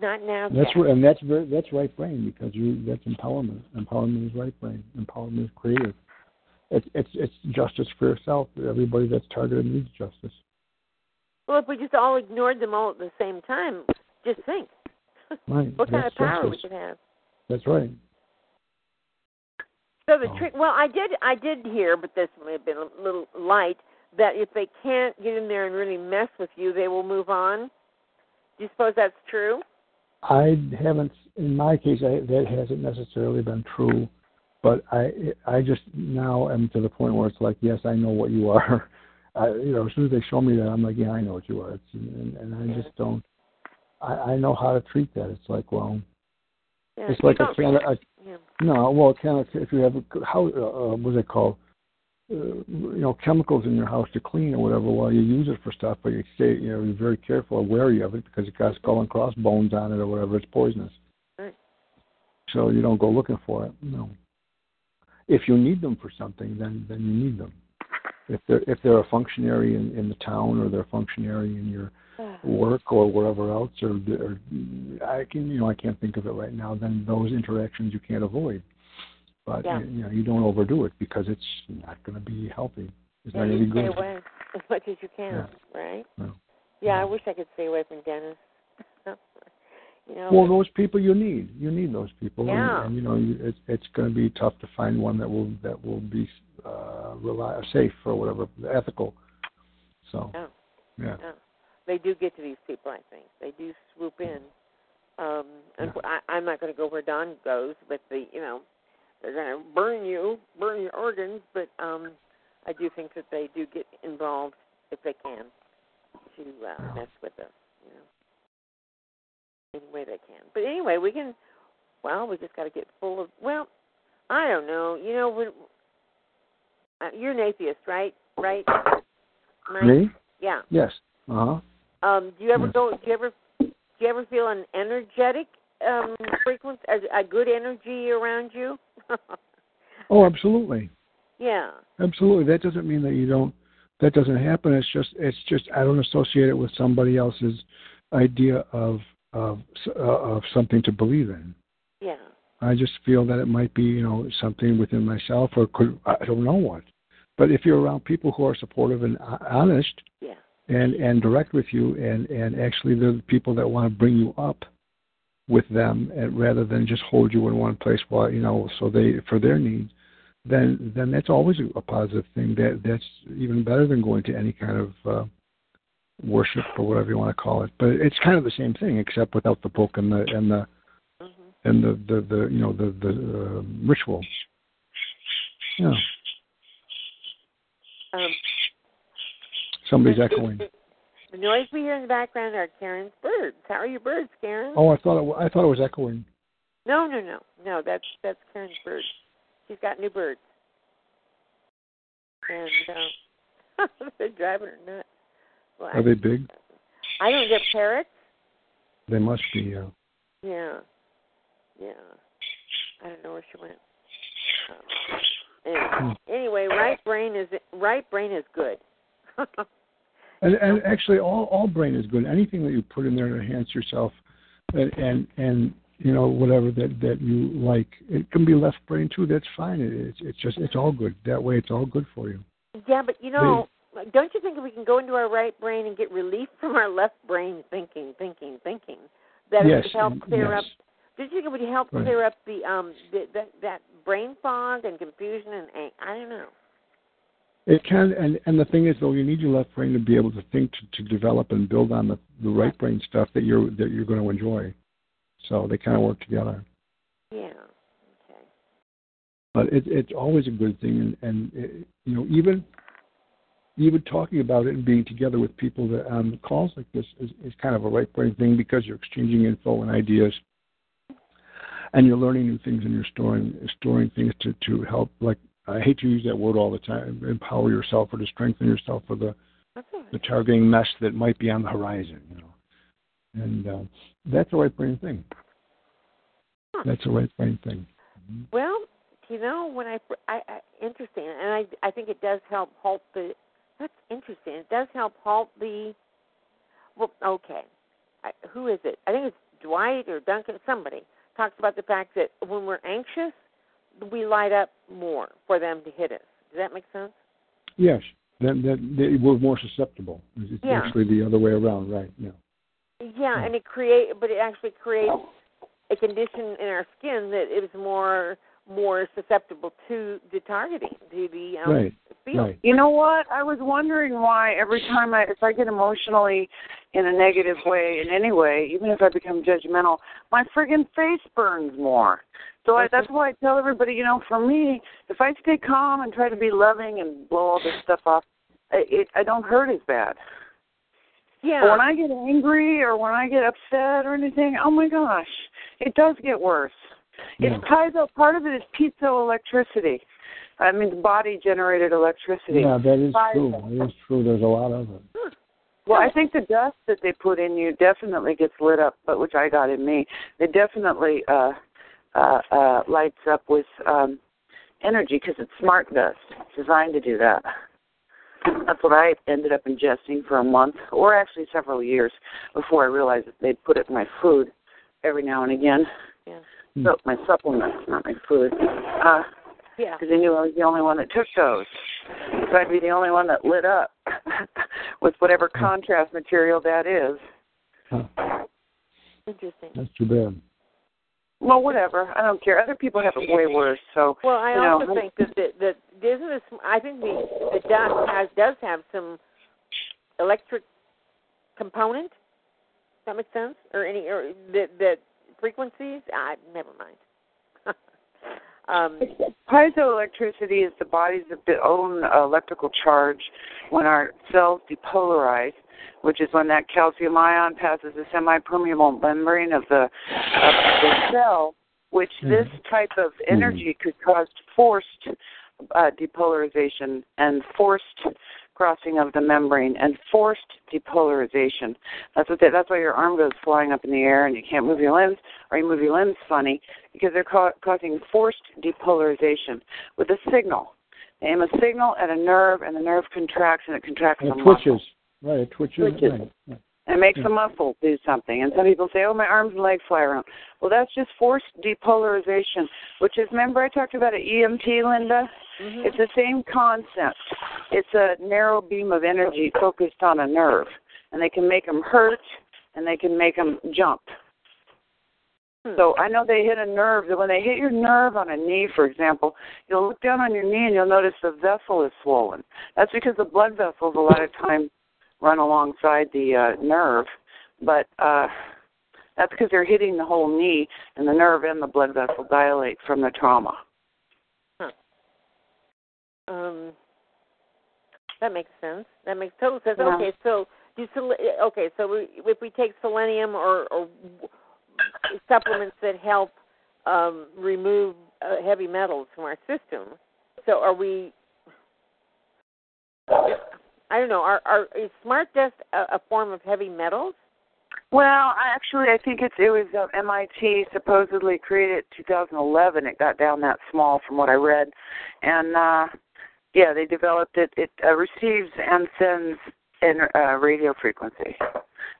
Not now. That's right, and that's very, that's right brain because you that's empowerment. Empowerment is right brain. Empowerment is creative. It's it's it's justice for yourself. Everybody that's targeted needs justice. Well, if we just all ignored them all at the same time, just think. Right. what kind of that's power we could have. That's right. So the Oh. trick. Well, I did. I did hear, but this may have been a little light. That if they can't get in there and really mess with you, they will move on. Do you suppose that's true? I haven't, in my case, I, that hasn't necessarily been true, but I I just now am to the point where it's like, yes, I know what you are. I, you know, as soon as they show me that, I'm like, yeah, I know what you are. It's, and, and I just don't. I, I know how to treat that. It's like, well, Yeah. it's like a kind of a, yeah. no, well, kind of if you have a, how uh, what's it called? Uh, you know, chemicals in your house to clean or whatever. Well, you use it for stuff, but you stay, you know, you're very careful or wary of it because it got skull and crossbones on it or whatever. It's poisonous. Right. So you don't go looking for it. No. If you need them for something, then then you need them. If they're if they're a functionary in, in the town or they're a functionary in your work or wherever else, or, or I can you know I can't think of it right now. Then those interactions you can't avoid. But Yeah. you know you don't overdo it because it's not going to be healthy. It's Yeah, not going to be stay good. away as much as you can, Yeah. right? No. Yeah, I wish I could stay away from Dennis. you know. Well, those people you need. You need those people. and- Yeah. And, you know, you, it's it's going to be tough to find one that will that will be uh, rely safe or whatever, ethical. So, Yeah. yeah. Yeah. They do get to these people, I think. They do swoop in. Um and I I'm not going to go where Don goes, but the, you know, they're going to burn you, burn your organs, but um I do think that they do get involved if they can to uh, mess with us, you know. Any way they can. But anyway, we can well, we just got to get full of well, I don't know. You know, when uh, you're an atheist, right? Right? Mike? Me? Yeah. Yes. Uh huh. Um, do you ever Yes. go? Do you ever? Do you ever feel an energetic um frequency, a, a good energy around you? Oh, absolutely, yeah. absolutely. That doesn't mean that you don't. That doesn't happen. It's just it's just I don't associate it with somebody else's idea of of uh, of something to believe in. Yeah. I just feel that it might be, you know, something within myself or could I don't know what. But if you're around people who are supportive and honest Yeah. and and direct with you and and actually they're the people that want to bring you up with them and rather than just hold you in one place while you know so they for their needs then then that's always a, positive thing that that's even better than going to any kind of uh worship or whatever you want to call it but it's kind of the same thing except without the book and the and the and the the, the you know the the uh, ritual. Yeah, Um, somebody's echoing. The noise we hear in the background are Karen's birds. How are your birds, Karen? Oh, I thought it, I thought it was echoing. No, no, no, no. That's that's Karen's birds. She's got new birds, and um, they're driving her nuts. Well, Are they big? I don't get parrots. They must be. Uh, Yeah, yeah. I don't know where she went. Um, anyway, anyway, right brain is right brain is good. and, and actually, all all brain is good. Anything that you put in there to enhance yourself, and and, and you know whatever that that you like, it can be left brain too. That's fine. It, it's it's just it's all good. That way, it's all good for you. yeah, but you know, don't you think if we can go into our right brain and get relief from our left brain thinking, thinking, thinking, that Yes, it would help clear yes. up Did you think it would help Right. clear up the um the, that that brain fog and confusion and I don't know. It can, and and the thing is, though, you need your left brain to be able to think to, to develop and build on the the right brain stuff that you're that you're going to enjoy. So they kind of work together. Yeah. Okay. But it, it's always a good thing, and and it, you know even even talking about it and being together with people that on calls like this is, is kind of a right brain thing because you're exchanging info and ideas, and you're learning new things and you're storing storing things to to help. Like I hate to use that word all the time, empower yourself or to strengthen yourself for the the targeting mess that might be on the horizon. You know, and uh, that's a right brain thing. That's a right brain thing. Well, you know, when I, I, I interesting, and I, I think it does help halt the. That's interesting. It does help halt the. Well, okay, I, who is it? I think it's Dwight or Duncan. Somebody talks about the fact that when we're anxious, we light up more for them to hit us. Does that make sense? Yes, that that they, we're more susceptible. It's Yeah. actually the other way around, right? Yeah. Yeah, and it create, but it actually creates a condition in our skin that it is more more susceptible to the targeting, to the um, Right, field. right. You know what? I was wondering why every time I, if I get emotionally in a negative way in any way, even if I become judgmental, my friggin' face burns more. So I, that's why I tell everybody, you know, for me, if I stay calm and try to be loving and blow all this stuff off, it, it I don't hurt as bad. Yeah. But when I get angry or when I get upset or anything, oh my gosh, it does get worse. It's piezo. Part of it is piezoelectricity. I mean, the body generated electricity. Yeah, that is true. It is true. There's a lot of it. Well, I think the dust that they put in you definitely gets lit up, but which I got in me. It definitely uh, uh, uh, lights up with um, energy because it's smart dust. It's designed to do that. That's what I ended up ingesting for a month, or actually several years, before I realized that they'd put it in my food every now and again. Yeah. So my supplements, not my food. Uh, Yeah. because they knew I was the only one that took those. So I'd be the only one that lit up with whatever contrast material that is. Huh. Interesting. That's too bad. Well, whatever. I don't care. Other people have it way worse. So Well, I you know, also think that that that isn't this. I think the the dust has does have some electric component. Does that make sense? Or any or that that frequencies? I never mind. um, piezoelectricity is the body's own electrical charge when our cells depolarize, which is when that calcium ion passes the semi-permeable membrane of the of the cell, which this type of energy could cause forced uh, depolarization and forced crossing of the membrane and forced depolarization. That's what they, that's why your arm goes flying up in the air and you can't move your limbs, or you move your limbs funny because they're ca- causing forced depolarization with a signal. They aim a signal at a nerve, and the nerve contracts, and it contracts And it muscle. Twitches. Right, it twitches. Twitches. Right. right. and makes Yeah. the muscle do something. And some people say, "Oh, my arms and legs fly around." Well, that's just forced depolarization, which is remember I talked about an EMT, Linda. mhm. It's the same concept. It's a narrow beam of energy focused on a nerve, and they can make them hurt, and they can make them jump. Hmm. So I know they hit a nerve. That when they hit your nerve on a knee, for example, you'll look down on your knee and you'll notice the vessel is swollen. That's because the blood vessels a lot of times run alongside the uh, nerve, but uh, that's because they're hitting the whole knee, and the nerve and the blood vessel dilate from the trauma. Um, that makes sense. That makes total sense. Yeah. Okay, so do sel- okay, so we, if we take selenium or, or supplements that help um, remove uh, heavy metals from our system, so are we? I don't know. Are, are is smart dust a, a form of heavy metals? Well, actually, I think it's it was uh, MIT supposedly created 2011. It got down that small from what I read, and uh yeah, they developed it. It uh, receives and sends in uh, radio frequency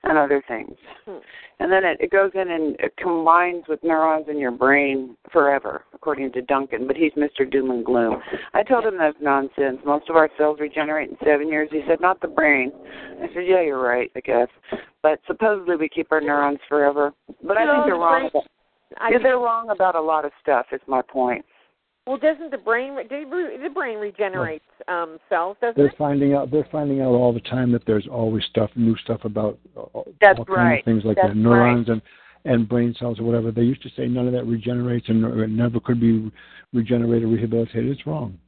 and other things, Hmm. and then it, it goes in and it combines with neurons in your brain forever, according to Duncan. But he's Mr. Doom and Gloom. I told him that's nonsense. Most of our cells regenerate in seven years. He said, not the brain. I said, yeah, you're right, I guess. But supposedly we keep our neurons forever. But I think they're wrong. about- I they're wrong about a lot of stuff. Is my point. Well, doesn't the brain the brain regenerates um, cells? Doesn't they're it? finding out. They're finding out all the time that there's always stuff, new stuff about all, That's all kinds right. of things like That's that, neurons and and brain cells or whatever. They used to say none of that regenerates and it never could be regenerated, rehabilitated. It's wrong.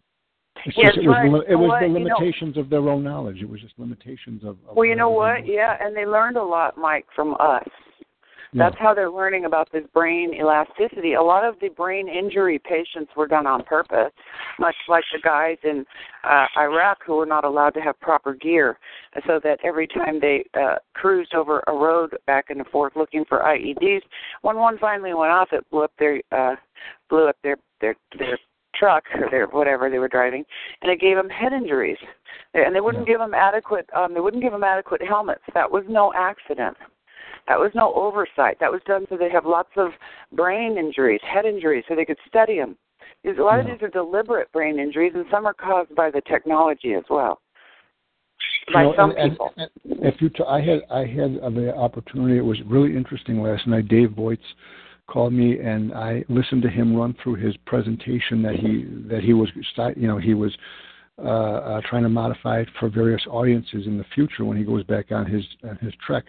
It's Yes, just, it was, right. the it was What, the you know- limitations of their own knowledge. It was just limitations of. of Well, you know what? they Yeah, and they learned a lot, Mike, from us. That's how they're learning about this brain elasticity. A lot of the brain injury patients were done on purpose, much like the guys in uh, Iraq who were not allowed to have proper gear, so that every time they uh, cruised over a road back and forth looking for IEDs, when one finally went off, it blew up their uh, blew up their their their truck or their whatever they were driving, and it gave them head injuries. And they wouldn't give them adequate. Um, they wouldn't give them adequate helmets. That was no accident. That was no oversight. That was done so they have lots of brain injuries, head injuries, so they could study them. These, a lot of these are deliberate brain injuries, and some are caused by the technology as well. You By know, some and, and- people. and if you, t- I had, I had uh, the opportunity. It was really interesting last night. Dave Voigts called me, and I listened to him run through his presentation that he that he was, you know, he was uh, uh, trying to modify it for various audiences in the future when he goes back on his on his trek.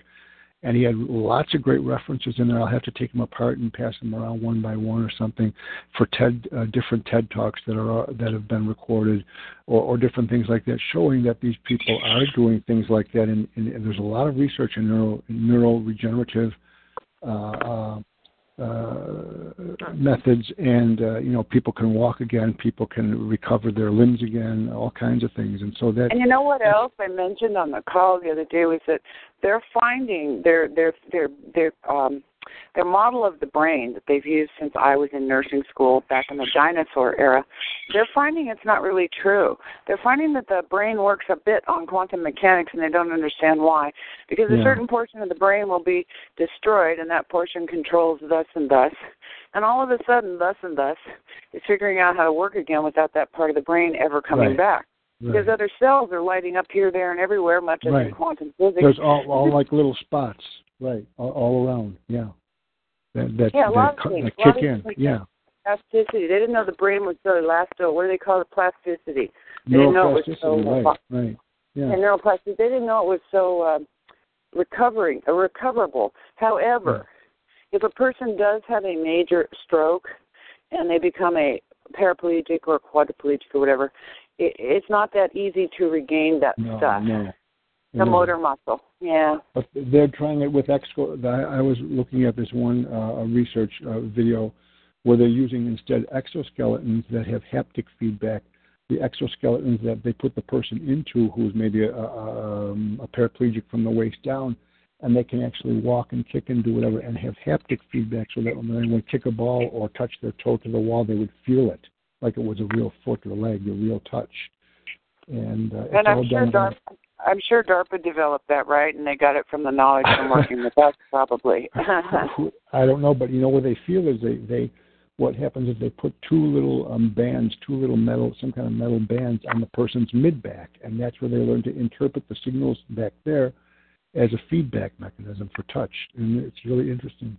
And he had lots of great references in there. I'll have to take them apart and pass them around one by one or something for TED, uh, different TED talks that are that have been recorded, or, or different things like that, showing that these people are doing things like that. And, and, there's a lot of research in neuro neural regenerative uh, uh, uh, methods, and uh, you know, people can walk again, people can recover their limbs again, all kinds of things. And so that And you know what else I mentioned on the call the other day was that they're finding their their their their um their model of the brain that they've used since I was in nursing school back in the dinosaur era, they're finding it's not really true. They're finding that the brain works a bit on quantum mechanics and they don't understand why. Because a certain portion of the brain will be destroyed and that portion controls thus and thus. And all of a sudden, thus and thus, is figuring out how to work again without that part of the brain ever coming Right. back because other cells are lighting up here, there, and everywhere, much as in quantum physics. there's all, all like little spots, right, all, all around. Yeah, that that, Yeah, a lot that, of things. that kick in. things. Yeah, plasticity. They didn't know the brain was so elasto. What do they call it? Plasticity. They didn't know it was so. Right, right. Yeah. and neuroplasticity. They didn't know it was so uh, recovering, uh, recoverable. However, if a person does have a major stroke and they become a paraplegic or quadriplegic or whatever, it, it's not that easy to regain that no, stuff. no. The motor muscle. Yeah. But they're trying it with exo. I I was looking at this one uh, research uh, video where they're using instead exoskeletons that have haptic feedback. The exoskeletons that they put the person into, who's maybe a, a, um, a paraplegic from the waist down, and they can actually walk and kick and do whatever, and have haptic feedback, so that when they would kick a ball or touch their toe to the wall, they would feel it like it was a real foot or leg, a real touch. And uh, it's And all I'm sure done I'm sure DARPA developed that, right? And they got it from the knowledge from working with us, probably. I don't know, but you know what they feel is they they what happens is they put two little um, bands, two little metal, some kind of metal bands on the person's mid back, and that's where they learn to interpret the signals back there as a feedback mechanism for touch, and it's really interesting.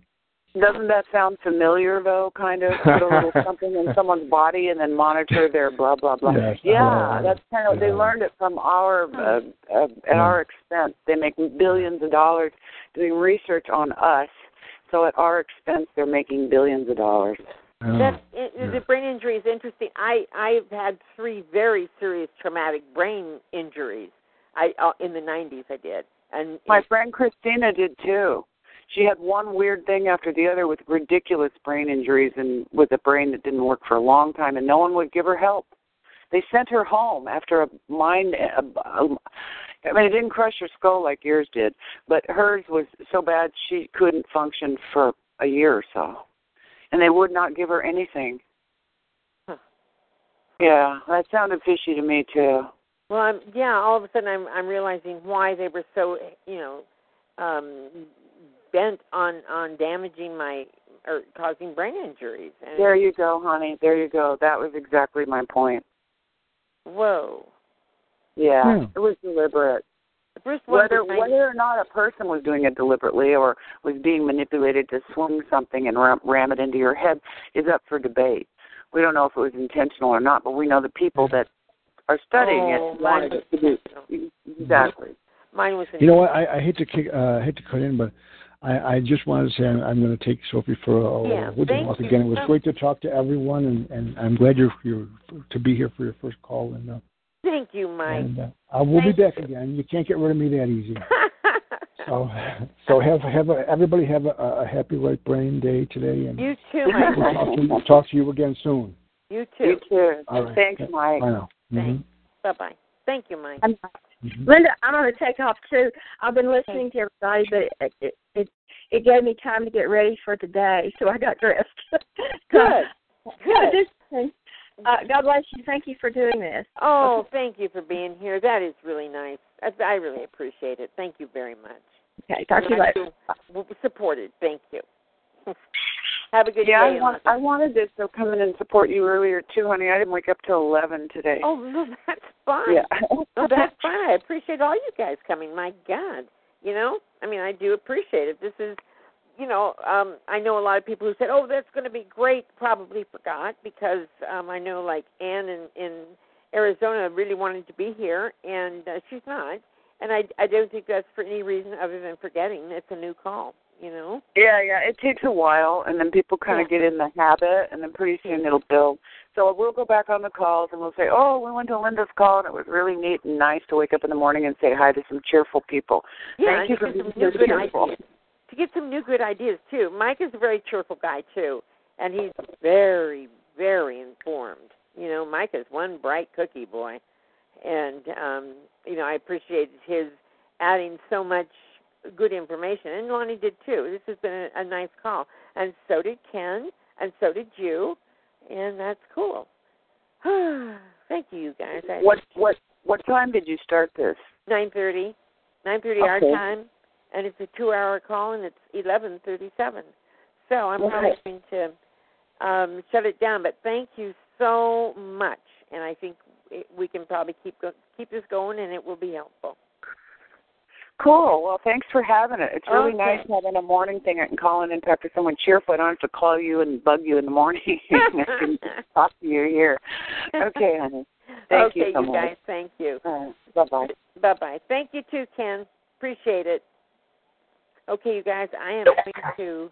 Doesn't that sound familiar, though? Kind of put a little something in someone's body and then monitor their blah blah blah. Yes, yeah, that's kind of. They learned it from our uh, uh, at Yeah. our expense. They make billions of dollars doing research on us. So at our expense, they're making billions of dollars. That it, yeah. the brain injury is interesting. I I've had three very serious traumatic brain injuries. I uh, in the 90s I did, and My friend Christina did too. She had one weird thing after the other with ridiculous brain injuries and with a brain that didn't work for a long time, and no one would give her help. They sent her home after a mind. A, a, I mean, it didn't crush her skull like yours did, but hers was so bad she couldn't function for a year or so, and they would not give her anything. Huh. Yeah, that sounded fishy to me too. well, I'm yeah. All of a sudden, I'm I'm realizing why they were so you know um bent on on damaging my or causing brain injuries. And, There you go, honey. There you go. That was exactly my point. Whoa. Yeah, Hmm. it was deliberate. The first one whether whether or not a person was doing it deliberately or was being manipulated to swing something and ram, ram it into your head is up for debate. We don't know if it was intentional or not, but we know the people that are studying Oh, it wanted it to be exactly. Mine was. You know what? I, I hate to kick, uh, I hate to cut in, but I, I just wanted to say I'm, I'm going to take Sophie for a, Yeah, a thank walk you again. It was so- great to talk to everyone, and, and I'm glad you're you're to be here for your first call. And, uh, Thank you, Mike. and uh, I will Thank be back again. You can't get rid of me that easy. So, so have have a, everybody have a, a happy right brain day today, and you too, my we'll talk friend. to, you, talk to you again soon. You too. You too. All right. Thanks, Mike. Bye now. Thanks. Bye bye. Thank you, Mike. I'm, Mhm. Linda, I'm going to take off too. I've been listening to everybody, but it, it it it gave me time to get ready for today, so I got dressed. Good. Good. Good. Uh, God bless you. Thank you for doing this. Oh, thank you for being here. That is really nice. I, I really appreciate it. Thank you very much. Okay, talk to you I later. feel supported. Thank you. Have a good Yeah, day. I, want, I wanted to come in and support you earlier too, honey. I didn't wake up till eleven today. Oh, no, that's fine. yeah. No, that's fine. I appreciate all you guys coming. My God, you know, I mean, I do appreciate it. This is, you know, um, I know a lot of people who said, "Oh, that's going to be great." Probably forgot because um, I know, like Anne in in Arizona really wanted to be here, and uh, she's not. And I I don't think that's for any reason other than forgetting. It's a new call, you know. Yeah, yeah. It takes a while, and then people kind of Yeah. get in the habit, and then pretty soon it'll build. So we'll go back on the calls, and we'll say, "Oh, we went to Linda's call, and it was really neat and nice to wake up in the morning and say hi to some cheerful people." Yeah, Thank you for being some so cheerful. ideas. To get some new good ideas too. Mike is a very cheerful guy too, and he's very, very informed. You know, Mike is one bright cookie boy, and um, you know I appreciated his adding so much good information, and Lonnie did too. This has been a, a nice call, and so did Ken, and so did you, and that's cool. Thank you, you guys. I What what what time did you start this? nine thirty, nine thirty our time, and it's a two-hour call, and it's eleven thirty-seven. So I'm probably going to um, shut it down. But thank you so much, and I think we can probably keep go- keep this going, and it will be helpful. Cool. Well, thanks for having it. It's really Okay. nice having a morning thing. I can call in and talk to someone cheerful. I don't have to call you and bug you in the morning. I can talk to you here. Okay, honey. Thank okay, you so much. guys. Thank you. Uh, bye bye. Bye bye. Thank you too, Ken. Appreciate it. Okay, you guys. I am going to.